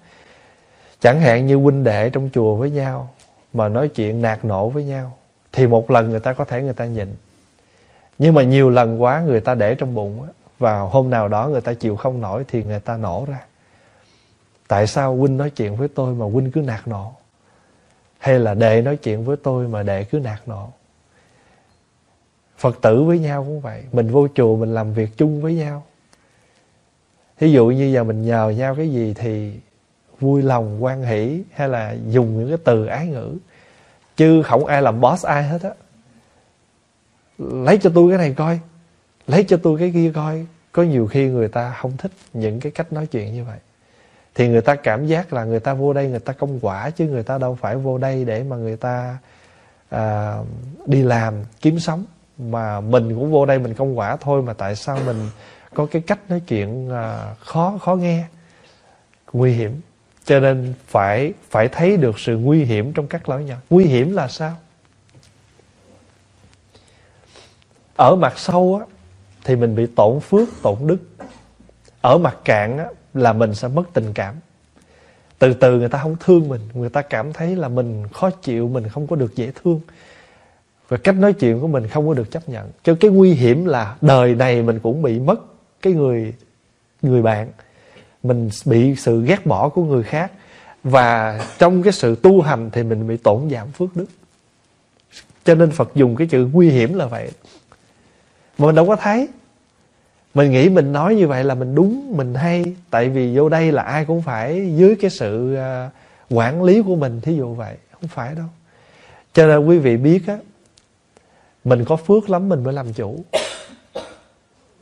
Chẳng hạn như huynh đệ trong chùa với nhau mà nói chuyện nạt nộ với nhau thì một lần người ta có thể người ta nhịn. Nhưng mà nhiều lần quá người ta để trong bụng và hôm nào đó người ta chịu không nổi thì người ta nổ ra. Tại sao huynh nói chuyện với tôi mà huynh cứ nạt nộ? Hay là đệ nói chuyện với tôi mà đệ cứ nạt nộ? Phật tử với nhau cũng vậy, mình vô chùa mình làm việc chung với nhau. Ví dụ như giờ mình nhờ nhau cái gì thì vui lòng quan hỷ hay là dùng những cái từ ái ngữ chứ không ai làm boss ai hết á. Lấy cho tôi cái này coi. Lấy cho tôi cái kia coi. Có nhiều khi người ta không thích những cái cách nói chuyện như vậy. Thì người ta cảm giác là người ta vô đây người ta công quả chứ người ta đâu phải vô đây để mà người ta à, đi làm kiếm sống. Mà mình cũng vô đây mình công quả thôi mà tại sao mình có cái cách nói chuyện à, khó khó nghe nguy hiểm cho nên phải phải thấy được sự nguy hiểm trong các lối nhau nguy hiểm là sao? Ở mặt sâu á, thì mình bị tổn phước, tổn đức. Ở mặt cạn á, là mình sẽ mất tình cảm. Từ từ người ta không thương mình, người ta cảm thấy là mình khó chịu, mình không có được dễ thương. Và cách nói chuyện của mình không có được chấp nhận. Cho cái nguy hiểm là đời này mình cũng bị mất cái người người bạn mình bị sự ghét bỏ của người khác. Và trong cái sự tu hành thì mình bị tổn giảm phước đức. Cho nên Phật dùng cái chữ nguy hiểm là vậy. Mà mình đâu có thấy. Mình nghĩ mình nói như vậy là mình đúng, mình hay. Tại vì vô đây là ai cũng phải dưới cái sự à, quản lý của mình, thí dụ vậy. Không phải đâu. Cho nên quý vị biết á, mình có phước lắm mình mới làm chủ.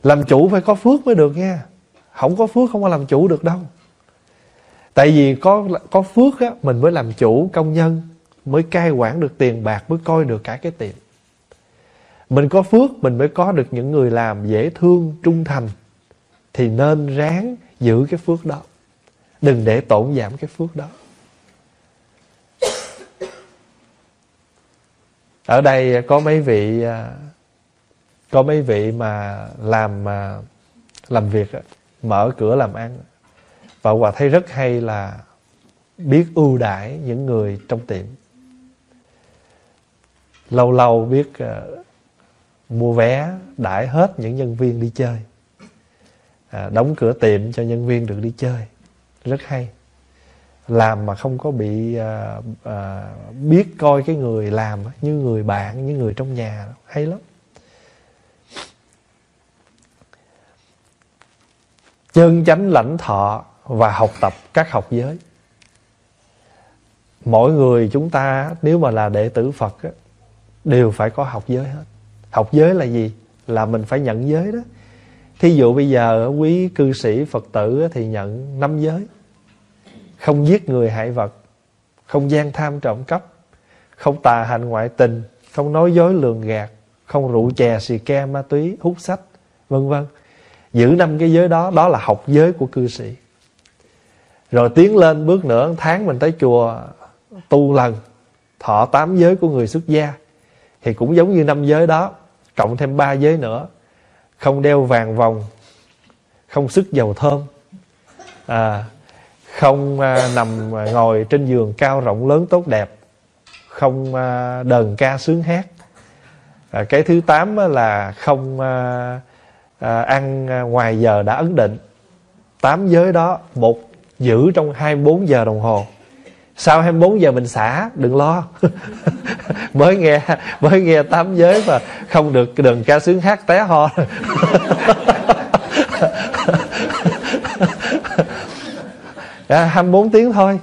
Làm chủ phải có phước mới được nha không có phước, không có làm chủ được đâu. Tại vì có có phước á, mình mới làm chủ công nhân, mới cai quản được tiền bạc, mới coi được cả cái tiền. mình có phước, mình mới có được những người làm dễ thương, trung thành, thì nên ráng giữ cái phước đó. Đừng để tổn giảm cái phước đó. Ở đây có mấy vị à, có mấy vị mà làm à, làm việc mở cửa làm ăn. Và hòa thấy rất hay là biết ưu đãi những người trong tiệm. Lâu lâu biết uh, mua vé đãi hết những nhân viên đi chơi. À, đóng cửa tiệm cho nhân viên được đi chơi. Rất hay. Làm mà không có bị à, à, biết coi cái người làm như người bạn như người trong nhà. Hay lắm. Chân chánh lãnh thọ và học tập các học giới. Mỗi người chúng ta nếu mà là đệ tử phật á, đều phải có học giới hết. Học giới là gì? Là mình phải nhận giới đó. Thí dụ bây giờ quý cư sĩ phật tử thì nhận năm giới. Không giết người hại vật không gian tham trộm cắp không tà hành ngoại tình không nói dối lường gạt không rượu chè xì ke ma túy hút sách vân vân giữ năm cái giới đó đó là học giới của cư sĩ. Rồi tiến lên bước nữa tháng mình tới chùa tu lần thọ tám giới của người xuất gia. Thì cũng giống như năm giới đó cộng thêm ba giới nữa. Không đeo vàng vòng không sức dầu thơm à, không à, nằm à, ngồi trên giường cao rộng lớn tốt đẹp không à, đờn ca sướng hát. À, cái thứ tám là không à, à, ăn à, ngoài giờ đã ấn định. Tám giới đó một giữ trong 24 giờ đồng hồ. Sau 24 giờ mình xả đừng lo. Mới nghe mới nghe tám giới mà không được đừng ca sướng hát té ho. À, 24 tiếng thôi.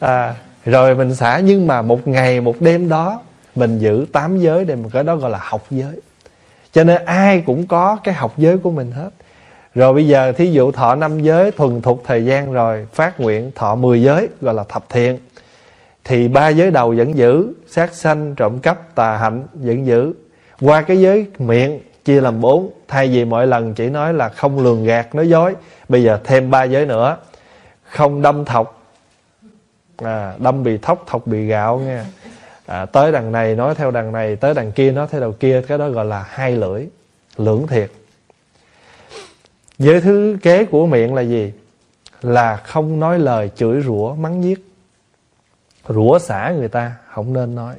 À, rồi mình xả nhưng mà một ngày một đêm đó mình giữ tám giới để một cái đó gọi là học giới cho nên ai cũng có cái học giới của mình hết. Rồi bây giờ thí dụ thọ năm giới thuần thục thời gian rồi phát nguyện thọ 10 giới gọi là thập thiện. Thì ba giới đầu vẫn giữ sát sanh trộm cắp tà hạnh vẫn giữ. Qua cái giới miệng chia làm bốn thay vì mỗi lần chỉ nói là không lường gạt nói dối bây giờ thêm ba giới nữa. Không đâm thọc à, đâm bị thóc thọc bị gạo nha à, tới đằng này nói theo đằng này tới đằng kia nói theo đầu kia cái đó gọi là hai lưỡi lưỡng thiệt. Giới thứ kế của miệng là gì? Là không nói lời chửi rủa mắng nhiếc. Rủa xả người ta không nên nói.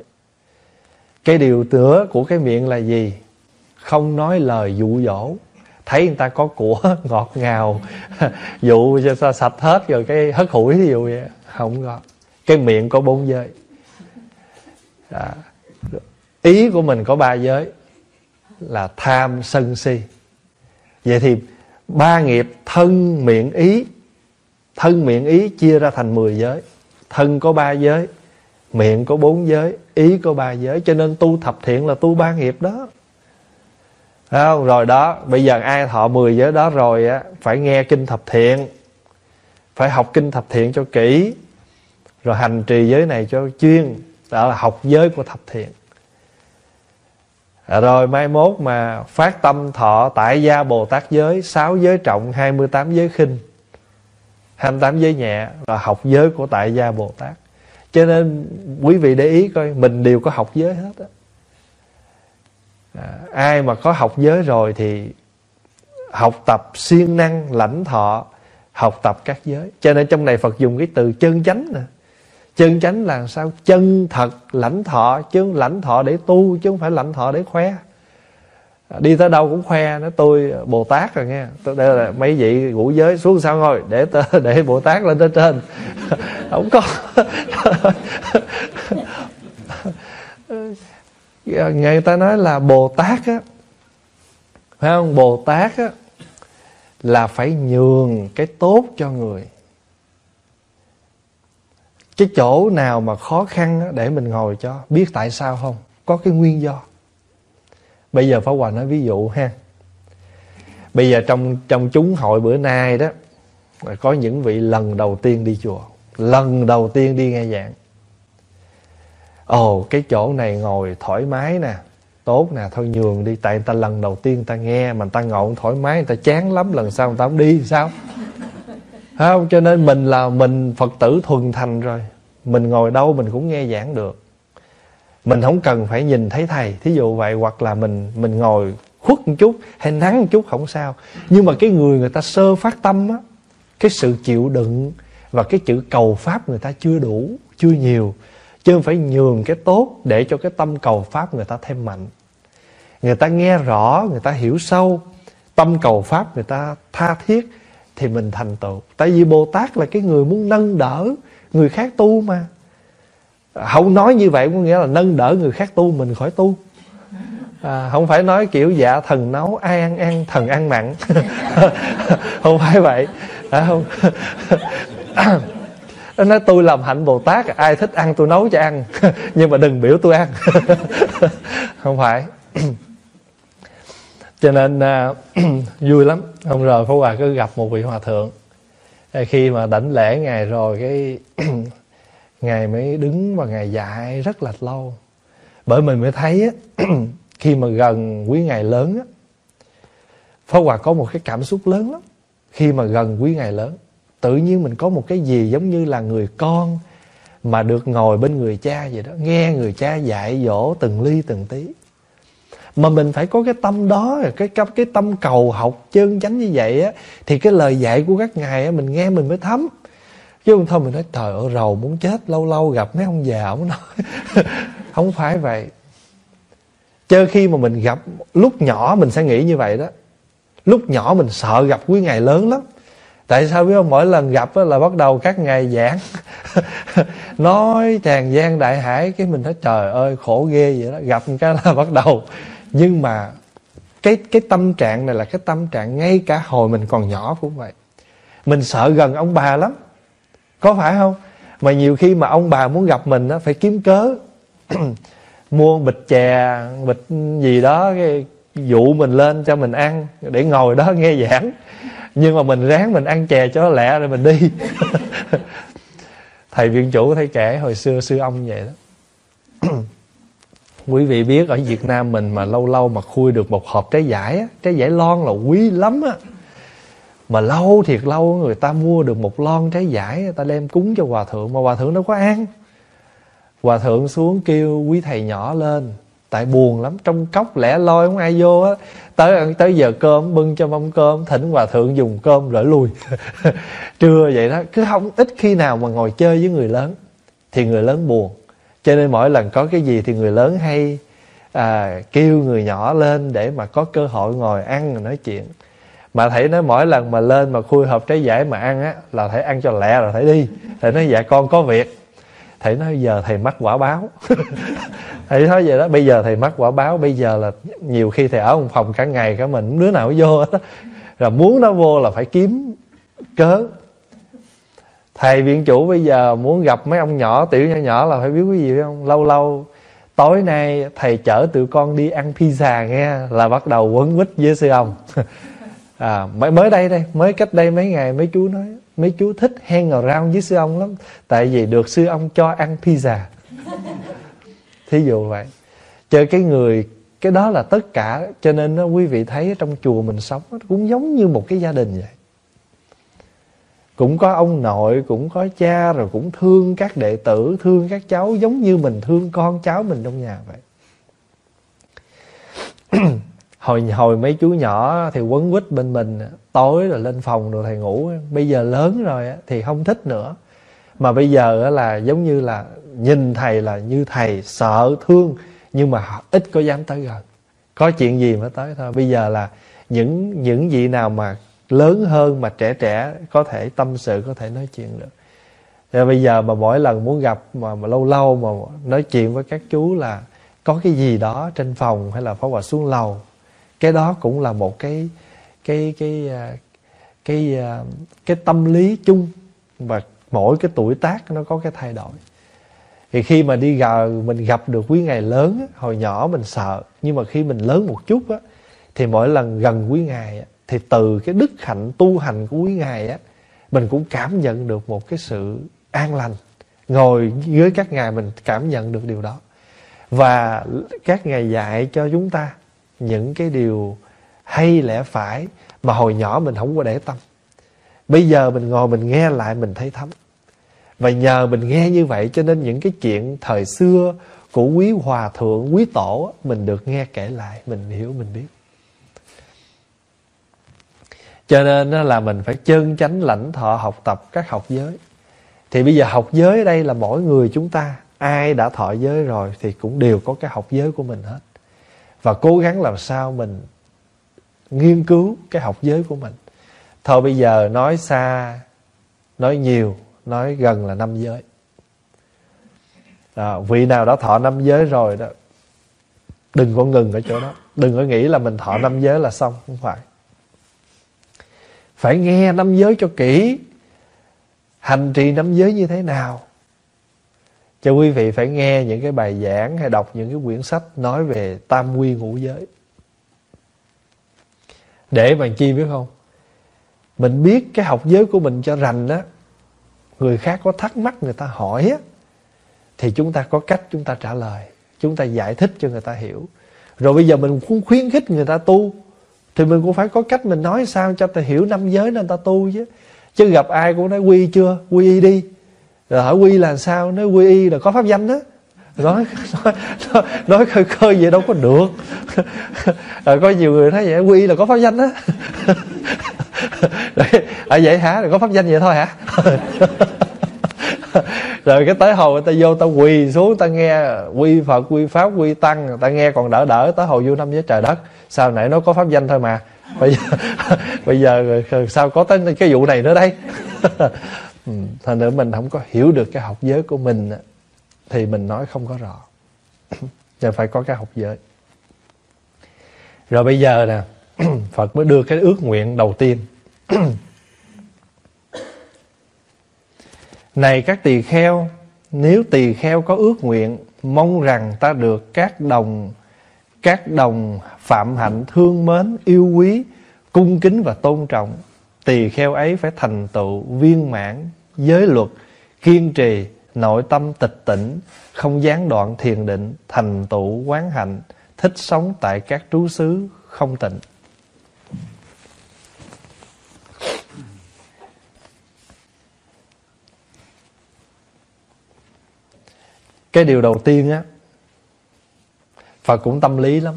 Cái điều tựa của cái miệng là gì? Không nói lời dụ dỗ. Thấy người ta có của ngọt ngào dụ cho sạch hết rồi cái hất hủi ví dụ vậy. Không có. Cái miệng có bốn giới à, ý của mình có ba giới là tham sân si. Vậy thì ba nghiệp thân miệng ý. Thân miệng ý chia ra thành 10 giới. Thân có ba giới miệng có bốn giới ý có ba giới. Cho nên tu thập thiện là tu ba nghiệp đó. Không? rồi đó bây giờ ai thọ 10 giới đó rồi á phải nghe kinh thập thiện. Phải học kinh thập thiện cho kỹ. Rồi hành trì giới này cho chuyên đó là học giới của thập thiện. Rồi mai mốt mà phát tâm thọ tại gia Bồ Tát giới sáu giới trọng 28 giới khinh 28 giới nhẹ là học giới của tại gia Bồ Tát. Cho nên quý vị để ý coi Mình đều có học giới hết á. À, Ai mà có học giới rồi thì Học tập siêng năng lãnh thọ Học tập các giới. Cho nên trong này Phật dùng cái từ chân chánh nè. Chân chánh là sao? Chân thật, lãnh thọ, Chứ lãnh thọ để tu, Chứ không phải lãnh thọ để khoe. Đi tới đâu cũng khoe nó tôi Bồ Tát rồi nghe. Đây là mấy vị ngũ giới, xuống sao ngồi Để để Bồ Tát lên tới trên. Không có. Người ta nói là Bồ Tát á, Phải không? Bồ Tát á, Là phải nhường cái tốt cho người cái chỗ nào mà khó khăn để mình ngồi cho, biết tại sao không? Có cái nguyên do. Bây giờ phá hòa nói ví dụ ha. Bây giờ trong trong chúng hội bữa nay đó, có những vị lần đầu tiên đi chùa, lần đầu tiên đi nghe giảng. Ồ, cái chỗ này ngồi thoải mái nè, tốt nè, thôi nhường đi, tại người ta lần đầu tiên người ta nghe, mà người ta ngồi thoải mái, người ta chán lắm, lần sau người ta không đi, sao? Không, cho nên mình là mình phật tử thuần thành rồi. Mình ngồi đâu mình cũng nghe giảng được. Mình không cần phải nhìn thấy thầy. Thí dụ vậy, hoặc là mình mình ngồi khuất một chút, hay nắng một chút, không sao. Nhưng mà cái người người ta sơ phát tâm á, cái sự chịu đựng và cái chữ cầu pháp người ta chưa đủ, chưa nhiều. Chứ không phải nhường cái tốt để cho cái tâm cầu pháp người ta thêm mạnh. Người ta nghe rõ, người ta hiểu sâu, tâm cầu pháp người ta tha thiết thì mình thành tựu. Tại vì bồ tát là cái người muốn nâng đỡ người khác tu mà. Không nói như vậy có nghĩa là nâng đỡ người khác tu mình khỏi tu. À, không phải nói kiểu dạ thần nấu ai ăn ăn thần ăn mặn. Không phải vậy. À, không. Nó nói tôi làm hạnh bồ tát ai thích ăn tôi nấu cho ăn nhưng mà đừng biểu tôi ăn. Không phải cho nên uh, vui lắm. Hôm rồi phó hòa cứ gặp một vị hòa thượng. Ờ, khi mà đảnh lễ ngài rồi cái ngài mới đứng và ngài dạy rất là lâu. Bởi mình mới thấy á, khi mà gần quý ngài lớn á phó Hòa có một cái cảm xúc lớn lắm. Khi mà gần quý ngài lớn Tự nhiên mình có một cái gì giống như là người con Mà được ngồi bên người cha vậy đó. Nghe người cha dạy dỗ từng ly từng tí mà mình phải có cái tâm đó cái cái, cái tâm cầu học chân chánh như vậy á thì cái lời dạy của các ngài á mình nghe mình mới thấm. Chứ không thôi mình nói trời ơi rầu muốn chết lâu lâu gặp mấy ông già ông nói. Không phải vậy. Chớ khi mà mình gặp lúc nhỏ mình sẽ nghĩ như vậy đó. Lúc nhỏ mình sợ gặp quý ngài lớn lắm. Tại sao biết không? Mỗi lần gặp là bắt đầu các ngài giảng. Nói tràn gian đại hải cái mình nói trời ơi khổ ghê vậy đó. Gặp cái là bắt đầu nhưng mà cái cái tâm trạng này là cái tâm trạng ngay cả hồi mình còn nhỏ cũng vậy. Mình sợ gần ông bà lắm. Có phải không? Mà nhiều khi mà ông bà muốn gặp mình á, phải kiếm cớ. Mua bịch chè, bịch gì đó, cái dụ mình lên cho mình ăn để ngồi đó nghe giảng. Nhưng mà mình ráng mình ăn chè cho lẹ rồi mình đi. Thầy viện chủ thấy kể hồi xưa sư ông vậy đó. quý vị biết ở Việt Nam mình mà lâu lâu mà khui được một hộp trái giải á, trái giải lon là quý lắm á. Mà lâu thiệt lâu người ta mua được một lon trái giải người ta đem cúng cho hòa thượng mà hòa thượng đâu có ăn. Hòa thượng xuống kêu quý thầy nhỏ lên tại buồn lắm trong cốc lẻ loi không ai vô á. Tới tới giờ cơm bưng cho mâm cơm thỉnh hòa thượng dùng cơm rồi lui trưa vậy đó cứ không ít khi nào mà ngồi chơi với người lớn thì người lớn buồn cho nên mỗi lần có cái gì thì người lớn hay à, kêu người nhỏ lên để mà có cơ hội ngồi ăn nói chuyện. Mà thầy nói mỗi lần mà lên mà khui hộp trái giải mà ăn á là thầy ăn cho lẹ rồi thầy đi. Thầy nói dạ con có việc. Thầy nói giờ thầy mắc quả báo. Thầy nói vậy đó bây giờ thầy mắc quả báo bây giờ là nhiều khi thầy ở một phòng cả ngày cả mình đứa nào vô hết rồi muốn nó vô là phải kiếm cớ thầy viện chủ bây giờ muốn gặp mấy ông nhỏ tiểu nhỏ nhỏ là phải biết cái gì không? Lâu lâu tối nay thầy chở tụi con đi ăn pizza nghe là bắt đầu quấn quýt với sư ông. À mới mới đây đây mới cách đây mấy ngày mấy chú nói mấy chú thích hang ngồi rau với sư ông lắm. Tại vì được sư ông cho ăn pizza. Thí dụ vậy. Chơi cái người cái đó là tất cả cho nên đó, quý vị thấy trong chùa mình sống cũng giống như một cái gia đình vậy cũng có ông nội, cũng có cha, rồi cũng thương các đệ tử, thương các cháu giống như mình thương con cháu mình trong nhà vậy. Hồi hồi mấy chú nhỏ thì quấn quýt bên mình, tối rồi lên phòng rồi thầy ngủ. Bây giờ lớn rồi thì không thích nữa. Mà bây giờ là giống như là nhìn thầy là như thầy, sợ, thương, nhưng mà ít có dám tới gần. Có chuyện gì mới tới thôi. Bây giờ là những những vị nào mà lớn hơn mà trẻ trẻ có thể tâm sự có thể nói chuyện được. Rồi bây giờ mà mỗi lần muốn gặp mà, mà lâu lâu mà nói chuyện với các chú là có cái gì đó trên phòng hay là phó hòa xuống lầu cái đó cũng là một cái cái cái à, cái cái, cái, cái tâm lý chung và mỗi cái tuổi tác nó có cái thay đổi. Thì khi mà đi gờ mình gặp được quý ngài lớn hồi nhỏ mình sợ nhưng mà khi mình lớn một chút á thì mỗi lần gần quý ngài thì từ cái đức hạnh tu hành của quý ngài á, mình cũng cảm nhận được một cái sự an lành. Ngồi dưới các ngài mình cảm nhận được điều đó. Và các ngài dạy cho chúng ta những cái điều hay lẽ phải mà hồi nhỏ mình không có để tâm. Bây giờ mình ngồi mình nghe lại mình thấy thấm. Và nhờ mình nghe như vậy cho nên những cái chuyện thời xưa của quý hòa thượng, quý tổ mình được nghe kể lại, mình hiểu, mình biết cho nên là mình phải chân chánh lãnh thọ học tập các học giới. Thì bây giờ học giới ở đây là mỗi người chúng ta ai đã thọ giới rồi thì cũng đều có cái học giới của mình hết. Và cố gắng làm sao mình nghiên cứu cái học giới của mình. Thôi bây giờ nói xa nói nhiều nói gần là năm giới. À, vị nào đã thọ năm giới rồi đó đừng có ngừng ở chỗ đó. Đừng có nghĩ là mình thọ năm giới là xong không phải phải nghe năm giới cho kỹ. Hành trì năm giới như thế nào? Cho quý vị phải nghe những cái bài giảng hay đọc những cái quyển sách nói về tam quy ngũ giới. Để bằng chi biết không? Mình biết cái học giới của mình cho rành á, người khác có thắc mắc, người ta hỏi á, thì chúng ta có cách chúng ta trả lời, chúng ta giải thích cho người ta hiểu. Rồi bây giờ mình cũng khuyến khích người ta tu thì mình cũng phải có cách mình nói sao cho ta hiểu năm giới nên ta tu chứ. Chứ gặp ai cũng nói quy chưa quy y đi. Rồi hỏi quy là sao nói quy y là có pháp danh đó. Nói nói, nói, nói khơi khơi vậy đâu có được. Rồi có nhiều người nói vậy quy y là có pháp danh đó. Rồi, à vậy hả? Rồi có pháp danh vậy thôi hả? Rồi cái tới hồi người ta vô ta quỳ xuống ta nghe quy phật quy pháp quy tăng người ta nghe còn đỡ đỡ tới hồi vô năm với trời đất sao nãy nó có pháp danh thôi mà. Bây giờ bây giờ sao có tới cái vụ này nữa đây ừ, thành nữa mình không có hiểu được cái học giới của mình thì mình nói không có rõ. Và phải có cái học giới. Rồi bây giờ nè, phật mới đưa cái ước nguyện đầu tiên. Này các tỳ kheo, nếu tỳ kheo có ước nguyện, mong rằng ta được các đồng các đồng phạm hạnh thương mến, yêu quý, cung kính và tôn trọng, tỳ kheo ấy phải thành tựu viên mãn, giới luật, kiên trì, nội tâm tịch tỉnh, không gián đoạn thiền định, thành tựu quán hạnh, thích sống tại các trú xứ không tịnh. Cái điều đầu tiên á Phật cũng tâm lý lắm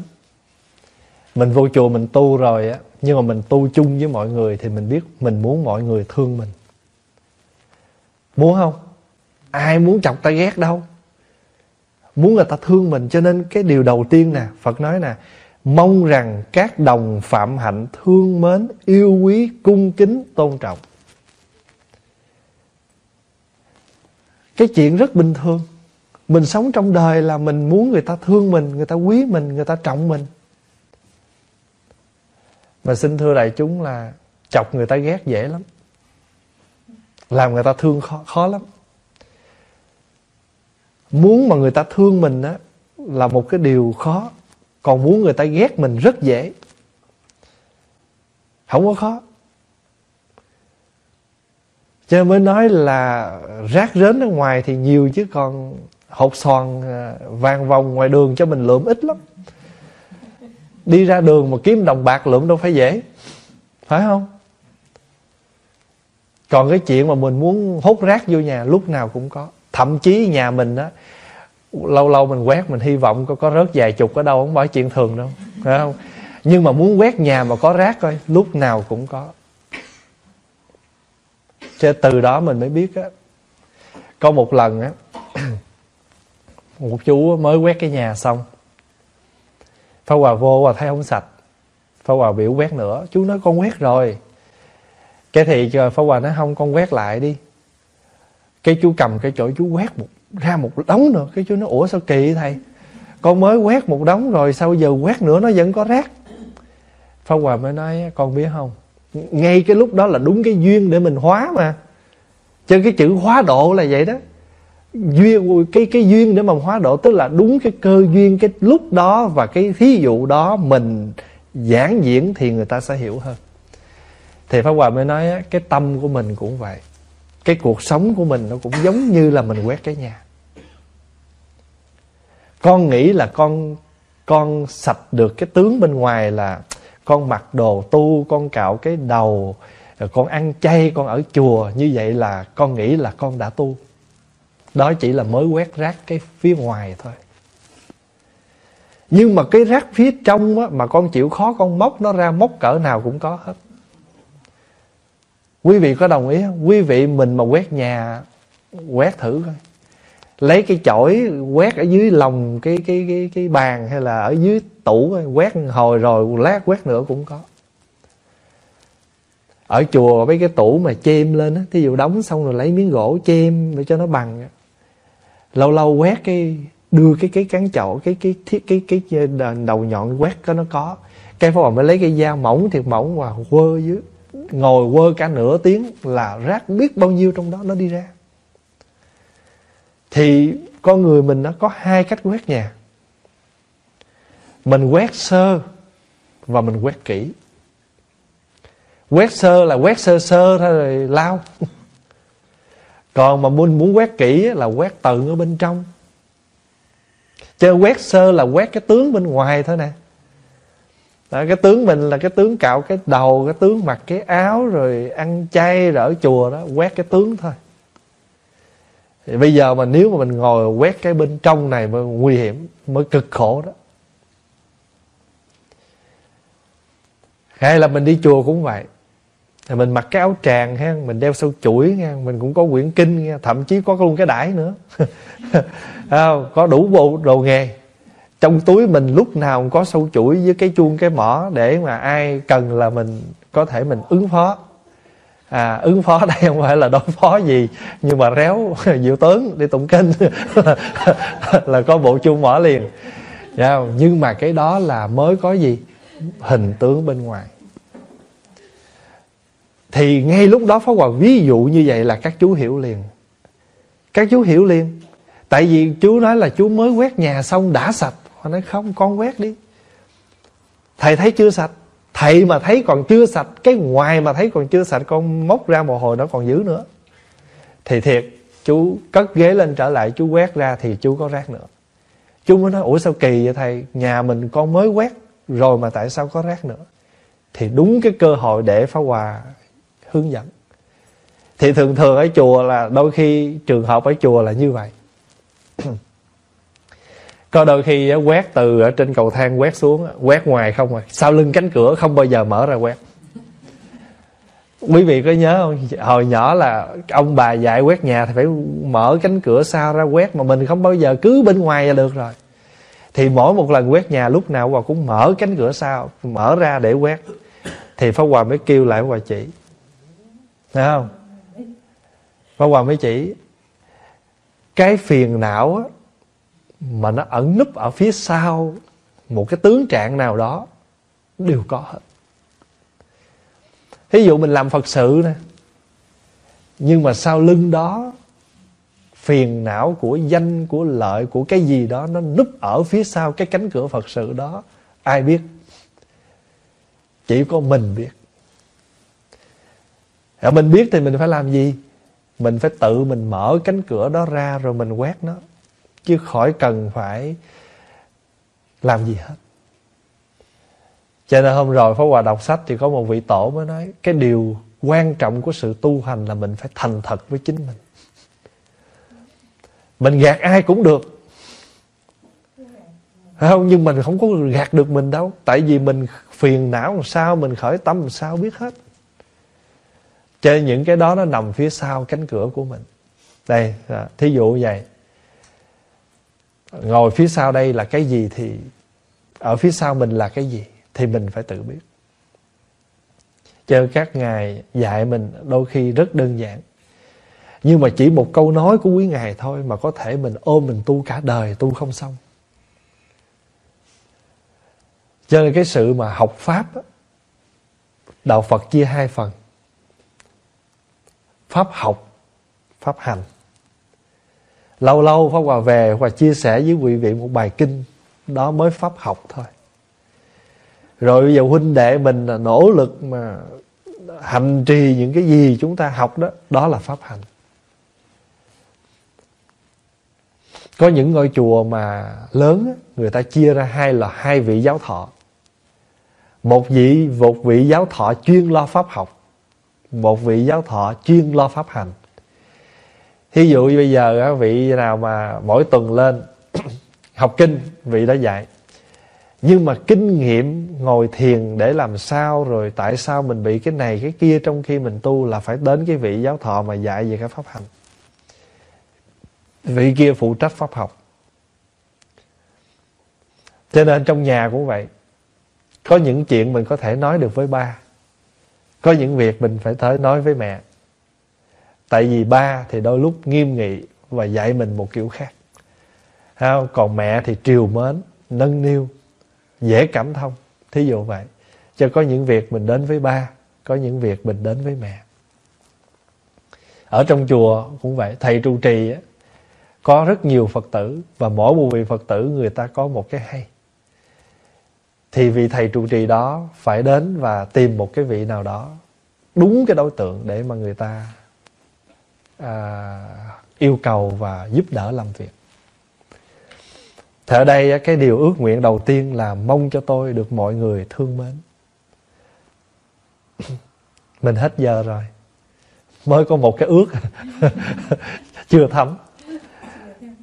Mình vô chùa mình tu rồi á Nhưng mà mình tu chung với mọi người Thì mình biết mình muốn mọi người thương mình Muốn không? Ai muốn chọc ta ghét đâu Muốn người ta thương mình Cho nên cái điều đầu tiên nè Phật nói nè Mong rằng các đồng phạm hạnh thương mến, yêu quý, cung kính, tôn trọng. Cái chuyện rất bình thường. Mình sống trong đời là mình muốn người ta thương mình, người ta quý mình, người ta trọng mình. Mà xin thưa đại chúng là chọc người ta ghét dễ lắm. Làm người ta thương khó, khó lắm. Muốn mà người ta thương mình á là một cái điều khó còn muốn người ta ghét mình rất dễ Không có khó Cho nên mới nói là rác rến ở ngoài thì nhiều chứ còn hột xoàn ờ, vang vòng ngoài đường cho mình lượm ít lắm. Đi ra đường mà kiếm đồng bạc lượm đâu phải dễ. Phải không? Còn cái chuyện mà mình muốn hút rác vô nhà, lúc nào cũng có. Thậm chí nhà mình á, lâu lâu mình quét, mình hy vọng có có rớt vài chục ở đâu, không phải chuyện thường đâu. Phải không? Nhưng mà muốn quét nhà mà có rác coi lúc nào cũng có. Cho từ đó mình mới biết á. Có một lần á một chú mới quét cái nhà xong. Pháp Hòa vô và thấy không sạch. Pháp Hòa biểu quét nữa. Chú nói con quét rồi. Cái thì Pháp Hòa nói không, con quét lại đi. Cái chú cầm cái chỗ chú quét một, ra một đống nữa. Cái chú nói, ủa sao kỳ thầy? Con mới quét một đống rồi, sao giờ quét nữa nó vẫn có rác? Pháp Hòa mới nói, con biết không? Ngay cái lúc đó là đúng cái duyên để mình hóa mà. Cho cái chữ hóa độ là vậy đó duyên, cái cái duyên để mà hóa độ, tức là đúng cái cơ duyên, cái lúc đó và cái thí dụ đó mình giảng diễn thì người ta sẽ hiểu hơn. Thì pháp hòa mới nói cái tâm của mình cũng vậy. Cái cuộc sống của mình nó cũng giống như là mình quét cái nhà. Con nghĩ là con con sạch được cái tướng bên ngoài là con mặc đồ tu, con cạo cái đầu, con ăn chay, con ở chùa. Như vậy là con nghĩ là con đã tu đó chỉ là mới quét rác cái phía ngoài thôi. Nhưng mà cái rác phía trong á, mà con chịu khó con móc nó ra móc cỡ nào cũng có hết. Quý vị có đồng ý không? Quý vị mình mà quét nhà quét thử coi. Lấy cái chổi quét ở dưới lòng cái cái cái cái bàn hay là ở dưới tủ quét hồi rồi lát quét nữa cũng có. Ở chùa mấy cái tủ mà chêm lên á thí dụ đóng xong rồi lấy miếng gỗ chêm để cho nó bằng lâu lâu quét cái đưa cái cái cán chậu cái cái thiết cái, cái cái ờ, đầu nhọn quét có nó có. Cái phó mới lấy cái dao mỏng thiệt mỏng và quơ dưới ngồi quơ cả nửa tiếng là rác biết bao nhiêu trong đó nó đi ra. Thì con người mình nó có hai cách quét nhà. Mình quét sơ và mình quét kỹ. Quét sơ là quét sơ sơ thôi rồi lao. còn mà muốn muốn quét kỹ là quét tận ở bên trong. Chứ quét sơ là quét cái tướng bên ngoài thôi nè. Đó, cái tướng mình là cái tướng cạo cái đầu cái tướng mặc cái áo rồi ăn chay rồi ở chùa đó quét cái tướng thôi. Thì bây giờ mà nếu mà mình ngồi quét cái bên trong này mới nguy hiểm mới cực khổ đó. Hay là mình đi chùa cũng vậy thì mình mặc cái áo tràng ha mình đeo sâu chuỗi nha mình cũng có quyển kinh nha thậm chí có luôn cái đải nữa. Có đủ bộ đồ nghề. Trong túi mình lúc nào cũng có sâu chuỗi với cái chuông cái mỏ để mà ai cần là mình có thể mình ứng phó. À, ứng phó đây không phải là đối phó gì nhưng mà réo diệu tướng đi tụng kinh. Là có bộ chuông mỏ liền. Nhưng mà cái đó là mới có gì? Hình tướng bên ngoài thì ngay lúc đó Pháp Hòa ví dụ như vậy là các chú hiểu liền. Các chú hiểu liền. Tại vì chú nói là chú mới quét nhà xong đã sạch. Họ nói, không, con quét đi. Thầy thấy chưa sạch? Thầy mà thấy còn chưa sạch, Cái ngoài mà thấy còn chưa sạch, Con móc ra một hồi nó còn dữ nữa. Thì thiệt, chú cất ghế lên trở lại, Chú quét ra thì chú có rác nữa. Chú mới nói, Ủa sao kỳ vậy thầy? Nhà mình con mới quét, Rồi mà tại sao có rác nữa? Thì đúng cái cơ hội để Pháp Hòa hướng dẫn. Thì thường thường ở chùa là Đôi khi trường hợp ở chùa là như vậy. Có đôi khi quét từ ở trên cầu thang quét xuống quét ngoài không rồi sau lưng cánh cửa không bao giờ mở ra quét. Quý vị có nhớ không? Hồi nhỏ là ông bà dạy quét nhà thì phải mở cánh cửa sau ra quét mà mình không bao giờ cứ bên ngoài là được rồi. Thì mỗi một lần quét nhà lúc nào hòa cũng mở cánh cửa sau, mở ra để quét. Thì pháp hòa mới kêu lại hòa chỉ thấy không? Pháp hòa mới chỉ cái phiền não á, mà nó ẩn núp ở phía sau một cái tướng trạng nào đó đều có hết. Ví dụ mình làm phật sự nè nhưng mà sau lưng đó phiền não của danh của lợi của cái gì đó nó núp ở phía sau cái cánh cửa phật sự đó ai biết? Chỉ có mình biết đã mình biết thì mình phải làm gì? Mình phải tự mình mở cánh cửa đó ra rồi mình quét nó. Chứ khỏi cần phải làm gì hết. Cho nên hôm rồi Pháp Hòa đọc sách thì có một vị tổ mới nói, cái điều quan trọng của sự tu hành là mình phải thành thật với chính mình. Mình gạt ai cũng được. Phải không? Nhưng mình không có gạt được mình đâu. Tại vì mình phiền não làm sao, mình khởi tâm làm sao biết hết cho nên những cái đó nó nằm phía sau cánh cửa của mình. Đây à, thí dụ vậy. Ngồi phía sau đây là cái gì thì ở phía sau mình là cái gì thì mình phải tự biết. Cho các ngài dạy mình đôi khi rất đơn giản. Nhưng mà chỉ một câu nói của quý ngài thôi mà có thể mình ôm mình tu cả đời, tu không xong. Cho nên cái sự mà học pháp đạo phật chia hai phần pháp học, pháp hành. Lâu lâu pháp hòa về và chia sẻ với quý vị một bài kinh, đó mới pháp học thôi. Rồi bây giờ huynh đệ mình là nỗ lực mà hành trì những cái gì chúng ta học đó đó là pháp hành. Có những ngôi chùa mà lớn người ta chia ra hai là hai vị giáo thọ. Một vị một vị giáo thọ chuyên lo pháp học một vị giáo thọ chuyên lo pháp hành. Thí dụ như bây giờ vị nào mà mỗi tuần lên học kinh, vị đó dạy. Nhưng mà kinh nghiệm ngồi thiền để làm sao rồi tại sao mình bị cái này, cái kia trong khi mình tu là phải đến cái vị giáo thọ mà dạy về cái pháp hành? Vị kia phụ trách pháp học. Cho nên trong nhà cũng vậy, có những chuyện mình có thể nói được với ba có những việc mình phải tới nói với mẹ. Tại vì ba thì đôi lúc nghiêm nghị và dạy mình một kiểu khác. Không? còn mẹ thì triều mến nâng niu dễ cảm thông thí dụ vậy. Cho có những việc mình đến với ba có những việc mình đến với mẹ. Ở trong chùa cũng vậy thầy trụ trì á, có rất nhiều phật tử và mỗi một vị phật tử người ta có một cái hay thì vị thầy trụ trì đó phải đến và tìm một cái vị nào đó đúng cái đối tượng để mà người ta à, yêu cầu và giúp đỡ làm việc. Thì ở đây cái điều ước nguyện đầu tiên là mong cho tôi được mọi người thương mến. Mình hết giờ rồi. Mới có một cái ước. Chưa thấm.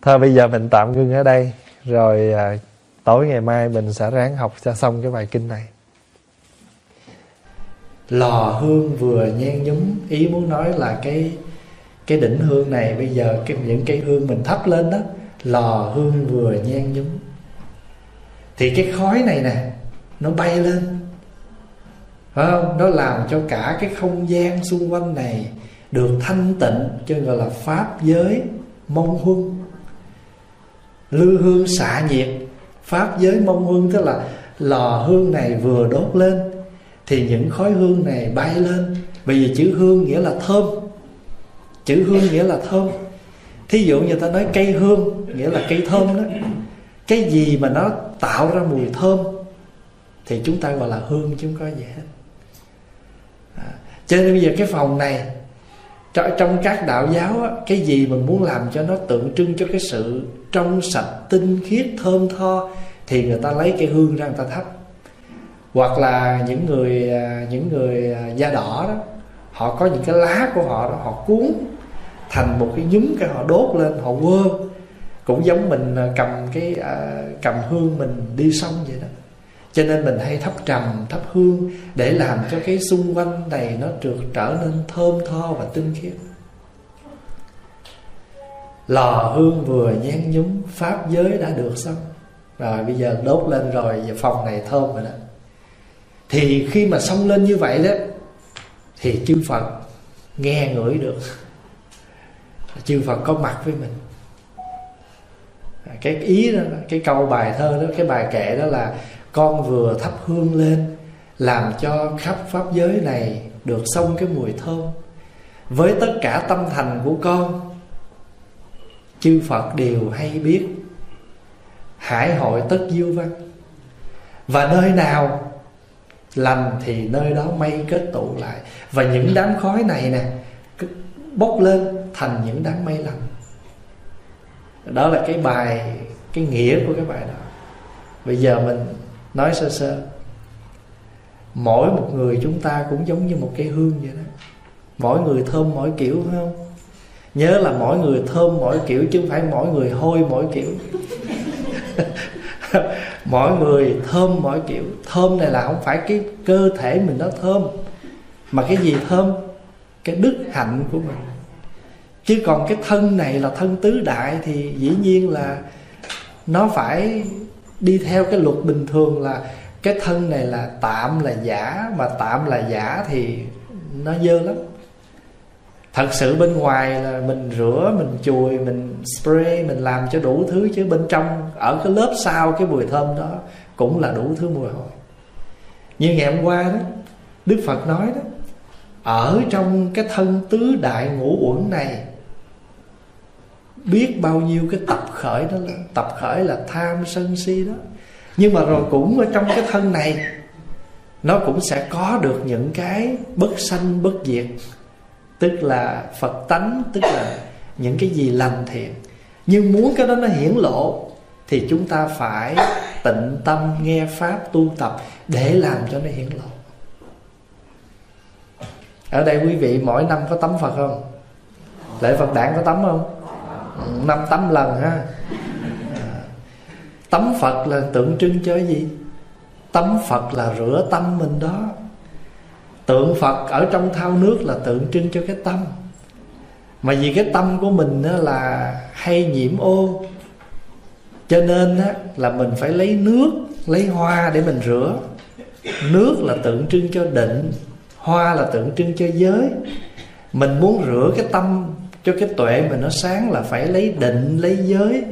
Thôi bây giờ mình tạm ngưng ở đây. Rồi à, tối ngày mai mình sẽ ráng học cho xong cái bài kinh này. Lò hương vừa nhen nhúm, ý muốn nói là cái cái đỉnh hương này bây giờ cái, những cây hương mình thắp lên đó, lò hương vừa nhen nhúm. Thì cái khói này nè, nó bay lên. Phải không? Nó làm cho cả cái không gian xung quanh này được thanh tịnh, cho gọi là pháp giới mong huân. Lư hương xạ nhiệt pháp giới mong hương tức là lò hương này vừa đốt lên thì những khói hương này bay lên. Bởi vì chữ hương nghĩa là thơm. Chữ hương nghĩa là thơm. Thí dụ như ta nói cây hương nghĩa là cây thơm đó cái gì mà nó tạo ra mùi thơm thì chúng ta gọi là hương chứ không có gì hết. À, cho nên bây giờ cái phòng này trong các đạo giáo á, cái gì mình muốn làm cho nó tượng trưng cho cái sự trong sạch tinh khiết thơm tho thì người ta lấy cái hương ra người ta thắp. Hoặc là những người à, những người à, da đỏ đó, họ có những cái lá của họ đó, họ cuốn thành một cái nhúm cái họ đốt lên, họ quơ. Cũng giống mình à, cầm cái cầm hương mình đi xong vậy đó. Cho nên mình hay thắp trầm, thắp hương để làm cho cái xung quanh này nó được trở nên thơm tho và tinh khiết lò hương vừa nhen nhúng pháp giới đã được xong. Rồi bây giờ đốt lên rồi và phòng này thơm rồi đó. Thì khi mà xông lên như vậy đó, thì chư phật nghe ngửi được. Chư phật có mặt với mình. Cái ý đó, cái câu bài thơ đó, cái bài kệ đó là, con vừa thắp hương lên, làm cho khắp pháp giới này được xông cái mùi thơm. Với tất cả tâm thành của con chư phật đều hay biết. Hải hội tất diêu văn. Và nơi nào lành thì nơi đó mây kết tụ lại. Và những đám khói này nè bốc lên thành những đám mây lành. Đó là cái bài, cái nghĩa của cái bài đó. Bây giờ mình nói sơ sơ. Mỗi một người chúng ta cũng giống như một cây hương vậy đó. Mỗi người thơm mỗi kiểu, phải không? Nhớ là mỗi người thơm mỗi kiểu chứ không phải mỗi người hôi mỗi kiểu. Mỗi người thơm mỗi kiểu. Thơm này là không phải cái cơ thể mình nó thơm, mà cái gì thơm? Cái đức hạnh của mình. Chứ còn cái thân này là thân tứ đại thì dĩ nhiên là nó phải đi theo cái luật bình thường là cái thân này là tạm là giả, mà tạm là giả thì nó dơ lắm thật sự bên ngoài là mình rửa, mình chùi, mình spray, mình làm cho đủ thứ chứ bên trong, ở cái lớp sau cái mùi thơm đó cũng là đủ thứ mùi hôi. Như ngày hôm qua đó, đức phật nói đó, ở trong cái thân tứ đại ngũ uẩn này, biết bao nhiêu cái tập khởi đó là, tập khởi là tham sân si đó. Nhưng mà rồi cũng ở trong cái thân này, nó cũng sẽ có được những cái bất sanh bất diệt tức là phật tánh, tức là những cái gì lành thiện. Nhưng muốn cái đó nó hiển lộ, thì chúng ta phải tịnh tâm nghe pháp tu tập để làm cho nó hiển lộ. Ở đây quý vị mỗi năm có tắm phật không? Lễ phật đản có tắm không? Ừ, năm tắm lần ha. Tắm phật là tượng trưng cho cái gì? Tắm phật là rửa tâm mình đó tượng phật ở trong thao nước là tượng trưng cho cái tâm. Mà vì cái tâm của mình là hay nhiễm ô, cho nên là mình phải lấy nước, lấy hoa để mình rửa. Nước là tượng trưng cho định, hoa là tượng trưng cho giới. Mình muốn rửa cái tâm cho cái tuệ mình nó sáng là phải lấy định, lấy giới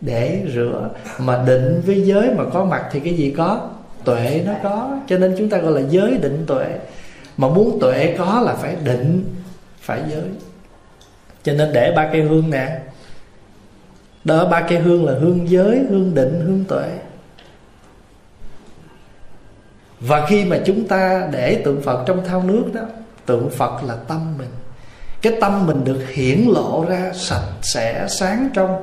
để rửa. Mà định với giới mà có mặt thì cái gì có? Tuệ nó có. Cho nên chúng ta gọi là giới định tuệ. Mà muốn tuệ có là phải định, phải giới. Cho nên để ba cây hương nè. Đó, ba cây hương là hương giới, hương định, hương tuệ. Và khi mà chúng ta để tượng phật trong thao nước đó, tượng phật là tâm mình. Cái tâm mình được hiển lộ ra sạch sẽ, sáng trong.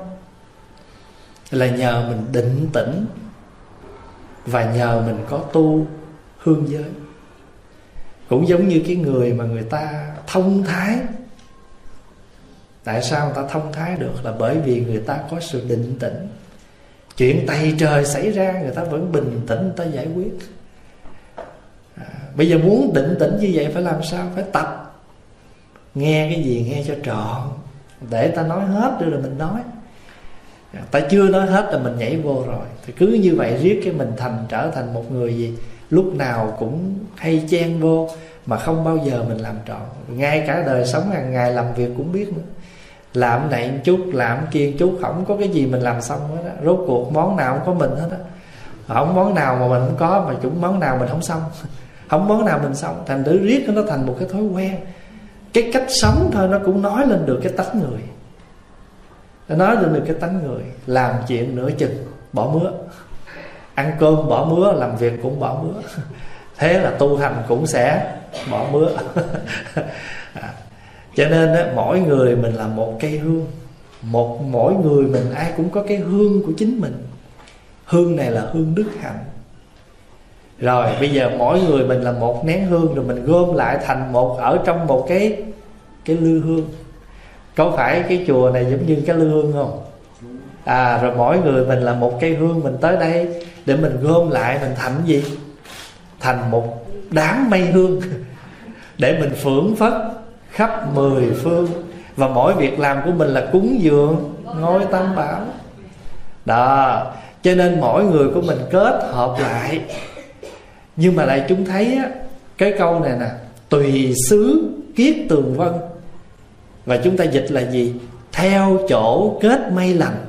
Là nhờ mình định tĩnh và nhờ mình có tu hương giới. Cũng giống như cái người mà người ta thông thái. Tại sao người ta thông thái được? Là bởi vì người ta có sự định tĩnh. Chuyện tay trời xảy ra người ta vẫn bình tĩnh người ta giải quyết. À, bây giờ muốn định tĩnh như vậy phải làm sao? Phải tập. Nghe cái gì nghe cho trọn. Để ta nói hết rồi mình nói ta chưa nói hết là mình nhảy vô rồi. Thì cứ như vậy riết cái mình thành trở thành một người gì, lúc nào cũng hay chen vô mà không bao giờ mình làm trọn. Ngay cả đời sống hàng ngày làm việc cũng biết nữa. Làm này một chút, làm kia một chút, không có cái gì mình làm xong hết á. Rốt cuộc món nào cũng có mình hết á. Không món nào mà mình không có, mà chúng món nào mình không xong. Không món nào mình xong. Thành thử riết nó thành một cái thói quen. Cái cách sống thôi, nó cũng nói lên được cái tánh người nó nói lên được cái tánh người làm chuyện nửa chừng bỏ mứa. Ăn cơm bỏ mứa làm việc cũng bỏ mứa. Thế là tu hành cũng sẽ bỏ mứa. À, cho nên á, mỗi người mình là một cây hương một mỗi người mình ai cũng có cái hương của chính mình. Hương này là hương đức hạnh. Rồi bây giờ mỗi người mình là một nén hương rồi mình gom lại thành một ở trong một cái cái lư hương có phải cái chùa này giống như cái lương hương không? À rồi mỗi người mình là một cây hương mình tới đây để mình gom lại mình thành gì? Thành một đám mây hương để mình phưởng phất khắp mười phương. Và mỗi việc làm của mình là cúng dường ngôi tam bảo. Đó cho nên mỗi người của mình kết hợp lại. Nhưng mà lại chúng thấy á, cái câu này nè tùy xứ kiết tường vân và chúng ta dịch là gì? Theo chỗ kết may lành.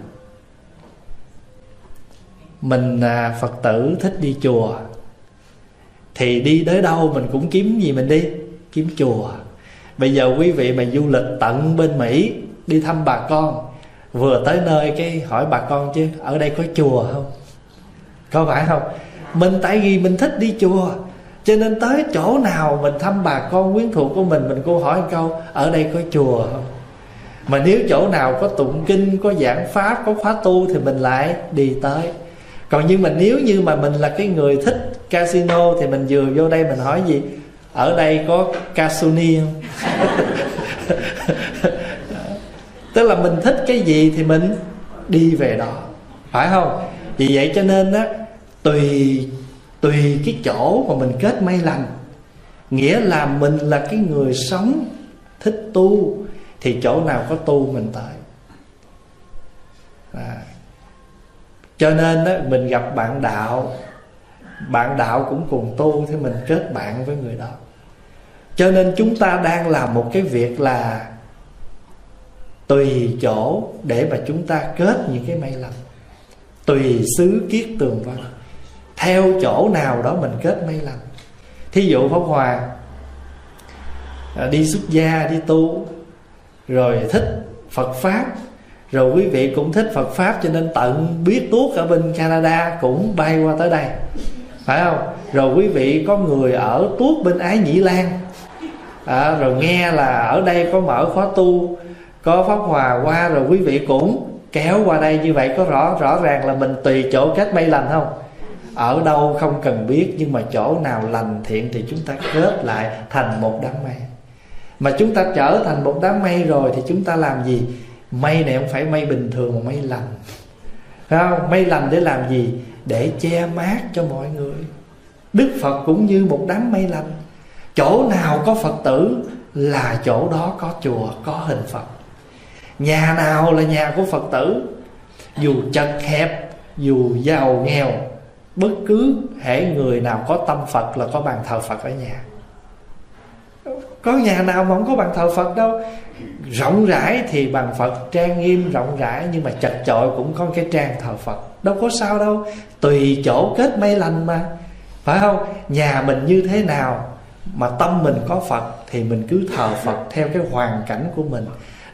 Mình à, phật tử thích đi chùa. Thì đi tới đâu mình cũng kiếm gì mình đi? Kiếm chùa. Bây giờ quý vị mà du lịch tận bên mỹ đi thăm bà con vừa tới nơi cái hỏi bà con chứ ở đây có chùa không? Có phải không? Mình tại vì mình thích đi chùa cho nên tới chỗ nào mình thăm bà con quyến thuộc của mình mình cô hỏi một câu, ở đây có chùa không? Mà nếu chỗ nào có tụng kinh, có giảng pháp, có khóa tu thì mình lại đi tới. Còn nhưng mà nếu như mà mình là cái người thích casino thì mình vừa vô đây mình hỏi gì? Ở đây có casuni không? Tức là mình thích cái gì thì mình đi về đó. Phải không? Vì vậy cho nên á, tùy tùy cái chỗ mà mình kết may lành. Nghĩa là mình là cái người sống thích tu thì chỗ nào có tu mình tới. À. cho nên đó, mình gặp bạn đạo bạn đạo cũng cùng tu thì mình kết bạn với người đó. Cho nên chúng ta đang làm một cái việc là tùy chỗ để mà chúng ta kết những cái may lành. Tùy xứ kiết tường vân theo chỗ nào đó mình kết may lành. Thí dụ pháp hòa à, đi xuất gia đi tu rồi thích phật pháp rồi quý vị cũng thích phật pháp cho nên tận biết tuốt ở bên canada cũng bay qua tới đây. Phải không? Rồi quý vị có người ở tuốt bên ái nhĩ lan. À, rồi nghe là ở đây có mở khóa tu có pháp hòa qua rồi quý vị cũng kéo qua đây. Như vậy có rõ rõ ràng là mình tùy chỗ kết may lành không? Ở đâu không cần biết, nhưng mà chỗ nào lành thiện thì chúng ta kết lại thành một đám mây. Mà chúng ta trở thành một đám mây rồi thì chúng ta làm gì? Mây này không phải mây bình thường mà mây lành. Phải không? Mây lành để làm gì? Để che mát cho mọi người. Đức phật cũng như một đám mây lành. Chỗ nào có phật tử là chỗ đó có chùa, có hình phật. Nhà nào là nhà của phật tử? Dù chật hẹp, dù giàu nghèo bất cứ hệ người nào có tâm phật là có bàn thờ phật ở nhà. Có nhà nào mà không có bàn thờ phật đâu. Rộng rãi thì bàn phật, trang nghiêm rộng rãi, nhưng mà chật chội cũng có cái trang thờ phật. Đâu có sao đâu, tùy chỗ kết may lành mà. Phải không? Nhà mình như thế nào mà tâm mình có phật thì mình cứ thờ phật theo cái hoàn cảnh của mình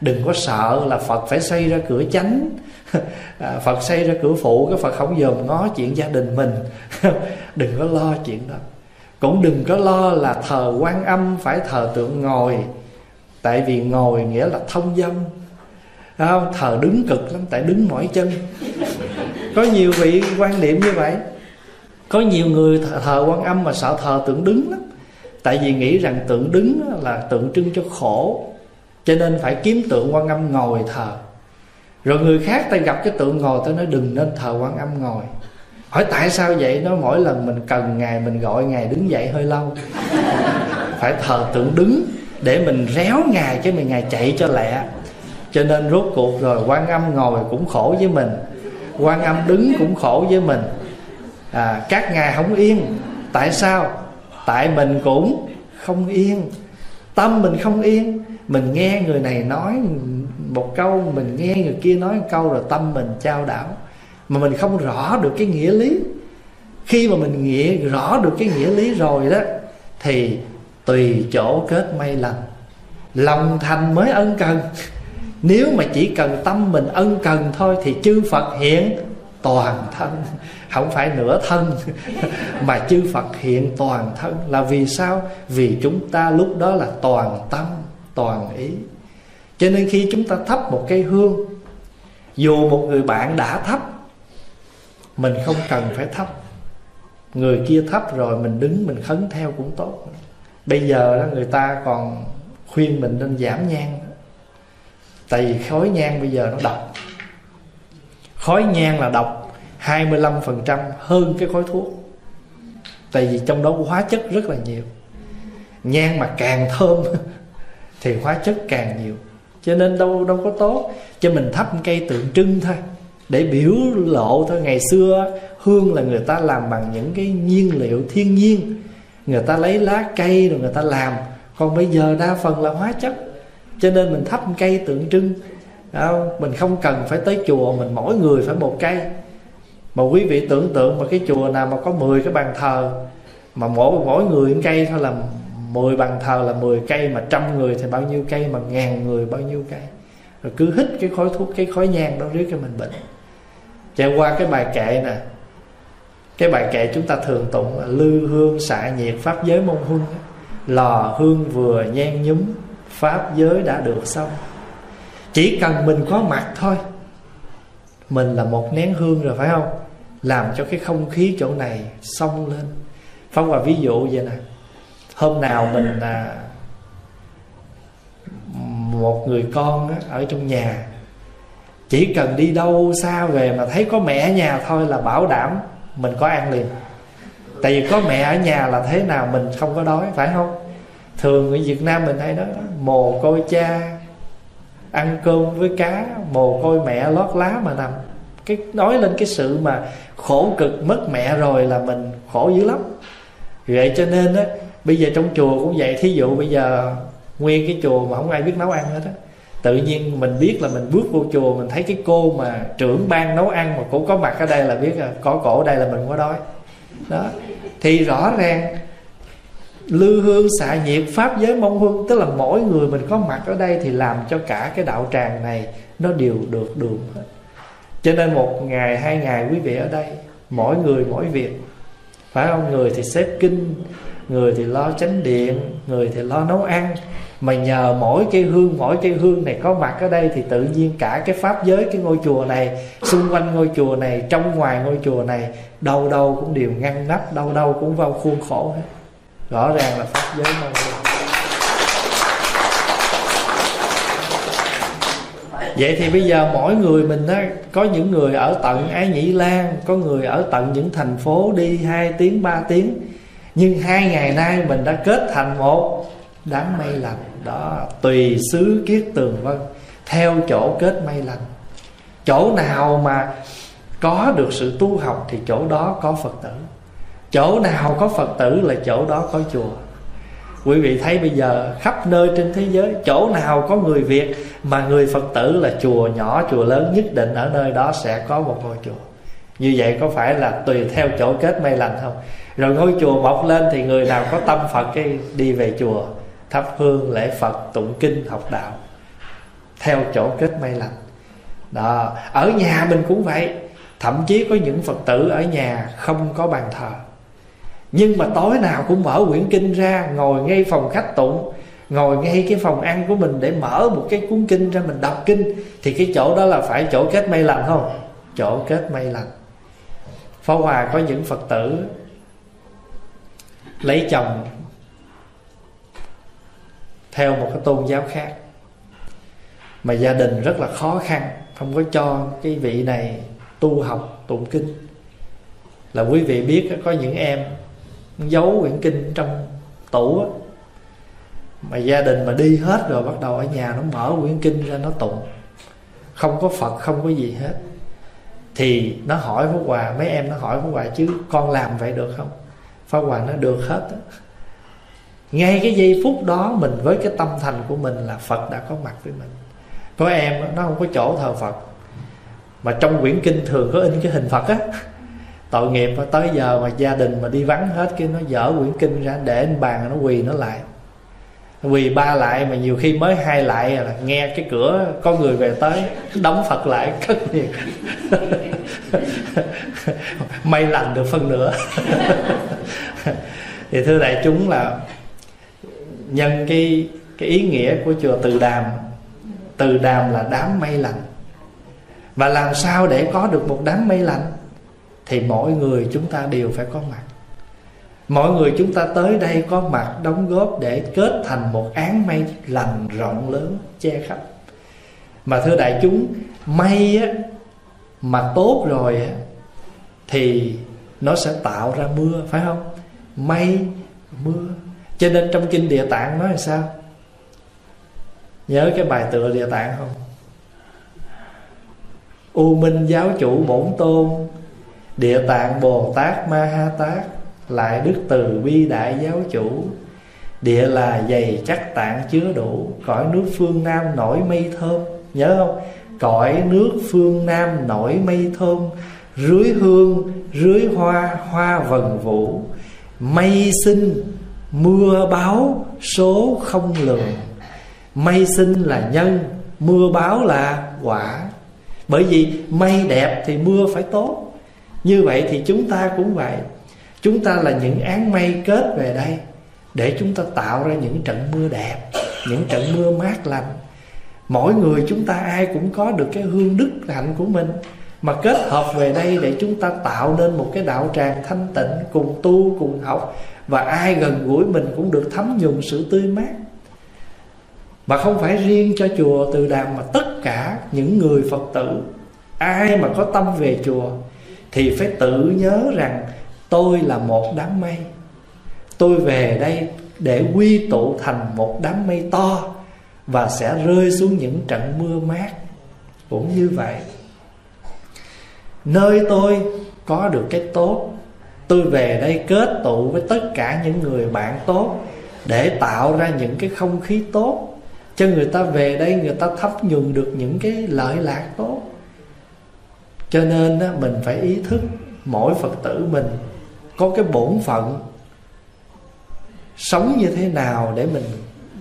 đừng có sợ là phật phải xây ra cửa chánh. À, phật xây ra cửa phụ, cái phật không dòm ngó chuyện gia đình mình. Đừng có lo chuyện đó. Cũng đừng có lo là thờ quan âm phải thờ tượng ngồi. Tại vì ngồi nghĩa là thông dâm. Không? Thờ đứng cực lắm, tại đứng mỏi chân. Có nhiều vị quan niệm như vậy. Có nhiều người thờ quan âm mà sợ thờ tượng đứng lắm. Tại vì nghĩ rằng tượng đứng là tượng trưng cho khổ cho nên phải kiếm tượng quan âm ngồi thờ. Rồi người khác ta gặp cái tượng ngồi ta nói đừng nên thờ quan âm ngồi. Hỏi tại sao vậy? Nó mỗi lần mình cần ngài mình gọi ngài đứng dậy hơi lâu. Phải thờ tượng đứng để mình réo ngài chứ mình ngài chạy cho lẹ. Cho nên rốt cuộc rồi quan âm ngồi cũng khổ với mình. Quan âm đứng cũng khổ với mình. À, các ngài không yên. Tại sao? Tại mình cũng không yên. Tâm mình không yên mình nghe người này nói một câu, mình nghe người kia nói một câu rồi tâm mình trao đảo. Mà mình không rõ được cái nghĩa lý. Khi mà mình nghĩa rõ được cái nghĩa lý rồi đó, thì tùy chỗ kết may lành. Lòng thành mới ân cần. Nếu mà chỉ cần tâm mình ân cần thôi, thì chư phật hiện toàn thân. Không phải nửa thân, mà chư phật hiện toàn thân. Là vì sao? Vì chúng ta lúc đó là toàn tâm toàn ý. Cho nên khi chúng ta thắp một cây hương, dù một người bạn đã thắp, mình không cần phải thắp. Người kia thắp rồi mình đứng, mình khấn theo cũng tốt. Bây giờ đó người ta còn khuyên mình nên giảm nhang. Tại vì khói nhang bây giờ nó độc. Khói nhang là độc 25% hơn cái khói thuốc. Tại vì trong đó hóa chất rất là nhiều. Nhang mà càng thơm thì hóa chất càng nhiều. Cho nên đâu đâu có tốt. Cho mình thắp cây tượng trưng thôi, để biểu lộ thôi. Ngày xưa hương là người ta làm bằng những cái nhiên liệu thiên nhiên. Người ta lấy lá cây rồi người ta làm. Còn bây giờ đa phần là hóa chất. Cho nên mình thắp cây tượng trưng. Không? mình không cần phải tới chùa, mình mỗi người phải một cây. Mà quý vị tưởng tượng mà cái chùa nào mà có 10 cái bàn thờ, mà mỗi mỗi người một cây thôi là 10 bàn thờ là 10 cây mà trăm người thì bao nhiêu cây mà ngàn người bao nhiêu cây. Rồi cứ hít cái khói thuốc, cái khói nhang đó riết cho mình bệnh. Chạy qua cái bài kệ nè. Cái bài kệ chúng ta thường tụng là lư hương xạ nhiệt pháp giới môn huân. Lò hương vừa nhen nhúm, pháp giới đã được xong. Chỉ cần mình có mặt thôi. Mình là một nén hương rồi, phải không? Làm cho cái không khí chỗ này xong lên. Phong và ví dụ vậy nè hôm nào mình à, một người con á, ở trong nhà chỉ cần đi đâu xa về mà thấy có mẹ ở nhà thôi là bảo đảm mình có ăn liền. Tại vì có mẹ ở nhà là thế nào mình không có đói phải không? Thường ở việt nam mình hay đó mồ côi cha ăn cơm với cá mồ côi mẹ lót lá mà nằm. Cái nói lên cái sự mà khổ cực mất mẹ rồi là mình khổ dữ lắm. Vậy cho nên á bây giờ trong chùa cũng vậy, thí dụ bây giờ nguyên cái chùa mà không ai biết nấu ăn hết á, tự nhiên mình biết là mình bước vô chùa, mình thấy cái cô mà trưởng ban nấu ăn mà cũng có mặt ở đây là biết là có cổ ở đây là mình có đói. Đó. Thì rõ ràng, lư hương, xạ nhiệt, pháp giới mong huân, tức là mỗi người mình có mặt ở đây thì làm cho cả cái đạo tràng này nó đều được đường hết. Cho nên một ngày, hai ngày quý vị ở đây, mỗi người mỗi việc. Phải không? Người thì xếp kinh người thì lo chánh điện, người thì lo nấu ăn. Mà nhờ mỗi cây hương, mỗi cây hương này có mặt ở đây thì tự nhiên cả cái pháp giới, cái ngôi chùa này, xung quanh ngôi chùa này, trong ngoài ngôi chùa này, đâu đâu cũng đều ngăn nắp, đâu đâu cũng vào khuôn khổ hết. Rõ ràng là pháp giới mong vậy thì bây giờ mỗi người mình á, có những người ở tận ái nhĩ lan, có người ở tận những thành phố đi hai tiếng, ba tiếng nhưng hai ngày nay mình đã kết thành một. Đám mây lành đó, tùy xứ kiết tường vân. Theo chỗ kết mây lành chỗ nào mà có được sự tu học thì chỗ đó có phật tử. Chỗ nào có phật tử là chỗ đó có chùa. Quý vị thấy bây giờ, khắp nơi trên thế giới, chỗ nào có người việt mà người phật tử là chùa nhỏ, chùa lớn nhất định ở nơi đó sẽ có một ngôi chùa. Như vậy có phải là tùy theo chỗ kết mây lành không? Rồi ngôi chùa mọc lên thì người nào có tâm phật cái đi về chùa, thắp hương, lễ phật, tụng kinh, học đạo, theo chỗ kết may lành. Đó, ở nhà mình cũng vậy. Thậm chí có những phật tử ở nhà không có bàn thờ. Nhưng mà tối nào cũng mở quyển kinh ra, ngồi ngay phòng khách tụng, ngồi ngay cái phòng ăn của mình để mở một cái cuốn kinh ra mình đọc kinh. Thì cái chỗ đó là phải chỗ kết may lành không? Chỗ kết may lành. Phó hòa có những phật tử lấy chồng theo một cái tôn giáo khác. Mà gia đình rất là khó khăn, không có cho cái vị này tu học, tụng kinh. Là quý vị biết có những em giấu quyển kinh trong tủ á, mà gia đình mà đi hết rồi bắt đầu ở nhà nó mở quyển kinh ra nó tụng. Không có phật, không có gì hết. Thì nó hỏi phú hòa, mấy em nó hỏi phú hòa, chứ con làm vậy được không? Pháp hòa nó được hết đó. ngay cái giây phút đó mình với cái tâm thành của mình là phật đã có mặt với mình. Có em nó không có chỗ thờ phật. Mà trong quyển kinh thường có in cái hình phật á. Tội nghiệp mà tới giờ mà gia đình mà đi vắng hết, cái nó dở quyển kinh ra để anh bàn, nó quỳ nó lại quỳ ba lại mà nhiều khi mới hai lại là nghe cái cửa có người về tới, đóng phật lại, cất liền may lành được phân nửa. Thì thưa đại chúng là nhân cái cái ý nghĩa của chùa từ đàm từ đàm là đám mây lành. Và làm sao để có được một đám mây lành? Thì mỗi người chúng ta đều phải có mặt mọi người chúng ta tới đây có mặt đóng góp để kết thành một án mây lành rộng lớn, che khắp. Mà thưa đại chúng mây á, mà tốt rồi á, thì nó sẽ tạo ra mưa, phải không? Mây mưa. Cho nên trong kinh địa tạng nói là sao? Nhớ cái bài tựa địa tạng không? U minh giáo chủ bổn tôn, địa tạng bồ tát ma ha tát lại đức từ bi đại giáo chủ. Địa là dày chắc tạng chứa đủ, cõi nước phương nam nổi mây thơm. Nhớ không? Cõi nước phương nam nổi mây thơm, rưới hương, rưới hoa hoa vần vũ. Mây sinh, mưa báo, số không lường. Mây sinh là nhân, mưa báo là quả. Bởi vì mây đẹp thì mưa phải tốt. Như vậy thì chúng ta cũng vậy chúng ta là những án mây kết về đây để chúng ta tạo ra những trận mưa đẹp, những trận mưa mát lành. Mỗi người chúng ta ai cũng có được cái hương đức hạnh của mình, mà kết hợp về đây để chúng ta tạo nên một cái đạo tràng thanh tịnh cùng tu, cùng học, và ai gần gũi mình cũng được thấm nhuần sự tươi mát. Mà không phải riêng cho chùa từ đàm, mà tất cả những người phật tử, ai mà có tâm về chùa thì phải tự nhớ rằng tôi là một đám mây. Tôi về đây để quy tụ thành một đám mây to và sẽ rơi xuống những trận mưa mát. Cũng như vậy, nơi tôi có được cái tốt, tôi về đây kết tụ với tất cả những người bạn tốt để tạo ra những cái không khí tốt, cho người ta về đây người ta thắp nhuần được những cái lợi lạc tốt. Cho nên mình phải ý thức mỗi phật tử mình có cái bổn phận sống như thế nào để mình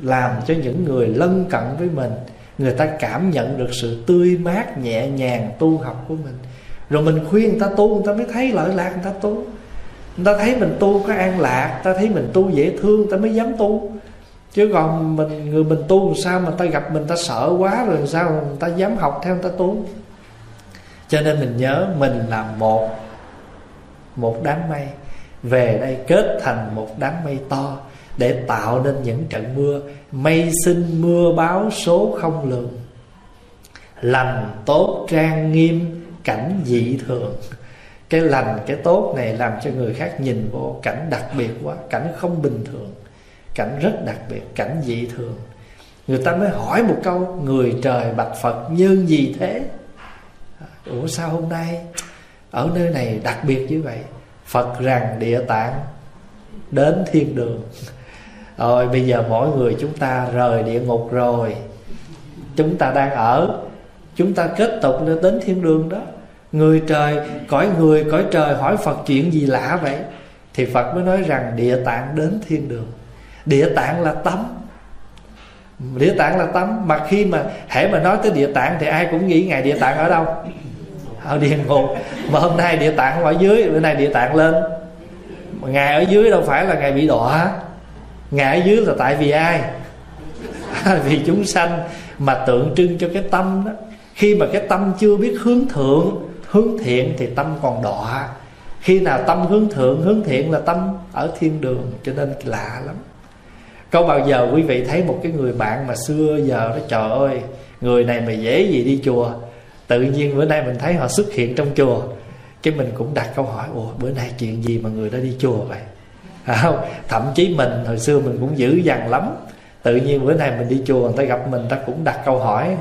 làm cho những người lân cận với mình người ta cảm nhận được sự tươi mát nhẹ nhàng tu học của mình rồi mình khuyên người ta tu người ta mới thấy lợi lạc người ta tu người ta thấy mình tu có an lạc người ta thấy mình tu dễ thương người ta mới dám tu chứ còn mình người mình tu làm sao mà ta gặp mình ta sợ quá rồi làm sao mà người ta dám học theo người ta tu cho nên mình nhớ mình là một một đám mây về đây kết thành một đám mây to để tạo nên những trận mưa. Mây sinh mưa báo số không lường. Lành tốt trang nghiêm cảnh dị thường. Cái lành, cái tốt này làm cho người khác nhìn vô cảnh đặc biệt quá, cảnh không bình thường, cảnh rất đặc biệt, cảnh dị thường. Người ta mới hỏi một câu, người trời bạch phật nhân gì thế? À, Ủa sao hôm nay ở nơi này đặc biệt như vậy? Phật rằng địa tạng đến thiên đường. Rồi bây giờ mỗi người chúng ta rời địa ngục rồi. Chúng ta đang ở, chúng ta kết tục đến thiên đường đó. Người trời, cõi người, cõi trời hỏi phật chuyện gì lạ vậy? Thì phật mới nói rằng địa tạng đến thiên đường. Địa tạng là tấm địa tạng là tấm mà khi mà hãy mà nói tới địa tạng thì ai cũng nghĩ ngài địa tạng ở đâu? Ở địa ngục. Mà hôm nay địa tạng ở dưới, bữa nay địa tạng lên. Mà ngài ở dưới đâu phải là ngài bị đọa. Ngài ở dưới là tại vì ai? Vì chúng sanh mà tượng trưng cho cái tâm đó. Khi mà cái tâm chưa biết hướng thượng, hướng thiện thì tâm còn đọa. Khi nào tâm hướng thượng, hướng thiện là tâm ở thiên đường, cho nên lạ lắm. Có bao giờ quý vị thấy một cái người bạn mà xưa giờ đó, trời ơi, người này mà dễ gì đi chùa tự nhiên bữa nay mình thấy họ xuất hiện trong chùa. Cái mình cũng đặt câu hỏi ủa bữa nay chuyện gì mà người đó đi chùa vậy? À, không thậm chí mình hồi xưa mình cũng dữ dằn lắm. Tự nhiên bữa nay mình đi chùa người ta gặp mình ta cũng đặt câu hỏi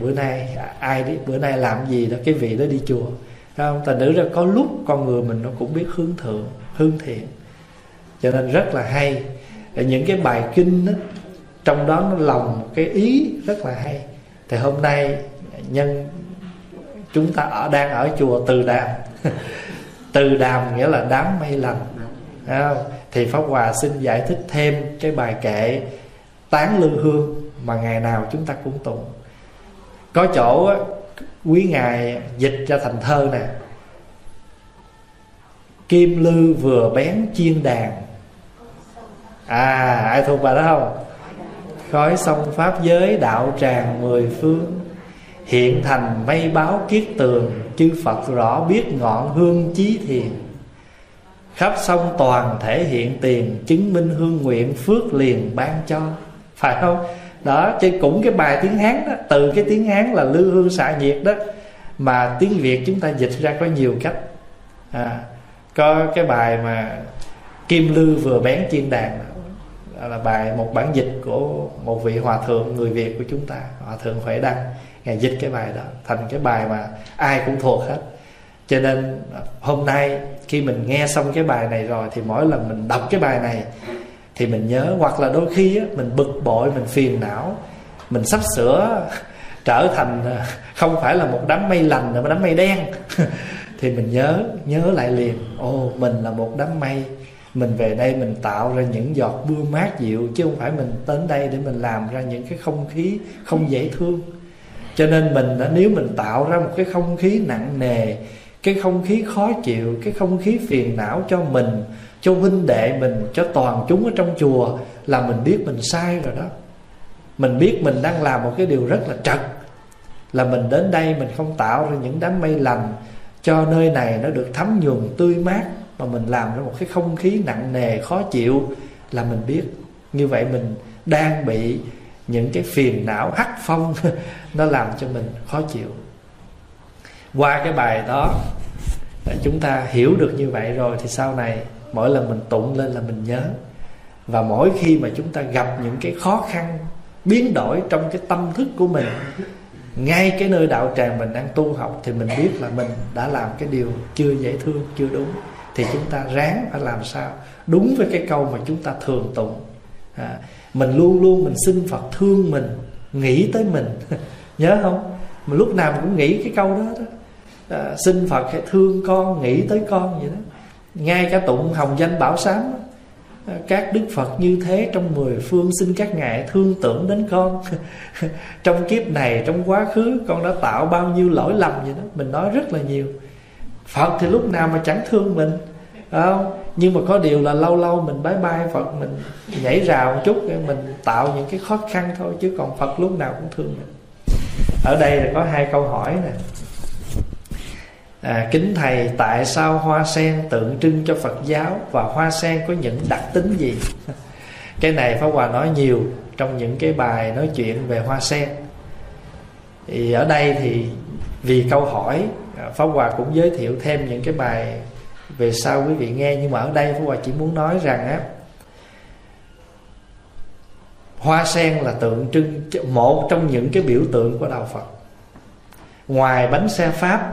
bữa nay ai đi bữa nay làm gì đó cái vị đó đi chùa? Không? Thành nữ ra có lúc con người mình nó cũng biết hướng thượng hướng thiện. Cho nên rất là hay. Những cái bài kinh đó, trong đó nó lòng một cái ý rất là hay. Thì hôm nay nhân chúng ta ở đang ở chùa từ đàm. Từ đàm nghĩa là đám mây lành. Không? thì pháp hòa xin giải thích thêm cái bài kệ tán lư hương mà ngày nào chúng ta cũng tụng. Có chỗ quý ngài dịch ra thành thơ nè. Kim lư vừa bén chiên đàn. À ai thuộc bài đó không? Khói sông pháp giới đạo tràng mười phương hiện thành mây báo kiết tường chư phật rõ biết ngọn hương chí thiền. Khắp sông toàn thể hiện tiền chứng minh hương nguyện phước liền ban cho. Phải không? Đó chứ cũng cái bài tiếng hán đó từ cái tiếng hán là lư hương xạ nhiệt đó mà tiếng việt chúng ta dịch ra có nhiều cách. À, có cái bài mà kim lư vừa bén chiên đàn là bài một bản dịch của một vị hòa thượng người việt của chúng ta hòa thượng huệ đăng ngài dịch cái bài đó. Thành cái bài mà ai cũng thuộc hết. Cho nên hôm nay khi mình nghe xong cái bài này rồi thì mỗi lần mình đọc cái bài này thì mình nhớ hoặc là đôi khi á, mình bực bội mình phiền não mình sắp sửa trở thành à, không phải là một đám mây lành mà đám mây đen. Thì mình nhớ nhớ lại liền. Ô mình là một đám mây. Mình về đây mình tạo ra những giọt mưa mát dịu chứ không phải mình đến đây để mình làm ra những cái không khí không dễ thương cho nên mình nếu mình tạo ra một cái không khí nặng nề, cái không khí khó chịu, cái không khí phiền não cho mình, cho huynh đệ mình, cho toàn chúng ở trong chùa, là mình biết mình sai rồi đó. Mình biết mình đang làm một cái điều rất là trật, là mình đến đây mình không tạo ra những đám mây lành, cho nơi này nó được thấm nhuần tươi mát, mà mình làm ra một cái không khí nặng nề, khó chịu, là mình biết. Như vậy mình đang bị những cái phiền não hắc phong nó làm cho mình khó chịu. Qua cái bài đó chúng ta hiểu được như vậy rồi thì sau này mỗi lần mình tụng lên là mình nhớ. Và mỗi khi mà chúng ta gặp những cái khó khăn biến đổi trong cái tâm thức của mình ngay cái nơi đạo tràng mình đang tu học thì mình biết là mình đã làm cái điều chưa dễ thương chưa đúng. Thì chúng ta ráng phải làm sao? Đúng với cái câu mà chúng ta thường tụng. À, mình luôn luôn mình xin phật thương mình nghĩ tới mình. Nhớ không? Mà lúc nào mình cũng nghĩ cái câu đó đó. À, xin phật hãy thương con nghĩ tới con vậy đó. Ngay cả tụng hồng danh bảo sám à, các đức phật như thế trong mười phương xin các ngài thương tưởng đến con. Trong kiếp này trong quá khứ con đã tạo bao nhiêu lỗi lầm vậy đó. Mình nói rất là nhiều. Phật thì lúc nào mà chẳng thương mình không? Nhưng mà có điều là lâu lâu mình bái bai phật mình nhảy rào một chút mình tạo những cái khó khăn thôi chứ còn phật lúc nào cũng thương mình. Ở đây là có hai câu hỏi nè. À, kính thầy tại sao hoa sen tượng trưng cho phật giáo và hoa sen có những đặc tính gì? Cái này pháp hòa nói nhiều trong những cái bài nói chuyện về hoa sen. Thì ở đây thì vì câu hỏi pháp hòa cũng giới thiệu thêm những cái bài về sau quý vị nghe nhưng mà ở đây pháp hòa chỉ muốn nói rằng á hoa sen là tượng trưng một trong những cái biểu tượng của đạo phật. Ngoài bánh xe pháp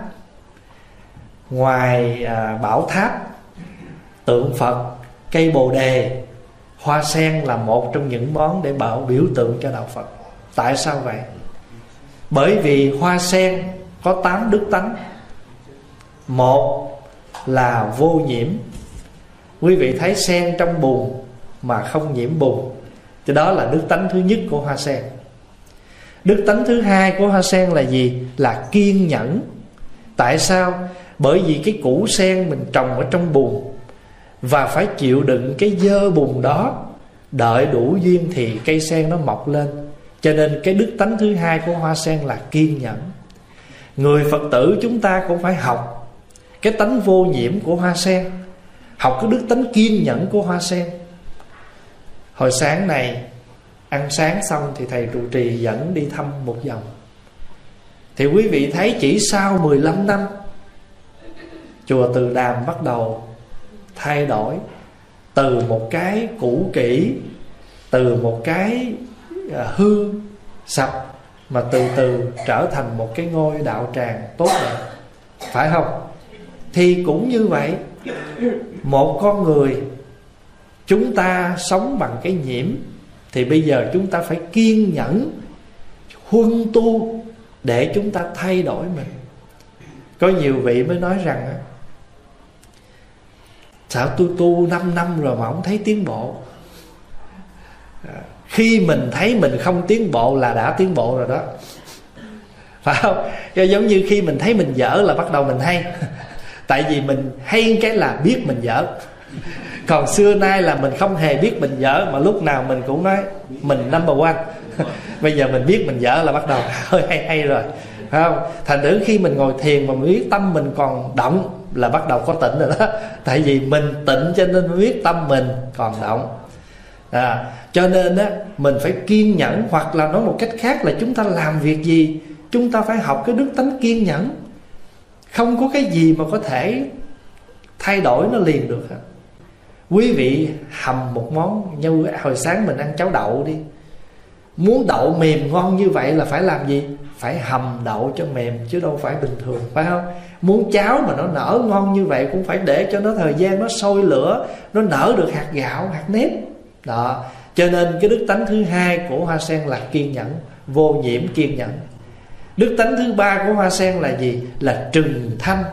ngoài à, bảo tháp tượng phật cây bồ đề hoa sen là một trong những món để bảo biểu tượng cho đạo phật. Tại sao vậy? Bởi vì hoa sen có tám đức tánh. Một là vô nhiễm. Quý vị thấy sen trong bùn mà không nhiễm bùn. Thì đó là đức tánh thứ nhất của hoa sen. Đức tánh thứ hai của hoa sen là gì? Là kiên nhẫn. Tại sao? Bởi vì cái củ sen mình trồng ở trong bùn và phải chịu đựng cái dơ bùn đó, đợi đủ duyên thì cây sen nó mọc lên. Cho nên cái đức tánh thứ hai của hoa sen là kiên nhẫn. Người phật tử chúng ta cũng phải học cái tánh vô nhiễm của hoa sen. Học cái đức tánh kiên nhẫn của hoa sen. Hồi sáng này, ăn sáng xong thì thầy trụ trì dẫn đi thăm một vòng thì quý vị thấy chỉ sau 15 năm, chùa từ đàm bắt đầu thay đổi từ một cái cũ kỹ, từ một cái à, hư, sập mà từ từ trở thành một cái ngôi đạo tràng tốt đẹp. Phải không? Thì cũng như vậy, một con người chúng ta sống bằng cái nhiễm, thì bây giờ chúng ta phải kiên nhẫn huân tu để chúng ta thay đổi mình. Có nhiều vị mới nói rằng, sao tôi tu 5 năm rồi mà không thấy tiến bộ? Khi mình thấy mình không tiến bộ là đã tiến bộ rồi đó. Phải không? Giống như khi mình thấy mình dở là bắt đầu mình hay tại vì mình hay cái là biết mình dở. Còn xưa nay là mình không hề biết mình dở mà lúc nào mình cũng nói mình number one. Bây giờ mình biết mình dở là bắt đầu hơi hay hay rồi. Phải không? Thành thử khi mình ngồi thiền mà mình biết tâm mình còn động là bắt đầu có tỉnh rồi đó. Tại vì mình tỉnh cho nên biết tâm mình còn động. À, cho nên á mình phải kiên nhẫn hoặc là nói một cách khác là chúng ta làm việc gì chúng ta phải học cái đức tánh kiên nhẫn không có cái gì mà có thể thay đổi nó liền được hết. Quý vị hầm một món, như hồi sáng mình ăn cháo đậu đi. Muốn đậu mềm ngon như vậy là phải làm gì? Phải hầm đậu cho mềm, chứ đâu phải bình thường, phải không? Muốn cháo mà nó nở ngon như vậy cũng phải để cho nó thời gian nó sôi lửa, nó nở được hạt gạo, hạt nếp. Đó. Cho nên cái đức tánh thứ hai của hoa sen là kiên nhẫn, vô nhiễm kiên nhẫn đức tánh thứ ba của hoa sen là gì? Là trừng thanh.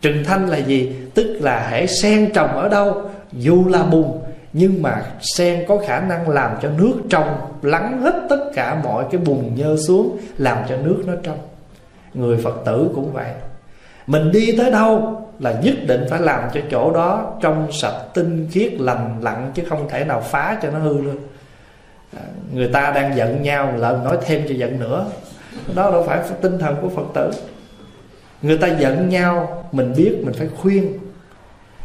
Trừng thanh là gì? Tức là hễ sen trồng ở đâu? Dù là bùn nhưng mà sen có khả năng làm cho nước trong, lắng hết tất cả mọi cái bùn nhơ xuống, làm cho nước nó trong. Người phật tử cũng vậy. Mình đi tới đâu là nhất định phải làm cho chỗ đó trong sạch tinh khiết, lành lặn, chứ không thể nào phá cho nó hư luôn. À, người ta đang giận nhau lợn nói thêm cho giận nữa đó đâu phải tinh thần của phật tử. Người ta giận nhau, mình biết, mình phải khuyên.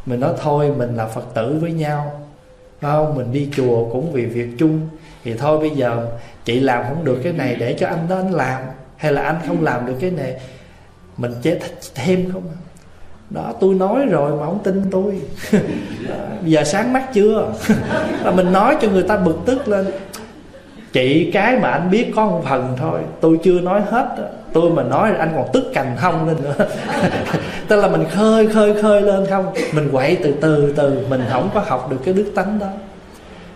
Mình nói thôi, mình là phật tử với nhau. Không mình đi chùa cũng vì việc chung. Thì thôi, bây giờ chị làm không được cái này để cho anh đó anh làm. Hay là anh không làm được cái này, mình chế thêm không? Đó, tôi nói rồi mà không tin tôi. Giờ sáng mắt chưa? Là mình nói cho người ta bực tức lên chị cái mà anh biết có một phần thôi. Tôi chưa nói hết tôi mà nói anh còn tức cành hông lên nữa. Tức là mình khơi khơi khơi lên không? Mình quậy từ từ từ. Mình không có học được cái đức tánh đó.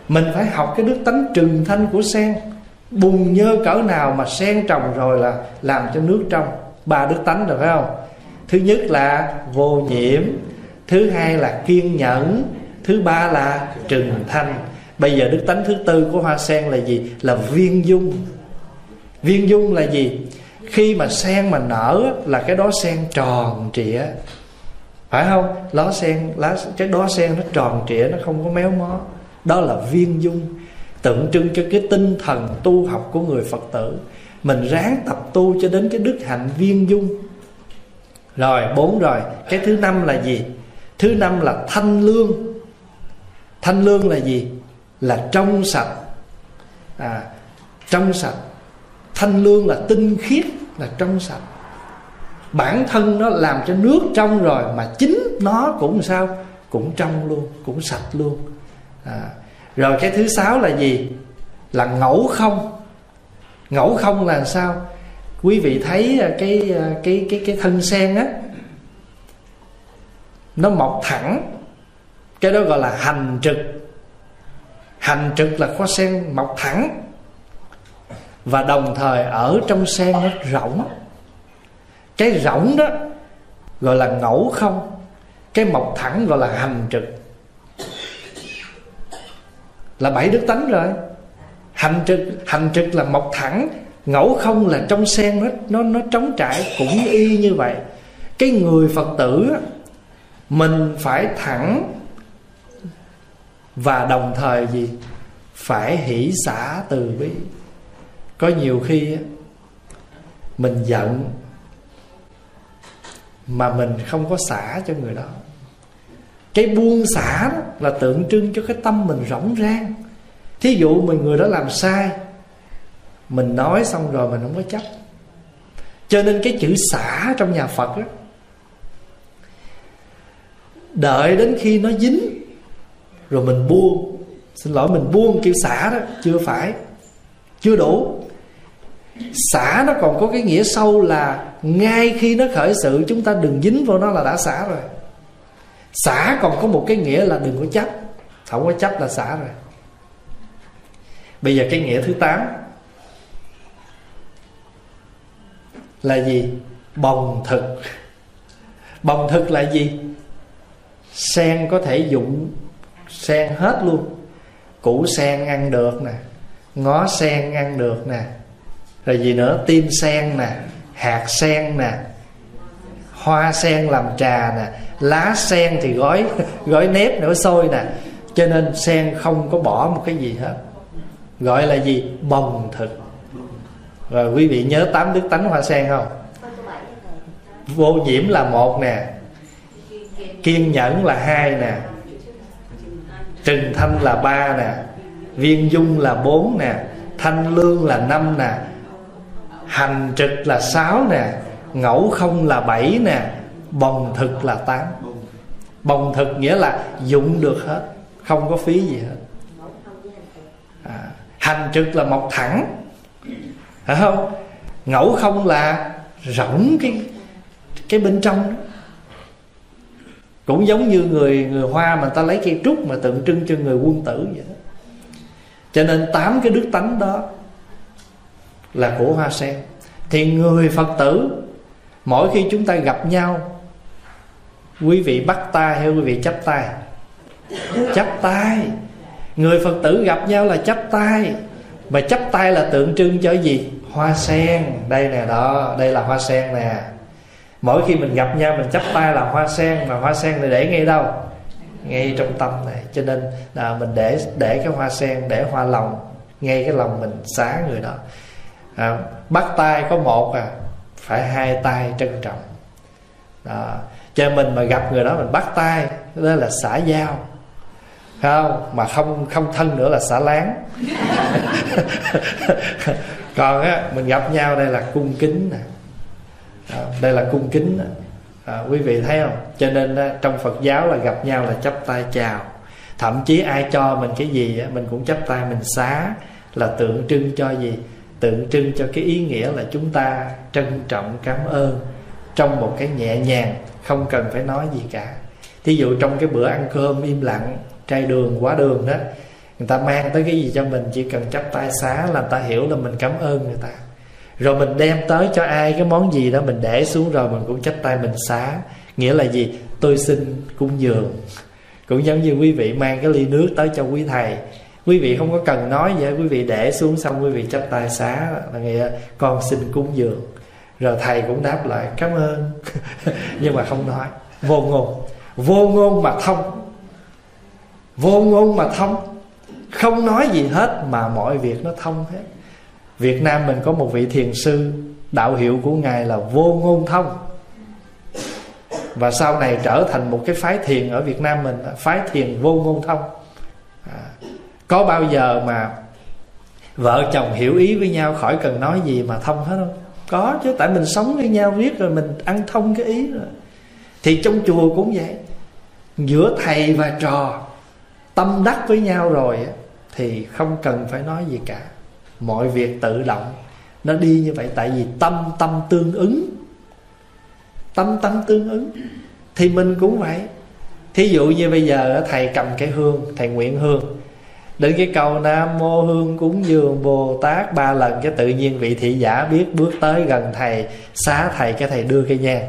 Mình phải học cái đức tánh trừng thanh của sen. Bùng nhơ cỡ nào mà sen trồng rồi là làm cho nước trong. Ba đức tánh được phải không? Thứ nhất là vô nhiễm. Thứ hai là kiên nhẫn. Thứ ba là trừng thanh bây giờ đức tánh thứ tư của hoa sen là gì? Là viên dung. Viên dung là gì? Khi mà sen mà nở là cái đó sen tròn trịa. Phải không? Lá sen, lá, cái đó sen nó tròn trịa, nó không có méo mó. Đó là viên dung. Tượng trưng cho cái tinh thần tu học của người phật tử. Mình ráng tập tu cho đến cái đức hạnh viên dung. Rồi, bốn rồi. Cái thứ năm là gì? Thứ năm là thanh lương. Thanh lương là gì? Là trong sạch. À, trong sạch. Thanh lương là tinh khiết là trong sạch. Bản thân nó làm cho nước trong rồi mà chính nó cũng sao? Cũng trong luôn cũng sạch luôn. À, rồi cái thứ sáu là gì? Là ngẫu không. Ngẫu không là sao? Quý vị thấy à, cái à, cái cái cái thân sen á nó mọc thẳng. Cái đó gọi là hành trực hành trực là hoa sen mọc thẳng. Và đồng thời ở trong sen nó rỗng. Cái rỗng đó gọi là ngẫu không. Cái mọc thẳng gọi là hành trực. Là bảy đức tánh rồi. Hành trực hành trực là mọc thẳng. Ngẫu không là trong sen nó nó nó trống trải cũng y như vậy. Cái người phật tử mình phải thẳng và đồng thời gì? Phải hỷ xả từ bi. Có nhiều khi mình giận mà mình không có xả cho người đó. Cái buông xả đó là tượng trưng cho cái tâm mình rỗng rang. Thí dụ mình người đó làm sai, mình nói xong rồi mình không có chấp. Cho nên cái chữ xả trong nhà phật đó đợi đến khi nó dính rồi mình buông. Xin lỗi, mình buông kêu xả đó. Chưa phải. Chưa đủ. Xả nó còn có cái nghĩa sâu là ngay khi nó khởi sự, chúng ta đừng dính vào nó là đã xả rồi. Xả còn có một cái nghĩa là đừng có chấp. Không có chấp là xả rồi. Bây giờ cái nghĩa thứ tám là gì? Bồng thực. Bồng thực là gì? Sen có thể dụng sen hết luôn. Củ sen ăn được nè, ngó sen ăn được nè. Rồi gì nữa? Tim sen nè, hạt sen nè, hoa sen làm trà nè, lá sen thì gói gói nếp nữa sôi nè. Cho nên sen không có bỏ một cái gì hết. Gọi là gì? Bồng thực. Rồi quý vị nhớ tám đức tánh hoa sen không? Vô nhiễm là một nè. Kiên nhẫn là hai nè trừng thanh là ba nè viên dung là bốn nè thanh lương là năm nè hành trực là sáu nè ngẫu không là bảy nè bồng thực là tám. Bồng thực nghĩa là dụng được hết không có phí gì hết. À, hành trực là mọc thẳng. Phải không? Ngẫu không là rỗng cái cái bên trong đó cũng giống như người người hoa mà ta lấy cây trúc mà tượng trưng cho người quân tử vậy đó. Cho nên tám cái đức tánh đó là của hoa sen. Thì người phật tử, mỗi khi chúng ta gặp nhau, quý vị bắt tay hay quý vị chấp tay? Chấp tay. Người phật tử gặp nhau là chấp tay. Mà chấp tay là tượng trưng cho gì? Hoa sen. Đây nè, đó, đây là hoa sen nè mỗi khi mình gặp nhau mình chấp tay là hoa sen mà hoa sen này để ngay đâu? Ngay trong tâm này. Cho nên là mình để để cái hoa sen để hoa lòng ngay cái lòng mình xá người đó. À, bắt tay có một à phải hai tay trân trọng. Đó. cho mình mà gặp người đó mình bắt tay đó là xả giao không mà không không thân nữa là xả láng. Còn á mình gặp nhau đây là cung kính nè à, đây là cung kính à, quý vị thấy không? Cho nên trong phật giáo là gặp nhau là chắp tay chào. Thậm chí ai cho mình cái gì mình cũng chắp tay mình xá là tượng trưng cho gì? Tượng trưng cho cái ý nghĩa là chúng ta trân trọng cảm ơn trong một cái nhẹ nhàng không cần phải nói gì cả. Thí dụ trong cái bữa ăn cơm im lặng trai đường quá đường đó người ta mang tới cái gì cho mình chỉ cần chắp tay xá là người ta hiểu là mình cảm ơn người ta rồi mình đem tới cho ai, cái món gì đó mình để xuống rồi mình cũng chắp tay mình xá. Nghĩa là gì? Tôi xin cung dường. Cũng giống như quý vị mang cái ly nước tới cho quý thầy. Quý vị không có cần nói gì quý vị để xuống xong quý vị chắp tay xá. Là nghĩa, con xin cúng dường. Rồi thầy cũng đáp lại, cảm ơn. Nhưng mà không nói. Vô ngôn. Vô ngôn mà thông. Vô ngôn mà thông. Không nói gì hết mà mọi việc nó thông hết việt nam mình có một vị thiền sư đạo hiệu của ngài là vô ngôn thông. Và sau này trở thành một cái phái thiền ở việt nam mình à, phái thiền vô ngôn thông. À, có bao giờ mà vợ chồng hiểu ý với nhau khỏi cần nói gì mà thông hết không? Có chứ tại mình sống với nhau biết rồi mình ăn thông cái ý rồi. Thì trong chùa cũng vậy. Giữa thầy và trò tâm đắc với nhau rồi thì không cần phải nói gì cả mọi việc tự động. Nó đi như vậy tại vì tâm tâm tương ứng. Tâm tâm tương ứng. Thì mình cũng vậy. Thí dụ như bây giờ thầy cầm cái hương, thầy nguyện hương. Đến cái cầu nam mô hương cúng dường bồ tát, ba lần cái tự nhiên vị thị giả biết bước tới gần thầy, xá thầy cái thầy đưa cây nhang.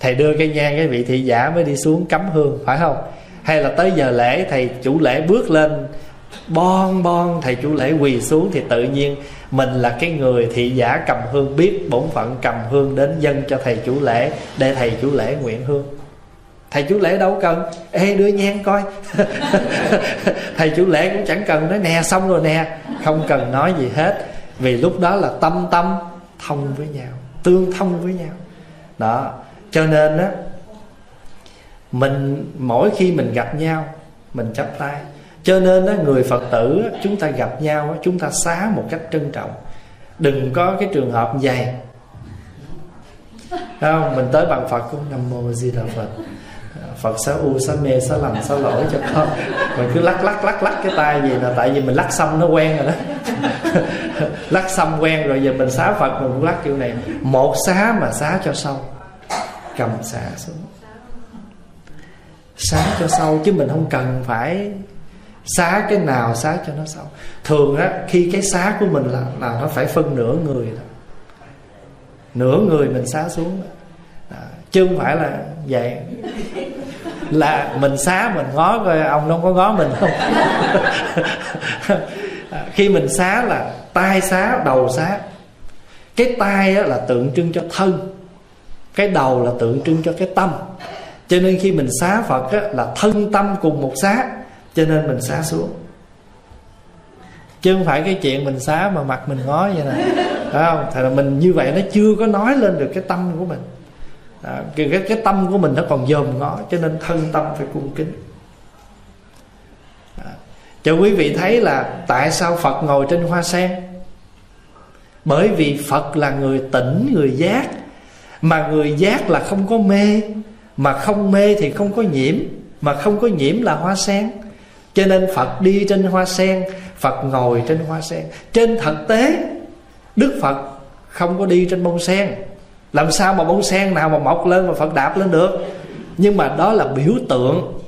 Thầy đưa cây nhang cái vị thị giả mới đi xuống cắm hương, phải không? Hay là tới giờ lễ thầy chủ lễ bước lên bon bon, thầy chủ lễ quỳ xuống thì tự nhiên mình là cái người thị giả cầm hương biết bổn phận cầm hương đến dân cho thầy chủ lễ, để thầy chủ lễ nguyện hương. Thầy chủ lễ đâu cần? Ê, đưa nhang coi. Thầy chủ lễ cũng chẳng cần nói, nè, xong rồi nè. Không cần nói gì hết, vì lúc đó là tâm tâm thông với nhau, tương thông với nhau. Đó, cho nên á, mình, mỗi khi mình gặp nhau, mình chắp tay cho nên đó, người phật tử chúng ta gặp nhau chúng ta xá một cách trân trọng. Đừng có cái trường hợp dày không? Mình tới bằng phật cũng nam mô di đà phật. Phật xá u xá mê xá lầm xá lỗi cho con. Mình cứ lắc lắc lắc lắc cái tay gì là Tại vì mình lắc xong nó quen rồi đó. Lắc xong quen rồi Giờ mình xá Phật mình cũng lắc kiểu này. Một xá mà xá cho sâu. Cầm xả xuống. Xá cho sâu chứ mình không cần phải xá cái nào xá cho nó xong. Thường á khi cái xá của mình là là nó phải phân nửa người đó. Nửa người mình xá xuống đó. chứ không phải là vậy. Là mình xá mình ngó coi ông nó có ngó mình không? À, khi mình xá là tay xá đầu xá. Cái tay là tượng trưng cho thân. Cái đầu là tượng trưng cho cái tâm. Cho nên khi mình xá phật á, là thân tâm cùng một xá cho nên mình xá xuống. Chứ không phải cái chuyện mình xá mà mặt mình ngó vậy nè. Phải không? Thì là mình như vậy nó chưa có nói lên được cái tâm của mình. À, cái, cái, cái tâm của mình nó còn dòm ngó cho nên thân tâm phải cung kính. À, cho quý vị thấy là tại sao phật ngồi trên hoa sen? Bởi vì phật là người tỉnh người giác. Mà người giác là không có mê mà không mê thì không có nhiễm mà không có nhiễm là hoa sen cho nên phật đi trên hoa sen, phật ngồi trên hoa sen. Trên thực tế, đức phật không có đi trên bông sen. Làm sao mà bông sen nào mà mọc lên mà phật đạp lên được? Nhưng mà đó là biểu tượng.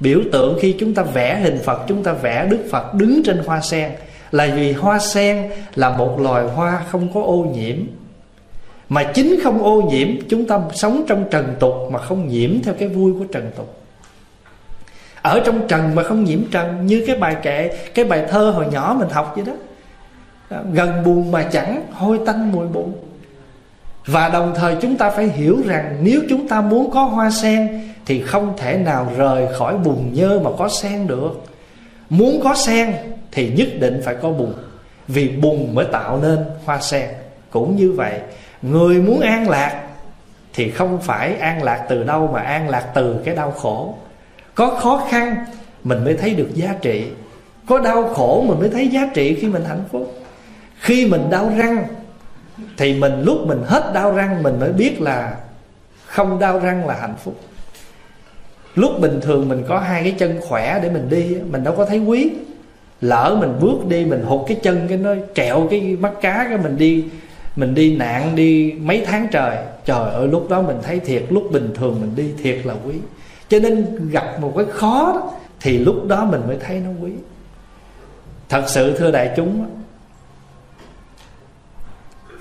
Biểu tượng khi chúng ta vẽ hình phật, chúng ta vẽ đức phật đứng trên hoa sen. Là vì hoa sen là một loài hoa không có ô nhiễm. Mà chính không ô nhiễm, chúng ta sống trong trần tục mà không nhiễm theo cái vui của trần tục ở trong trần mà không nhiễm trần, như cái bài kệ, cái bài thơ hồi nhỏ mình học vậy đó. À, gần buồn mà chẳng hôi tanh mùi bụi. Và đồng thời chúng ta phải hiểu rằng nếu chúng ta muốn có hoa sen thì không thể nào rời khỏi bùn nhơ mà có sen được. Muốn có sen thì nhất định phải có bùn, vì bùn mới tạo nên hoa sen. Cũng như vậy, người muốn an lạc thì không phải an lạc từ đâu mà an lạc từ cái đau khổ có khó khăn, mình mới thấy được giá trị. Có đau khổ, mình mới thấy giá trị khi mình hạnh phúc. Khi mình đau răng, thì mình lúc mình hết đau răng, mình mới biết là không đau răng là hạnh phúc. Lúc bình thường mình có hai cái chân khỏe để mình đi, mình đâu có thấy quý. Lỡ mình bước đi, mình hụt cái chân cái nó trẹo cái mắt cá cái mình đi mình đi nạn đi mấy tháng trời trời ơi, lúc đó mình thấy thiệt, lúc bình thường mình đi thiệt là quý cho nên gặp một cái khó đó, thì lúc đó mình mới thấy nó quý. Thật sự thưa đại chúng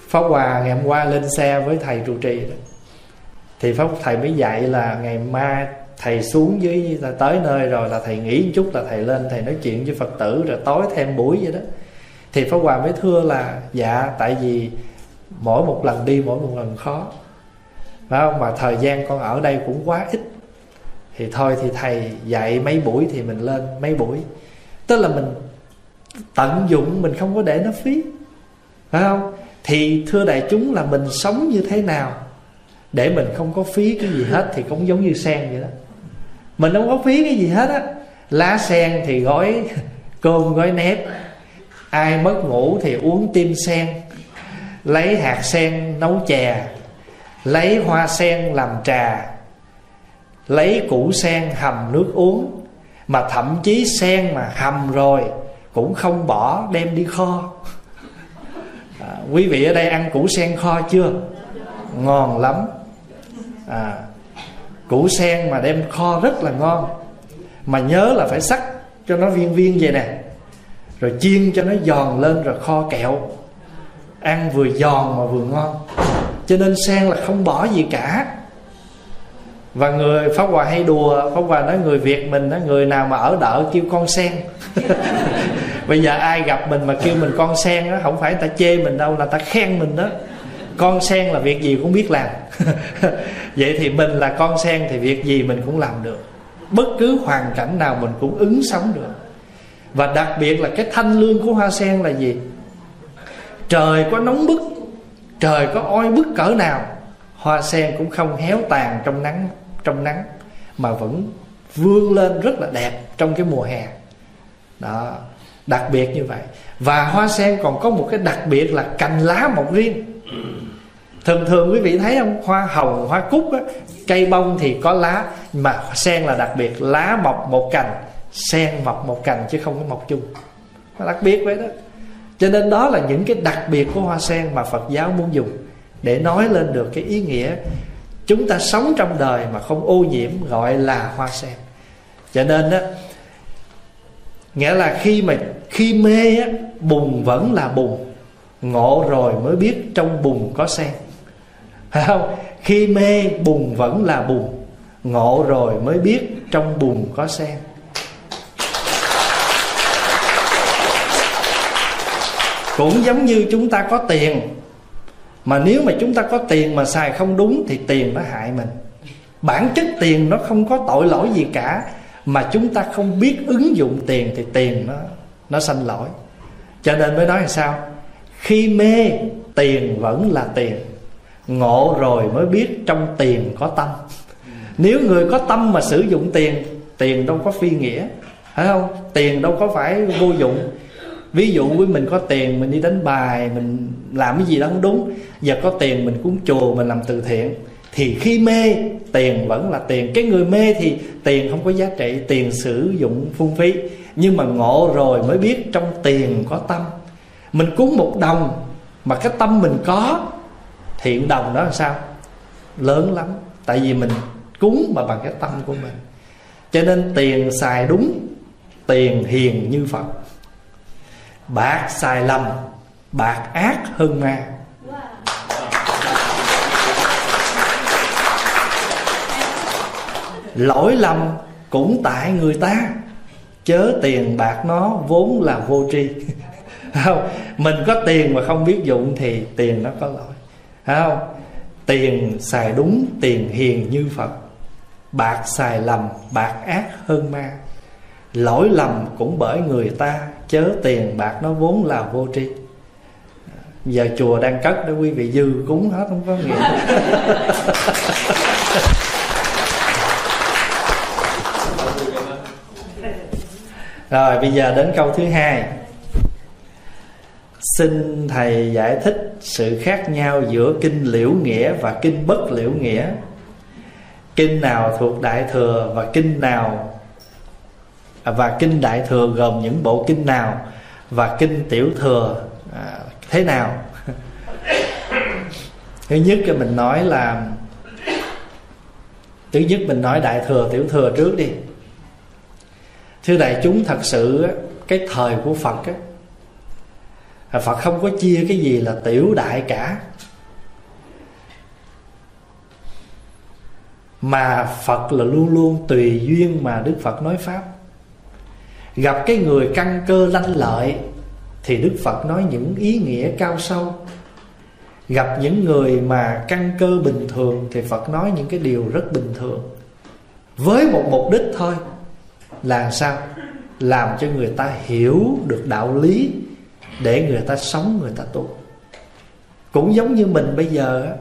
Pháp Hòa ngày hôm qua lên xe với thầy trụ trì đó. Thì Pháp thầy mới dạy là ngày mai thầy xuống dưới là tới nơi rồi là thầy nghỉ một chút là thầy lên thầy nói chuyện với Phật tử rồi tối thêm buổi vậy đó. Thì Pháp Hòa mới thưa là dạ tại vì mỗi một lần đi mỗi một lần khó. Phải không? Mà thời gian con ở đây cũng quá ít thì thôi thì thầy dạy mấy buổi thì mình lên mấy buổi. Tức là mình tận dụng, mình không có để nó phí. Phải không? Thì thưa đại chúng là mình sống như thế nào để mình không có phí cái gì hết thì cũng giống như sen vậy đó. Mình không có phí cái gì hết á. Lá sen thì gói cơm, gói nếp. Ai mất ngủ thì uống tim sen. Lấy hạt sen nấu chè. Lấy hoa sen làm trà lấy củ sen hầm nước uống. Mà thậm chí sen mà hầm rồi cũng không bỏ đem đi kho. À, quý vị ở đây ăn củ sen kho chưa? Ngon lắm. À, củ sen mà đem kho rất là ngon. Mà nhớ là phải sắc cho nó viên viên vậy nè. Rồi chiên cho nó giòn lên rồi kho kẹo. Ăn vừa giòn mà vừa ngon. Cho nên sen là không bỏ gì cả và người, pháp hòa hay đùa, pháp hòa nói người việt mình nói, người nào mà ở đợ kêu con sen. Bây giờ ai gặp mình mà kêu mình con sen đó không phải ta chê mình đâu, là ta khen mình đó. Con sen là việc gì cũng biết làm. Vậy thì mình là con sen thì việc gì mình cũng làm được. Bất cứ hoàn cảnh nào mình cũng ứng sống được. Và đặc biệt là cái thanh lương của hoa sen là gì? Trời có nóng bức, trời có oi bức cỡ nào, hoa sen cũng không héo tàn trong nắng trong nắng mà vẫn vươn lên rất là đẹp trong cái mùa hè. Đó đặc biệt như vậy. Và hoa sen còn có một cái đặc biệt là cành lá mọc riêng. Thường thường quý vị thấy không? Hoa hồng hoa cúc á, cây bông thì có lá mà sen là đặc biệt. Lá mọc một cành sen mọc một cành chứ không có mọc chung. Đặc biệt vậy đó. Cho nên đó là những cái đặc biệt của hoa sen mà phật giáo muốn dùng để nói lên được cái ý nghĩa chúng ta sống trong đời mà không ô nhiễm gọi là hoa sen. Cho nên đó nghĩa là khi mà, khi mê á, bùn vẫn là bùn, ngộ rồi mới biết trong bùn có sen. Phải không? Khi mê, bùn vẫn là bùn, ngộ rồi mới biết trong bùn có sen. Cũng giống như chúng ta có tiền mà nếu mà chúng ta có tiền mà xài không đúng thì tiền nó hại mình. Bản chất tiền nó không có tội lỗi gì cả. Mà chúng ta không biết ứng dụng tiền thì tiền nó nó sanh lỗi. Cho nên mới nói là sao? Khi mê, tiền vẫn là tiền. Ngộ rồi mới biết trong tiền có tâm. Nếu người có tâm mà sử dụng tiền tiền đâu có phi nghĩa. Phải không? Tiền đâu có phải vô dụng ví dụ với mình có tiền, mình đi đánh bài, mình làm cái gì đó không đúng. Giờ có tiền mình cúng chùa, mình làm từ thiện. Thì khi mê, tiền vẫn là tiền. Cái người mê thì tiền không có giá trị, tiền sử dụng phung phí. Nhưng mà ngộ rồi mới biết trong tiền có tâm. Mình cúng một đồng mà cái tâm mình có thiện đồng đó là sao? Lớn lắm. Tại vì mình cúng mà bằng cái tâm của mình. Cho nên tiền xài đúng, tiền hiền như phật bạc xài lầm bạc ác hơn ma. Lỗi lầm cũng tại người ta. Chớ tiền bạc nó vốn là vô tri. Không, mình có tiền mà không biết dụng thì tiền nó có lỗi. Không, tiền xài đúng, tiền hiền như phật. Bạc xài lầm bạc ác hơn ma. Lỗi lầm cũng bởi người ta chớ tiền bạc nó vốn là vô tri. Giờ chùa đang cất đó, quý vị dư cúng hết, không có nghĩa. Rồi, bây giờ đến câu thứ hai. Xin thầy giải thích sự khác nhau giữa kinh liễu nghĩa và kinh bất liễu nghĩa. Kinh nào thuộc đại thừa và kinh nào và kinh đại thừa gồm những bộ kinh nào? Và kinh tiểu thừa à, thế nào? Thứ nhất cái mình nói là thứ nhất mình nói đại thừa tiểu thừa trước đi. Thưa đại chúng thật sự cái thời của phật á phật không có chia cái gì là tiểu đại cả. Mà phật là luôn luôn tùy duyên mà đức phật nói pháp gặp cái người căn cơ lanh lợi, thì đức phật nói những ý nghĩa cao sâu. Gặp những người mà căn cơ bình thường, thì phật nói những cái điều rất bình thường. Với một mục đích thôi, là sao? Làm cho người ta hiểu được đạo lý, để người ta sống, người ta tu. Cũng giống như mình bây giờ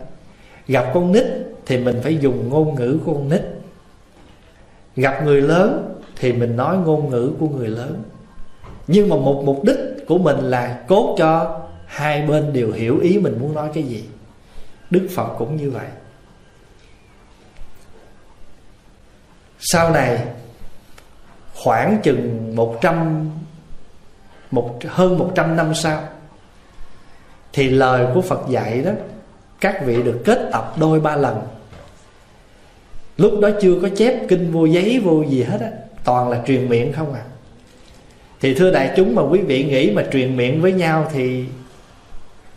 gặp con nít, thì mình phải dùng ngôn ngữ của con nít. Gặp người lớn thì mình nói ngôn ngữ của người lớn. Nhưng mà một mục đích của mình là cốt cho hai bên đều hiểu ý mình muốn nói cái gì. Đức phật cũng như vậy. Sau này, khoảng chừng một trăm, một, hơn một trăm năm sau, thì lời của Phật dạy đó, các vị được kết tập đôi ba lần. Lúc đó chưa có chép kinh vô giấy, vô gì hết á toàn là truyền miệng không à? Thì thưa đại chúng mà quý vị nghĩ mà truyền miệng với nhau thì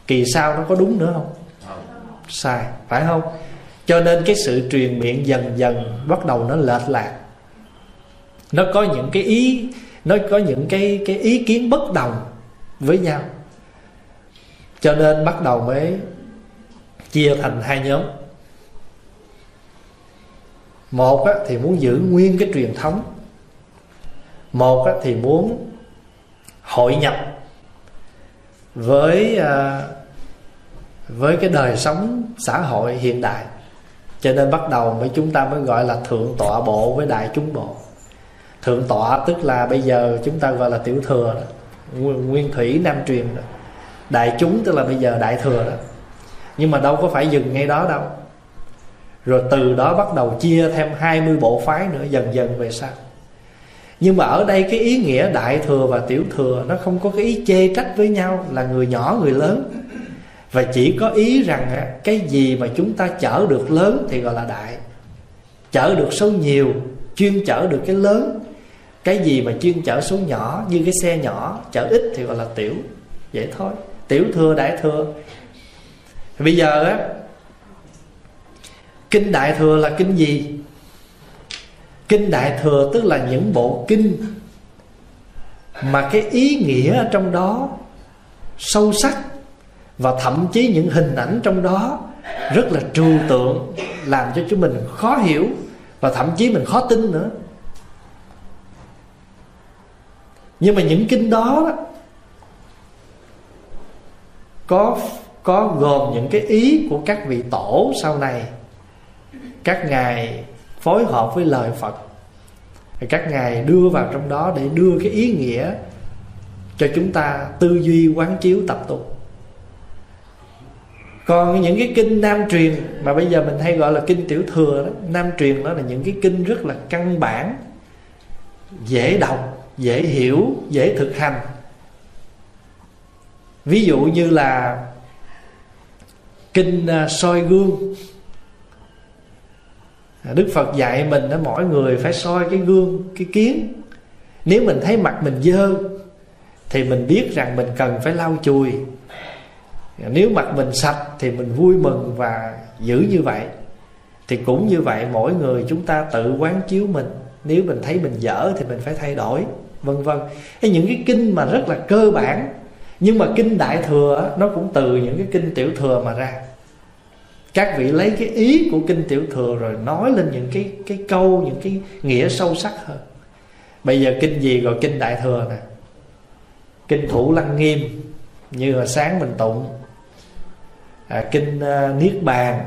kỳ sau nó có đúng nữa không? Sai phải không? Cho nên cái sự truyền miệng dần dần bắt đầu nó lệch lạc. Nó có những cái ý nó có những cái cái ý kiến bất đồng với nhau. Cho nên bắt đầu mới chia thành hai nhóm. Một á, thì muốn giữ nguyên cái truyền thống một thì muốn hội nhập với à, với cái đời sống xã hội hiện đại. Cho nên bắt đầu mới chúng ta mới gọi là thượng tọa bộ với đại chúng bộ. Thượng tọa tức là bây giờ chúng ta gọi là tiểu thừa đó. Nguyên thủy nam truyền đó. Đại chúng tức là bây giờ đại thừa đó. Nhưng mà đâu có phải dừng ngay đó đâu. Rồi từ đó bắt đầu chia thêm 20 bộ phái nữa, dần dần về sau nhưng mà ở đây cái ý nghĩa đại thừa và tiểu thừa nó không có cái ý chê trách với nhau, là người nhỏ, người lớn. Và chỉ có ý rằng cái gì mà chúng ta chở được lớn thì gọi là đại. Chở được số nhiều, chuyên chở được cái lớn. Cái gì mà chuyên chở số nhỏ, như cái xe nhỏ, chở ít thì gọi là tiểu. Vậy thôi, tiểu thừa, đại thừa. Bây giờ á, kinh đại thừa là kinh gì? Kinh đại thừa tức là những bộ kinh mà cái ý nghĩa trong đó sâu sắc và thậm chí những hình ảnh trong đó rất là trừu tượng làm cho chúng mình khó hiểu và thậm chí mình khó tin nữa. Nhưng mà những kinh đó, đó có có gồm những cái ý của các vị tổ sau này các ngài phối hợp với lời Phật. Các ngài đưa vào trong đó để đưa cái ý nghĩa cho chúng ta tư duy, quán chiếu, tập tu còn những cái kinh nam truyền mà bây giờ mình hay gọi là kinh tiểu thừa đó, nam truyền đó là những cái kinh rất là căn bản, dễ đọc, dễ hiểu, dễ thực hành. Ví dụ như là kinh à, soi gương. À, đức phật dạy mình đó, mỗi người phải soi cái gương, cái kiến. Nếu mình thấy mặt mình dơ, thì mình biết rằng mình cần phải lau chùi. À, nếu mặt mình sạch, thì mình vui mừng và giữ như vậy. Thì cũng như vậy, mỗi người chúng ta tự quán chiếu mình. Nếu mình thấy mình dở, thì mình phải thay đổi, vân vân. Hay những cái kinh mà rất là cơ bản, nhưng mà kinh đại thừa nó cũng từ những cái kinh tiểu thừa mà ra các vị lấy cái ý của kinh tiểu thừa rồi nói lên những cái cái câu những cái nghĩa sâu sắc hơn. Bây giờ kinh gì gọi kinh đại thừa nè? Kinh thủ lăng nghiêm như là sáng mình tụng. À, kinh uh, niết bàn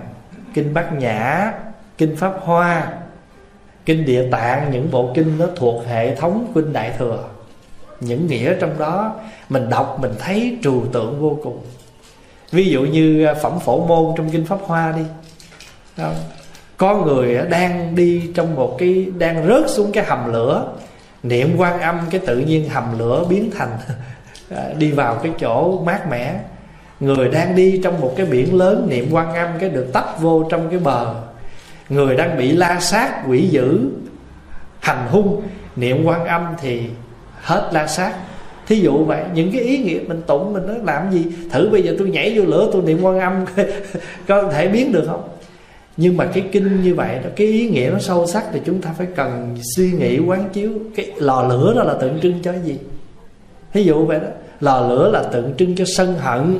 kinh bát nhã kinh pháp hoa kinh địa tạng những bộ kinh nó thuộc hệ thống kinh đại thừa. Những nghĩa trong đó mình đọc mình thấy trừu tượng vô cùng ví dụ như à, phẩm phổ môn trong kinh pháp hoa đi. Không? có người à, đang đi trong một cái, đang rớt xuống cái hầm lửa, niệm quan âm cái tự nhiên hầm lửa biến thành à, đi vào cái chỗ mát mẻ. Người đang đi trong một cái biển lớn niệm quan âm cái được tách vô trong cái bờ. Người đang bị la sát, quỷ dữ, hành hung, niệm quan âm thì hết la sát thí dụ vậy, những cái ý nghĩa mình tụng, mình nói làm gì? Thử bây giờ tôi nhảy vô lửa, tôi niệm quan âm, có thể biến được không? Nhưng mà cái kinh như vậy đó, cái ý nghĩa nó sâu sắc thì chúng ta phải cần suy nghĩ, quán chiếu. Cái lò lửa đó là tượng trưng cho gì? Thí dụ vậy đó, lò lửa là tượng trưng cho sân hận.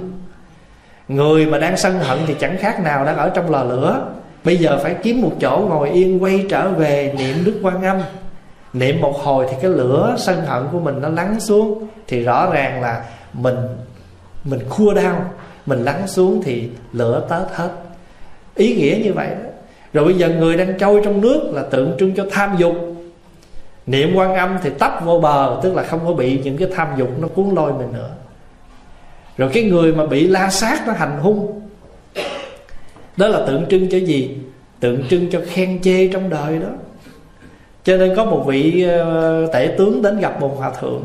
Người mà đang sân hận thì chẳng khác nào đang ở trong lò lửa. Bây giờ phải kiếm một chỗ ngồi yên, quay trở về niệm đức quan âm niệm một hồi thì cái lửa sân hận của mình nó lắng xuống, thì rõ ràng là mình mình khua đau, mình lắng xuống thì lửa tết hết. Ý nghĩa như vậy đó. Rồi bây giờ người đang trôi trong nước là tượng trưng cho tham dục. Niệm quan âm thì tấp vô bờ, tức là không có bị những cái tham dục nó cuốn lôi mình nữa. Rồi cái người mà bị la sát nó hành hung, đó là tượng trưng cho gì? Tượng trưng cho khen chê trong đời đó cho nên có một vị ờ, tể tướng đến gặp một hòa thượng.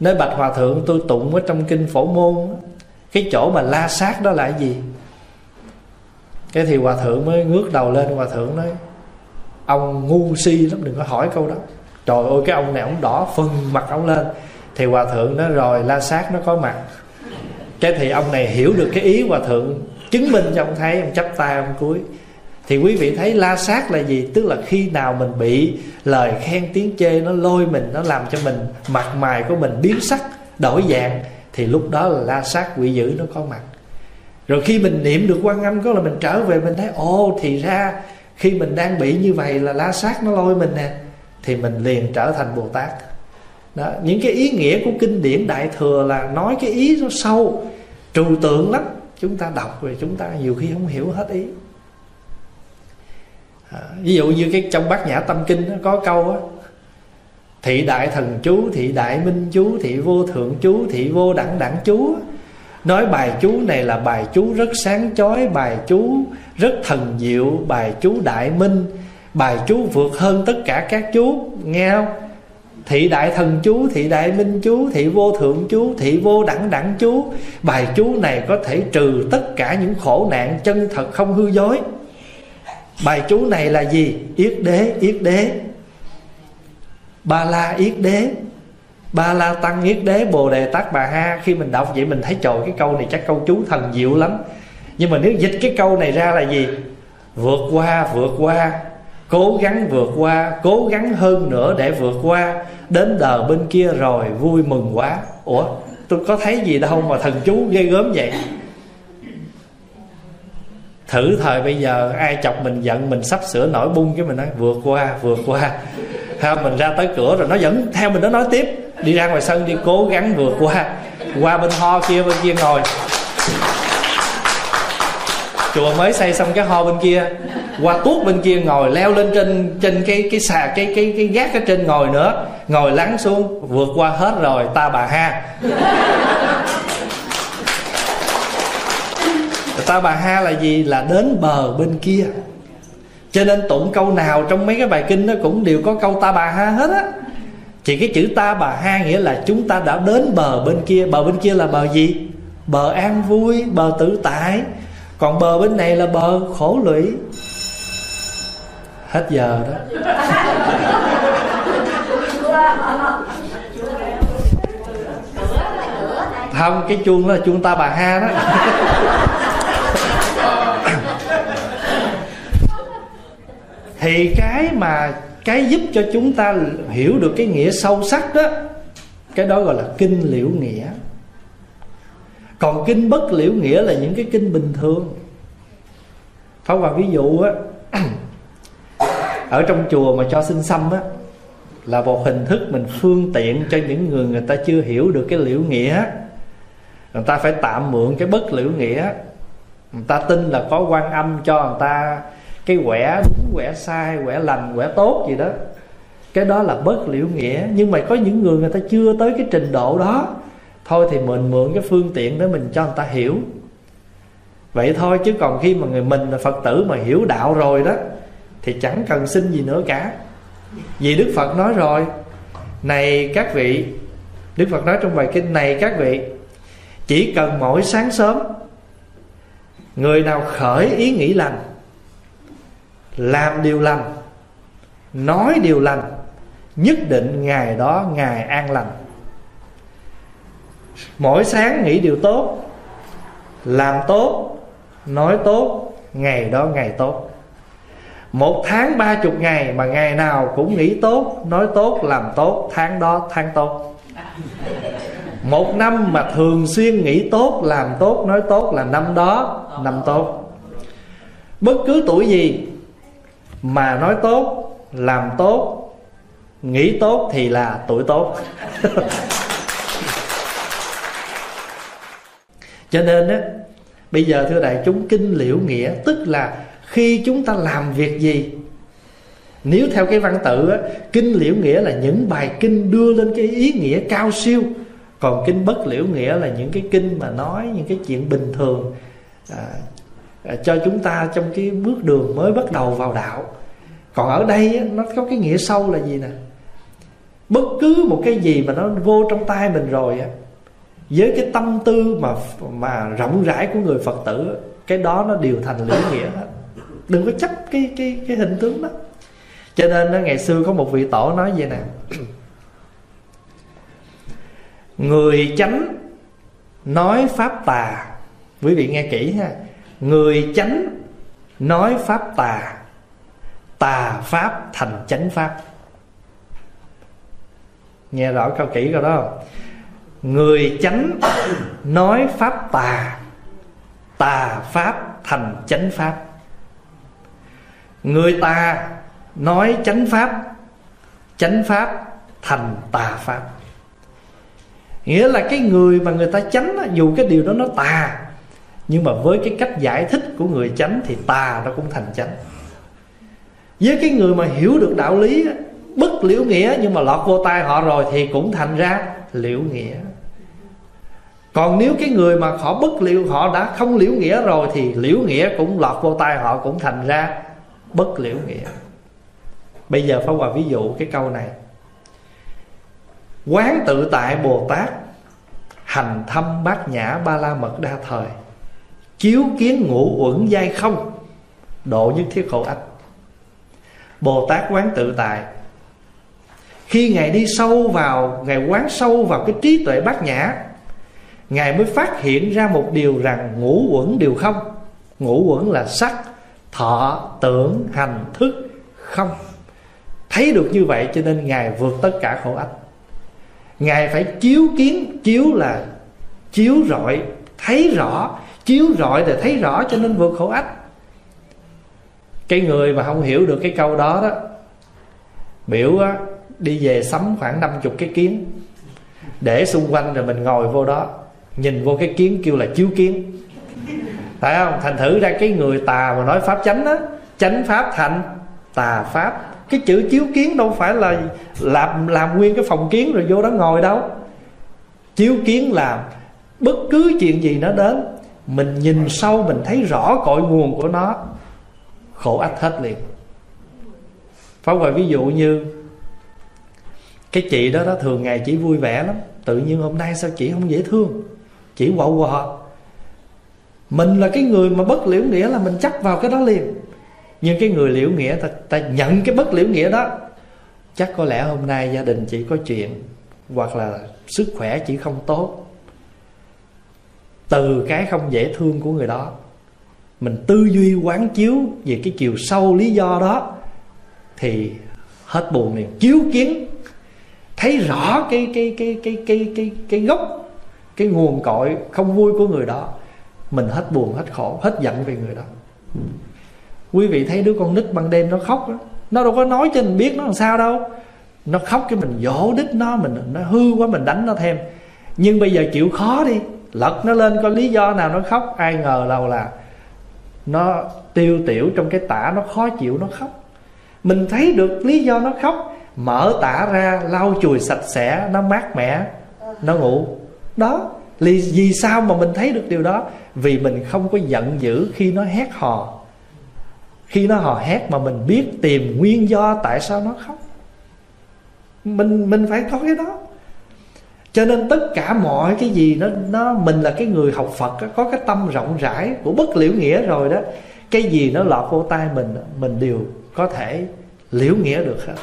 Nói, bạch hòa thượng, tôi tụng ở trong kinh phổ môn cái chỗ mà la sát đó là cái gì? Cái thì hòa thượng mới ngước đầu lên, hòa thượng nói, ông ngu si lắm, đừng có hỏi câu đó. Trời ơi, cái ông này ông đỏ phần mặt ông lên. Thì hòa thượng nói, rồi, la sát nó có mặt. Cái thì ông này hiểu được cái ý hòa thượng chứng minh cho ông thấy, ông chắp tay, ông cúi thì quý vị thấy la sát là gì? Tức là khi nào mình bị lời khen tiếng chê nó lôi mình, nó làm cho mình, mặt mày của mình biến sắc, đổi dạng, thì lúc đó là la sát quỷ dữ nó có mặt. Rồi khi mình niệm được quan âm, có là mình trở về, mình thấy, ồ, thì ra khi mình đang bị như vậy là la sát nó lôi mình nè. Thì mình liền trở thành bồ tát. Đó, những cái ý nghĩa của kinh điển đại thừa là nói cái ý nó sâu, trừu tượng lắm. Chúng ta đọc rồi chúng ta nhiều khi không hiểu hết ý à, ví dụ như cái trong bát nhã tâm kinh nó có câu á thị đại thần chú thị đại minh chú thị vô thượng chú thị vô đẳng đẳng chú nói bài chú này là bài chú rất sáng chói bài chú rất thần diệu bài chú đại minh bài chú vượt hơn tất cả các chú nghe không? Thị đại thần chú thị đại minh chú thị vô thượng chú thị vô đẳng đẳng chú. Bài chú này có thể trừ tất cả những khổ nạn chân thật không hư dối bài chú này là gì? Yết đế yết đế. Ba la, yết đế. Ba la tăng, yết đế, bồ đề tát, bà ha. Khi mình đọc vậy mình thấy trời, cái câu này chắc câu chú thần diệu lắm. Nhưng mà nếu dịch cái câu này ra là gì? Vượt qua vượt qua. Cố gắng vượt qua, cố gắng hơn nữa để vượt qua. Đến đờ bên kia rồi, vui mừng quá. Ủa, tôi có thấy gì đâu mà thần chú ghê gớm vậy? Thử thời bây giờ ai chọc mình giận, mình sắp sửa nổi bung cái mình nói, vượt qua vượt qua. Ha mình ra tới cửa rồi nó vẫn theo mình, nó nói tiếp. Đi ra ngoài sân đi cố gắng vượt qua. Qua bên ho kia, bên kia ngồi. Chùa mới xây xong cái ho bên kia, qua tuốt bên kia ngồi, leo lên trên trên cái cái xà, cái cái cái gác ở trên ngồi nữa. Ngồi lắng xuống, vượt qua hết rồi, ta bà ha. Ta bà ha là gì? Là đến bờ bên kia. Cho nên tụng câu nào trong mấy cái bài kinh nó cũng đều có câu ta bà ha hết á. Chỉ cái chữ ta bà ha nghĩa là chúng ta đã đến bờ bên kia. Bờ bên kia là bờ gì? Bờ an vui bờ tự tại. Còn bờ bên này là bờ khổ lụy. Hết giờ đó. Không cái chuông đó là chuông ta bà ha đó thì cái mà cái giúp cho chúng ta hiểu được cái nghĩa sâu sắc đó, cái đó gọi là kinh liễu nghĩa. Còn kinh bất liễu nghĩa là những cái kinh bình thường. Phá hoàng ví dụ á, Ở trong chùa mà cho xin xăm á, Là một hình thức mình phương tiện cho những người người ta chưa hiểu được cái liễu nghĩa. Người ta phải tạm mượn cái bất liễu nghĩa. Người ta tin là có quan âm cho người ta cái quẻ đúng quẻ sai, quẻ lành, quẻ tốt gì đó. Cái đó là bất liễu nghĩa. Nhưng mà có những người người ta chưa tới cái trình độ đó. Thôi thì mình mượn cái phương tiện để mình cho người ta hiểu. Vậy thôi chứ còn khi mà người mình là phật tử mà hiểu đạo rồi đó thì chẳng cần xin gì nữa cả. Vì đức phật nói rồi này các vị đức phật nói trong bài kinh này các vị chỉ cần mỗi sáng sớm người nào khởi ý nghĩ lành làm điều lành, nói điều lành, nhất định ngày đó ngày an lành. Mỗi sáng nghĩ điều tốt, làm tốt, nói tốt, ngày đó ngày tốt. Một tháng ba chục ngày mà ngày nào cũng nghĩ tốt, nói tốt, làm tốt, tháng đó tháng tốt. Một năm mà thường xuyên nghĩ tốt, làm tốt, nói tốt là năm đó, năm tốt. Bất cứ tuổi gì mà nói tốt làm tốt nghĩ tốt thì là tuổi tốt. Cho nên á bây giờ thưa đại chúng kinh liễu nghĩa tức là khi chúng ta làm việc gì? Nếu theo cái văn tự á, kinh liễu nghĩa là những bài kinh đưa lên cái ý nghĩa cao siêu. Còn kinh bất liễu nghĩa là những cái kinh mà nói những cái chuyện bình thường à, À, cho chúng ta trong cái bước đường mới bắt đầu vào đạo. Còn ở đây nó có cái nghĩa sâu là gì nè? Bất cứ một cái gì mà nó vô trong tay mình rồi á, với cái tâm tư mà mà rộng rãi của người phật tử cái đó nó đều thành lý nghĩa hết. Đừng có chấp cái cái cái hình tướng đó. Cho nên ngày xưa có một vị tổ nói vậy nè. Người chánh nói pháp tà. Quý vị nghe kỹ ha người chánh nói pháp tà tà pháp thành chánh pháp. Nghe rõ câu kỹ rồi đó. Không người chánh nói pháp tà tà pháp thành chánh pháp. Người tà nói chánh pháp chánh pháp thành tà pháp. Nghĩa là cái người mà người ta chánh dù cái điều đó nó tà nhưng mà với cái cách giải thích của người chánh thì tà nó cũng thành chánh. Với cái người mà hiểu được đạo lý bất liễu nghĩa nhưng mà lọt vô tai họ rồi thì cũng thành ra liễu nghĩa. Còn nếu cái người mà họ bất liễu, họ đã không liễu nghĩa rồi thì liễu nghĩa cũng lọt vô tai họ cũng thành ra bất liễu nghĩa. Bây giờ phải hòa ví dụ cái câu này. Quán tự tại bồ tát, hành thâm bát nhã ba la mật đa thời chiếu kiến ngũ uẩn giai không? Độ nhất thiết khổ ách. Bồ tát quán tự tại. Khi ngài đi sâu vào ngài quán sâu vào cái trí tuệ bát nhã Ngài mới phát hiện ra một điều rằng ngũ uẩn đều không. Ngũ uẩn là sắc, thọ, tưởng, hành, thức, không. Thấy được như vậy cho nên Ngài vượt tất cả khổ ách. Ngài phải chiếu kiến Chiếu là chiếu rọi Thấy rõ Chiếu rọi để thấy rõ cho nên vượt khổ ách. Cái người mà không hiểu được cái câu đó đó Biểu á, đi về sắm khoảng 50 cái kiến. Để xung quanh rồi mình ngồi vô đó nhìn vô cái kiến kêu là chiếu kiến. Phải không? Thành thử ra cái người tà mà nói pháp chánh á chánh pháp thành tà pháp. Cái chữ chiếu kiến đâu phải là làm làm nguyên cái phòng kiến rồi vô đó ngồi đâu. Chiếu kiến là bất cứ chuyện gì nó đến mình nhìn sâu mình thấy rõ cội nguồn của nó khổ ách hết liền. Pháp Hòa ví dụ như Cái chị đó đó thường ngày chỉ vui vẻ lắm. Tự nhiên hôm nay sao chị không dễ thương? Chỉ quậu quọ mình là cái người mà bất liễu nghĩa là mình chắc vào cái đó liền. Nhưng cái người liễu nghĩa ta, ta nhận cái bất liễu nghĩa đó. Chắc có lẽ hôm nay gia đình chị có chuyện hoặc là sức khỏe chị không tốt từ cái không dễ thương của người đó. Mình tư duy, quán chiếu về cái chiều sâu lý do đó, thì hết buồn liền. Chiếu kiến, thấy rõ cái cái cái cái cái cái cái gốc, cái nguồn cội không vui của người đó, mình hết buồn, hết khổ, hết giận về người đó. Quý vị thấy đứa con nít ban đêm nó khóc đó nó đâu có nói cho mình biết nó làm sao đâu. Nó khóc cái mình dỗ đít nó, mình, nó hư quá mình đánh nó thêm. Nhưng bây giờ chịu khó đi lật nó lên có lý do nào nó khóc, ai ngờ đâu là nó tiêu tiểu trong cái tả nó khó chịu, nó khóc. Mình thấy được lý do nó khóc, mở tả ra, lau chùi sạch sẽ, nó mát mẻ, nó ngủ. Đó vì vì sao mà mình thấy được điều đó? Vì mình không có giận dữ khi nó hét hò. Khi nó hò hét mà mình biết tìm nguyên do tại sao nó khóc. Mình mình phải có cái đó cho nên tất cả mọi cái gì nó nó, mình là cái người học Phật có cái tâm rộng rãi của bất liễu nghĩa rồi đó, cái gì nó lọt vô tay mình mình đều có thể liễu nghĩa được hết.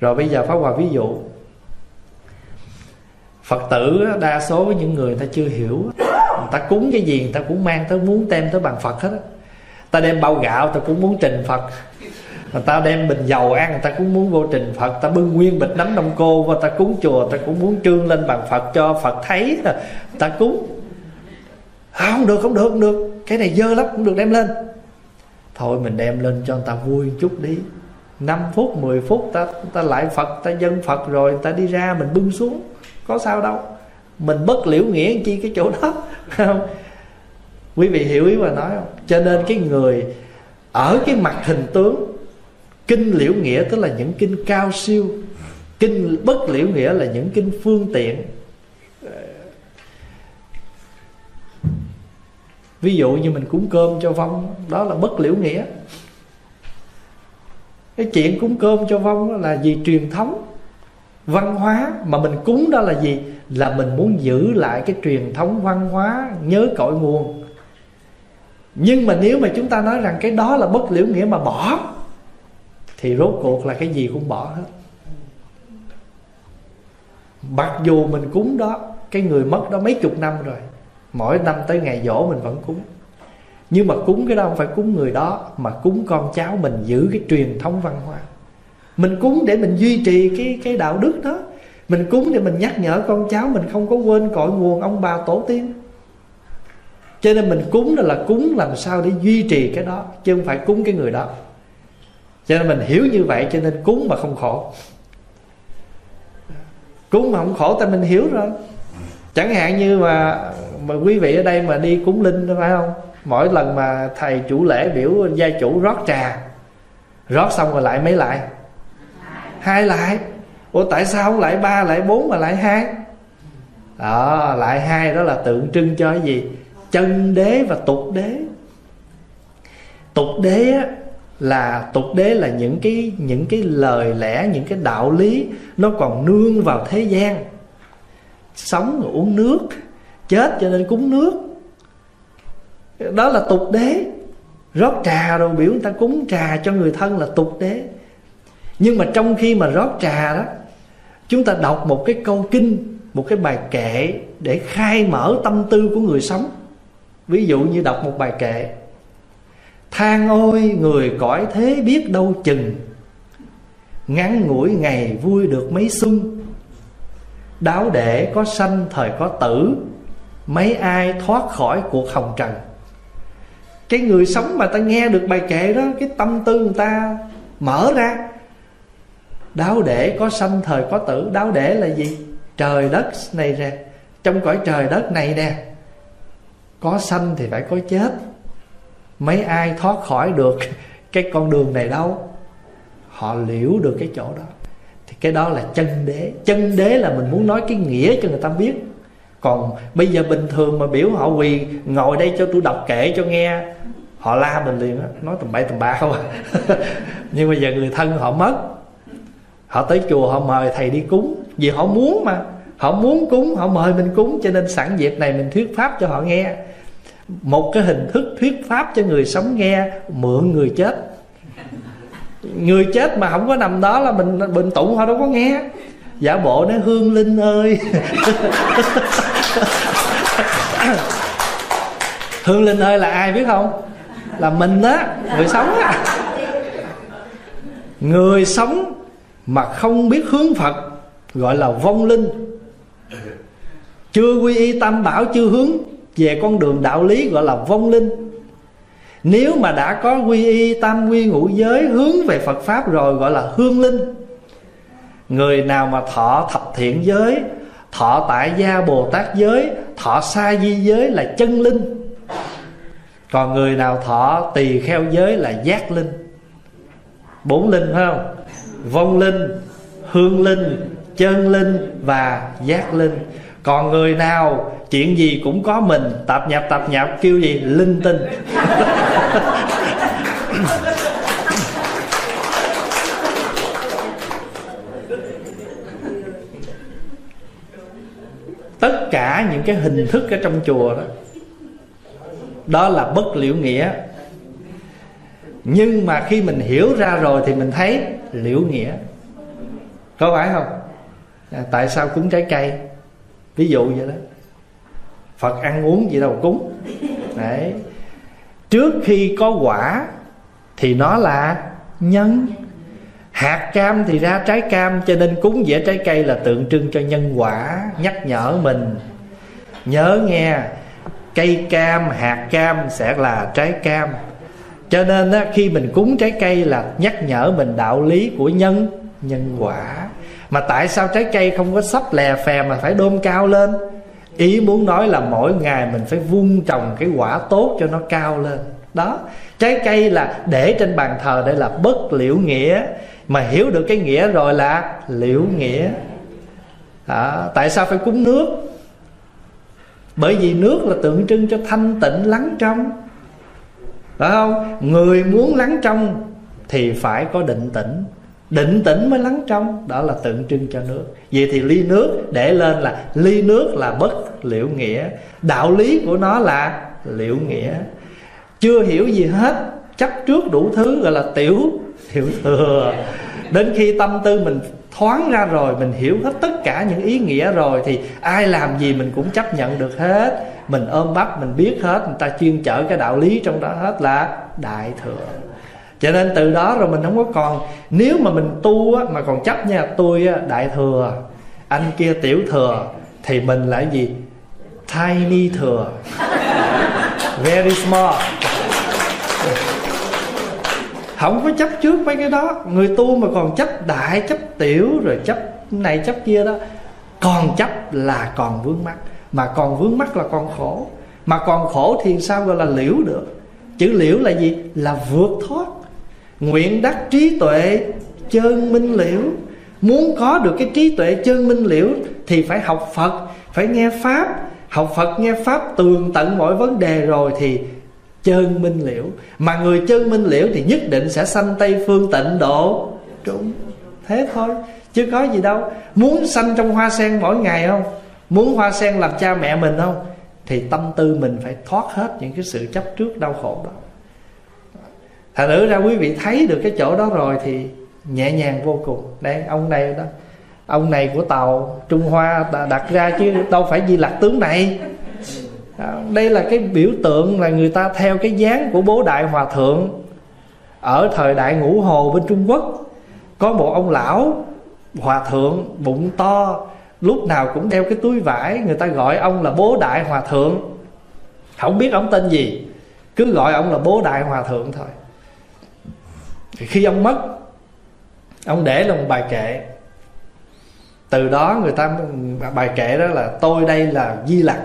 Rồi bây giờ Pháp Hòa ví dụ, Phật tử đa số những người ta chưa hiểu Người ta cúng cái gì, người ta cũng mang tới, muốn tem tới bằng Phật hết Ta đem bao gạo, ta cũng muốn trình Phật. Người ta đem bình dầu ăn người ta cũng muốn vô trình Phật. Ta bưng nguyên bịch nấm đông cô và ta cúng chùa Ta cũng muốn trương lên bằng Phật cho Phật thấy Ta cúng. À, Không được không được không được. Cái này dơ lắm không được đem lên. Thôi mình đem lên cho người ta vui chút đi. 5 phút 10 phút ta ta lại Phật ta dân Phật rồi ta đi ra mình bưng xuống. Có sao đâu. Mình bất liễu nghĩa chi cái chỗ đó? Không quý vị hiểu ý mà nói không? Cho nên cái người ở cái mặt hình tướng kinh liễu nghĩa tức là những kinh cao siêu. Kinh bất liễu nghĩa là những kinh phương tiện. Ví dụ như mình cúng cơm cho vong, đó là bất liễu nghĩa. Cái chuyện cúng cơm cho vong là gì truyền thống văn hóa mà mình cúng đó là gì? Là mình muốn giữ lại cái truyền thống văn hóa nhớ cội nguồn. Nhưng mà nếu mà chúng ta nói rằng cái đó là bất liễu nghĩa mà bỏ thì rốt cuộc là cái gì cũng bỏ hết. Mặc dù mình cúng đó, cái người mất đó mấy chục năm rồi, mỗi năm tới ngày dỗ mình vẫn cúng. Nhưng mà cúng cái đó không phải cúng người đó, mà cúng con cháu mình giữ cái truyền thống văn hóa. Mình cúng để mình duy trì cái cái đạo đức đó. Mình cúng để mình nhắc nhở con cháu mình không có quên cội nguồn ông bà tổ tiên. Cho nên mình cúng là cúng làm sao để duy trì cái đó, chứ không phải cúng cái người đó cho nên mình hiểu như vậy cho nên cúng mà không khổ. Cúng mà không khổ tại mình hiểu rồi. Chẳng hạn như mà mà quý vị ở đây mà đi cúng linh phải không? Mỗi lần mà thầy chủ lễ biểu gia chủ rót trà rót xong rồi lại mấy lại? Hai lại. Ủa tại sao không lại ba lại bốn mà lại hai? Đó lại hai đó là tượng trưng cho cái gì? Chân đế và tục đế. Tục đế á, là tục đế là những cái những cái lời lẽ, những cái đạo lý nó còn nương vào thế gian. Sống rồi uống nước, chết cho nên cúng nước. Đó là tục đế. Rót trà rồi biểu người ta cúng trà cho người thân là tục đế. Nhưng mà trong khi mà rót trà đó, chúng ta đọc một cái câu kinh, một cái bài kệ để khai mở tâm tư của người sống. Ví dụ như đọc một bài kệ than ôi, người cõi thế biết đâu chừng. Ngắn ngủi ngày vui được mấy xuân đáo để có sanh, thời có tử. Mấy ai thoát khỏi cuộc hồng trần. Cái người sống mà ta nghe được bài kệ đó, cái tâm tư người ta mở ra. Đáo để có sanh, thời có tử. Đáo để là gì? Trời đất này nè. Trong cõi trời đất này nè. Có sanh thì phải có chết mấy ai thoát khỏi được cái con đường này đâu? Họ liễu được cái chỗ đó. Thì cái đó là chân đế. Chân đế là mình muốn nói cái nghĩa cho người ta biết. Còn bây giờ bình thường mà biểu họ quỳ, ngồi đây cho tôi đọc kệ, cho nghe. Họ la mình liền á, nói tầm bậy tầm bạ không nhưng mà giờ người thân họ mất. Họ tới chùa họ mời thầy đi cúng. Vì họ muốn mà. Họ muốn cúng, họ mời mình cúng, cho nên sẵn dịp này mình thuyết pháp cho họ nghe một cái hình thức thuyết pháp cho người sống nghe, mượn người chết. Người chết mà không có nằm đó là mình bình tụng họ đâu có nghe. Giả bộ nói, hương linh ơi. Hương linh ơi là ai biết không? Là mình á, người sống á. Người sống mà không biết hướng phật, gọi là vong linh. Chưa quy y tam bảo, chưa hướng về con đường đạo lý gọi là vong linh. Nếu mà đã có quy y tam quy ngũ giới hướng về phật pháp rồi gọi là hương linh, người nào mà thọ thập thiện giới, thọ tại gia bồ tát giới, thọ sa di giới là chân linh. Còn người nào thọ tỳ kheo giới là giác linh. Bốn linh phải không? Vong linh, hương linh, chân linh và giác linh. Còn người nào chuyện gì cũng có mình. Tạp nhạp tạp nhạp kêu gì? Linh tinh. Tất cả những cái hình thức ở trong chùa đó đó là bất liễu nghĩa. Nhưng mà khi mình hiểu ra rồi thì mình thấy liễu nghĩa. Có phải không? À, tại sao cúng trái cây? Ví dụ vậy đó phật ăn uống gì đâu cúng. Đấy. Trước khi có quả thì nó là nhân. Hạt cam thì ra trái cam cho nên cúng dĩa trái cây là tượng trưng cho nhân quả nhắc nhở mình. Nhớ nghe cây cam hạt cam sẽ là trái cam. Cho nên á, khi mình cúng trái cây là nhắc nhở mình đạo lý của nhân nhân quả. Mà tại sao trái cây không có sắp lè phè mà phải đôm cao lên? Ý muốn nói là mỗi ngày mình phải vun trồng cái quả tốt cho nó cao lên. Đó trái cây là để trên bàn thờ đây là bất liễu nghĩa. Mà hiểu được cái nghĩa rồi là liễu nghĩa. À, tại sao phải cúng nước? Bởi vì nước là tượng trưng cho thanh tịnh lắng trong. Phải không? Người muốn lắng trong thì phải có định tĩnh định tĩnh mới lắng trong, đó là tượng trưng cho nước. Vậy thì ly nước, để lên là ly nước là bất liệu nghĩa. Đạo lý của nó là liệu nghĩa. Chưa hiểu gì hết, chấp trước đủ thứ gọi là tiểu tiểu thừa. Đến khi tâm tư mình thoáng ra rồi, mình hiểu hết tất cả những ý nghĩa rồi, thì ai làm gì mình cũng chấp nhận được hết. Mình ôm bắp, mình biết hết, người ta chuyên chở cái đạo lý trong đó hết là đại thừa cho nên từ đó rồi mình không có còn nếu mà mình tu á, mà còn chấp nha tôi á, đại thừa anh kia tiểu thừa thì mình là gì? Tiny thừa. Very small. Không có chấp trước mấy cái đó. Người tu mà còn chấp đại chấp tiểu rồi chấp này chấp kia đó còn chấp là còn vướng mắc. Mà còn vướng mắc là còn khổ. Mà còn khổ thì sao gọi là liễu được? Chữ liễu là gì? Là vượt thoát nguyện đắc trí tuệ chân minh liễu. Muốn có được cái trí tuệ chân minh liễu thì phải học phật, phải nghe pháp. Học phật, nghe pháp tường tận mọi vấn đề rồi thì chân minh liễu. Mà người chân minh liễu thì nhất định sẽ sanh tây phương tịnh độ. Trúng thế thôi, chứ có gì đâu. Muốn sanh trong hoa sen mỗi ngày không? Muốn hoa sen làm cha mẹ mình không? Thì tâm tư mình phải thoát hết những cái sự chấp trước đau khổ đó thành thử ra quý vị thấy được cái chỗ đó rồi thì nhẹ nhàng vô cùng. Đây, ông này đó. Ông này của tàu trung hoa đặt ra chứ đâu phải di lạc tướng này. À, đây là cái biểu tượng là người ta theo cái dáng của bố đại hòa thượng. Ở thời đại ngũ hồ bên trung quốc, có một ông lão hòa thượng bụng to, lúc nào cũng đeo cái túi vải, người ta gọi ông là bố đại hòa thượng. Không biết ông tên gì, cứ gọi ông là bố đại hòa thượng thôi thì khi ông mất ông để là một bài kệ. Từ đó người ta bài kệ đó là tôi đây là di lặc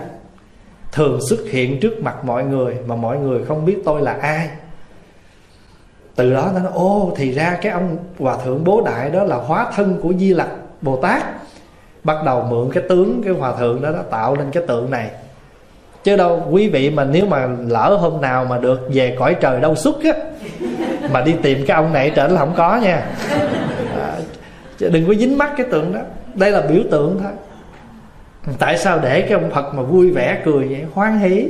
thường xuất hiện trước mặt mọi người mà mọi người không biết tôi là ai. Từ đó nó nói ô thì ra cái ông hòa thượng bố đại đó là hóa thân của di lặc bồ tát. Bắt đầu mượn cái tướng cái hòa thượng đó, đó tạo nên cái tượng này. Chứ đâu quý vị mà nếu mà lỡ hôm nào mà được về cõi trời đâu xuất á mà đi tìm cái ông này trở là không có nha. À, đừng có dính mắt cái tượng đó. Đây là biểu tượng thôi. Tại sao để cái ông phật mà vui vẻ cười vậy? Hoan hỷ.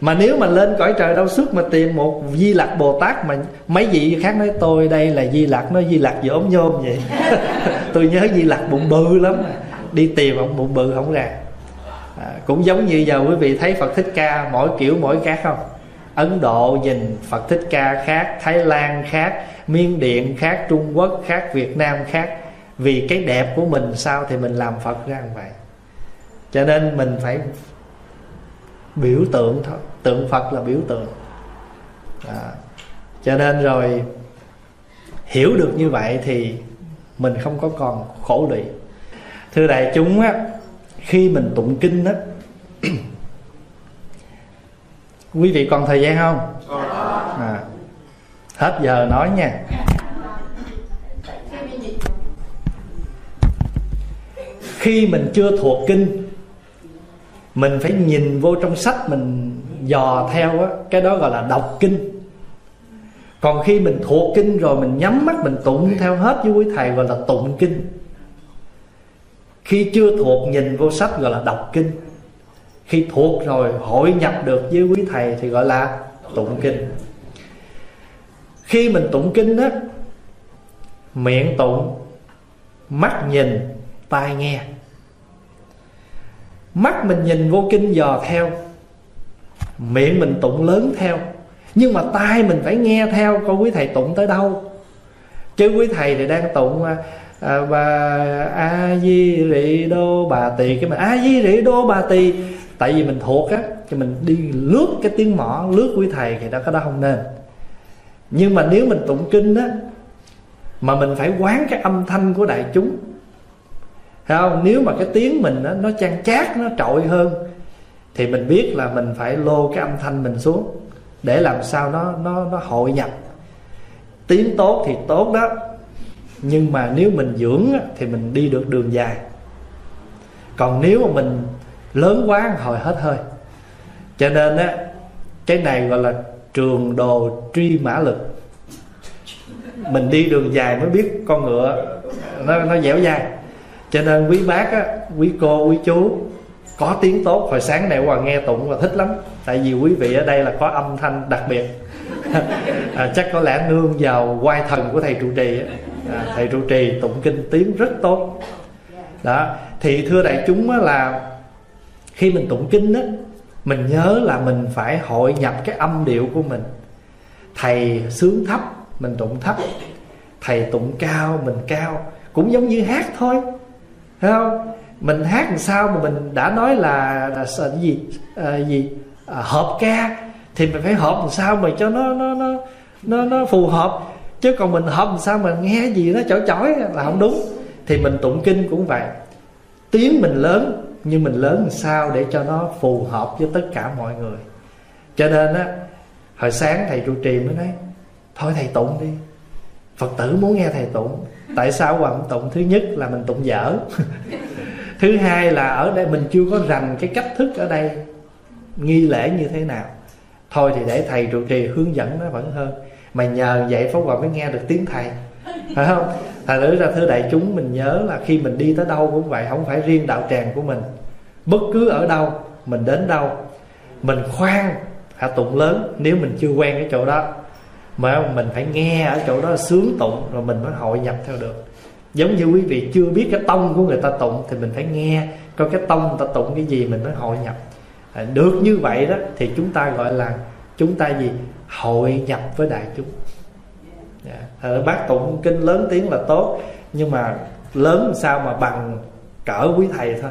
Mà nếu mà lên cõi trời đâu suốt mà tìm một di lặc bồ tát mà mấy vị khác nói tôi đây là di lặc nó di lặc gì ốm nhôm vậy? Tôi nhớ di lặc bụng bự lắm. Đi tìm ông bụng bự không ra. À, cũng giống như giờ quý vị thấy phật thích ca mỗi kiểu mỗi khác không? Ấn độ nhìn phật thích ca khác thái lan khác miên điện khác trung quốc khác việt nam khác. Vì cái đẹp của mình sao thì mình làm phật ra như vậy? Cho nên mình phải biểu tượng thôi. Tượng phật là biểu tượng. À, cho nên rồi hiểu được như vậy thì mình không có còn khổ lụy. Thưa đại chúng á khi mình tụng kinh á quý vị còn thời gian không? À, hết giờ nói nha. Khi mình chưa thuộc kinh mình phải nhìn vô trong sách mình dò theo á cái đó gọi là đọc kinh. Còn khi mình thuộc kinh rồi mình nhắm mắt mình tụng theo hết với quý thầy gọi là tụng kinh. Khi chưa thuộc nhìn vô sách gọi là đọc kinh khi thuộc rồi hội nhập được với quý thầy thì gọi là tụng kinh. Khi mình tụng kinh á miệng tụng mắt nhìn tai nghe. Mắt mình nhìn vô kinh dò theo miệng mình tụng lớn theo nhưng mà tai mình phải nghe theo coi quý thầy tụng tới đâu. Chứ quý thầy thì đang tụng à, à bà a di rị đô bà tỳ. Cái mà a di rị đô bà tỳ tại vì mình thuộc á cho mình đi lướt cái tiếng mỏ, lướt quý thầy thì đó, cái đó không nên. Nhưng mà nếu mình tụng kinh á, mà mình phải quán cái âm thanh của đại chúng, Thấy không? Nếu mà cái tiếng mình nó nó chan chát, Nó trội hơn, Thì mình biết là mình phải lô cái âm thanh mình xuống Để làm sao nó nó nó hội nhập. Tiếng tốt thì tốt đó, Nhưng mà nếu mình dưỡng Thì mình đi được đường dài. Còn nếu mà mình lớn quá hồi hết hơi. Cho nên á Cái này gọi là trường đồ truy mã lực. Mình đi đường dài mới biết con ngựa Nó, nó dẻo dai. Cho nên quý bác á, quý cô quý chú có tiếng tốt hồi sáng này qua nghe tụng và thích lắm. Tại vì quý vị ở đây là có âm thanh đặc biệt. À, chắc có lẽ nương vào quai thần của thầy trụ trì à, thầy trụ trì tụng kinh tiếng rất tốt. Đó thì thưa đại chúng á, là khi mình tụng kinh đó mình nhớ là mình phải hội nhập cái âm điệu của mình. Thầy sướng thấp mình tụng thấp. Thầy tụng cao mình cao. Cũng giống như hát thôi. Thấy không? Mình hát làm sao mà mình đã nói là, là, là gì à, gì à, hợp ca thì mình phải hợp làm sao mà cho nó nó nó nó, nó phù hợp. Chứ còn mình hợp làm sao mà nghe gì nó chỏi chỏi là không đúng. Thì mình tụng kinh cũng vậy. Tiếng mình lớn nhưng mình lớn làm sao để cho nó phù hợp với tất cả mọi người? Cho nên á, hồi sáng thầy trụ trì mới nói, thôi thầy tụng đi. Phật tử muốn nghe thầy tụng. Tại sao hoàng tụng? Thứ nhất là mình tụng dở. Thứ hai là ở đây mình chưa có rành cái cách thức ở đây nghi lễ như thế nào. Thôi thì để thầy trụ trì hướng dẫn nó vẫn hơn. Mà nhờ vậy pháp hòa mới nghe được tiếng thầy. Phải không? Thành thử ra thưa đại chúng, mình nhớ là khi mình đi tới đâu cũng vậy, không phải riêng đạo tràng của mình bất cứ ở đâu mình đến đâu mình khoan hạ tụng lớn nếu mình chưa quen cái chỗ đó. Mà mình phải nghe ở chỗ đó sướng tụng rồi mình mới hội nhập theo được. Giống như quý vị chưa biết cái tông của người ta tụng thì mình phải nghe coi cái tông người ta tụng cái gì mình mới hội nhập. À, được như vậy đó thì chúng ta gọi là chúng ta gì? Hội nhập với đại chúng. Dạ. À, bác tụng kinh lớn tiếng là tốt nhưng mà lớn sao mà bằng cỡ quý thầy thôi.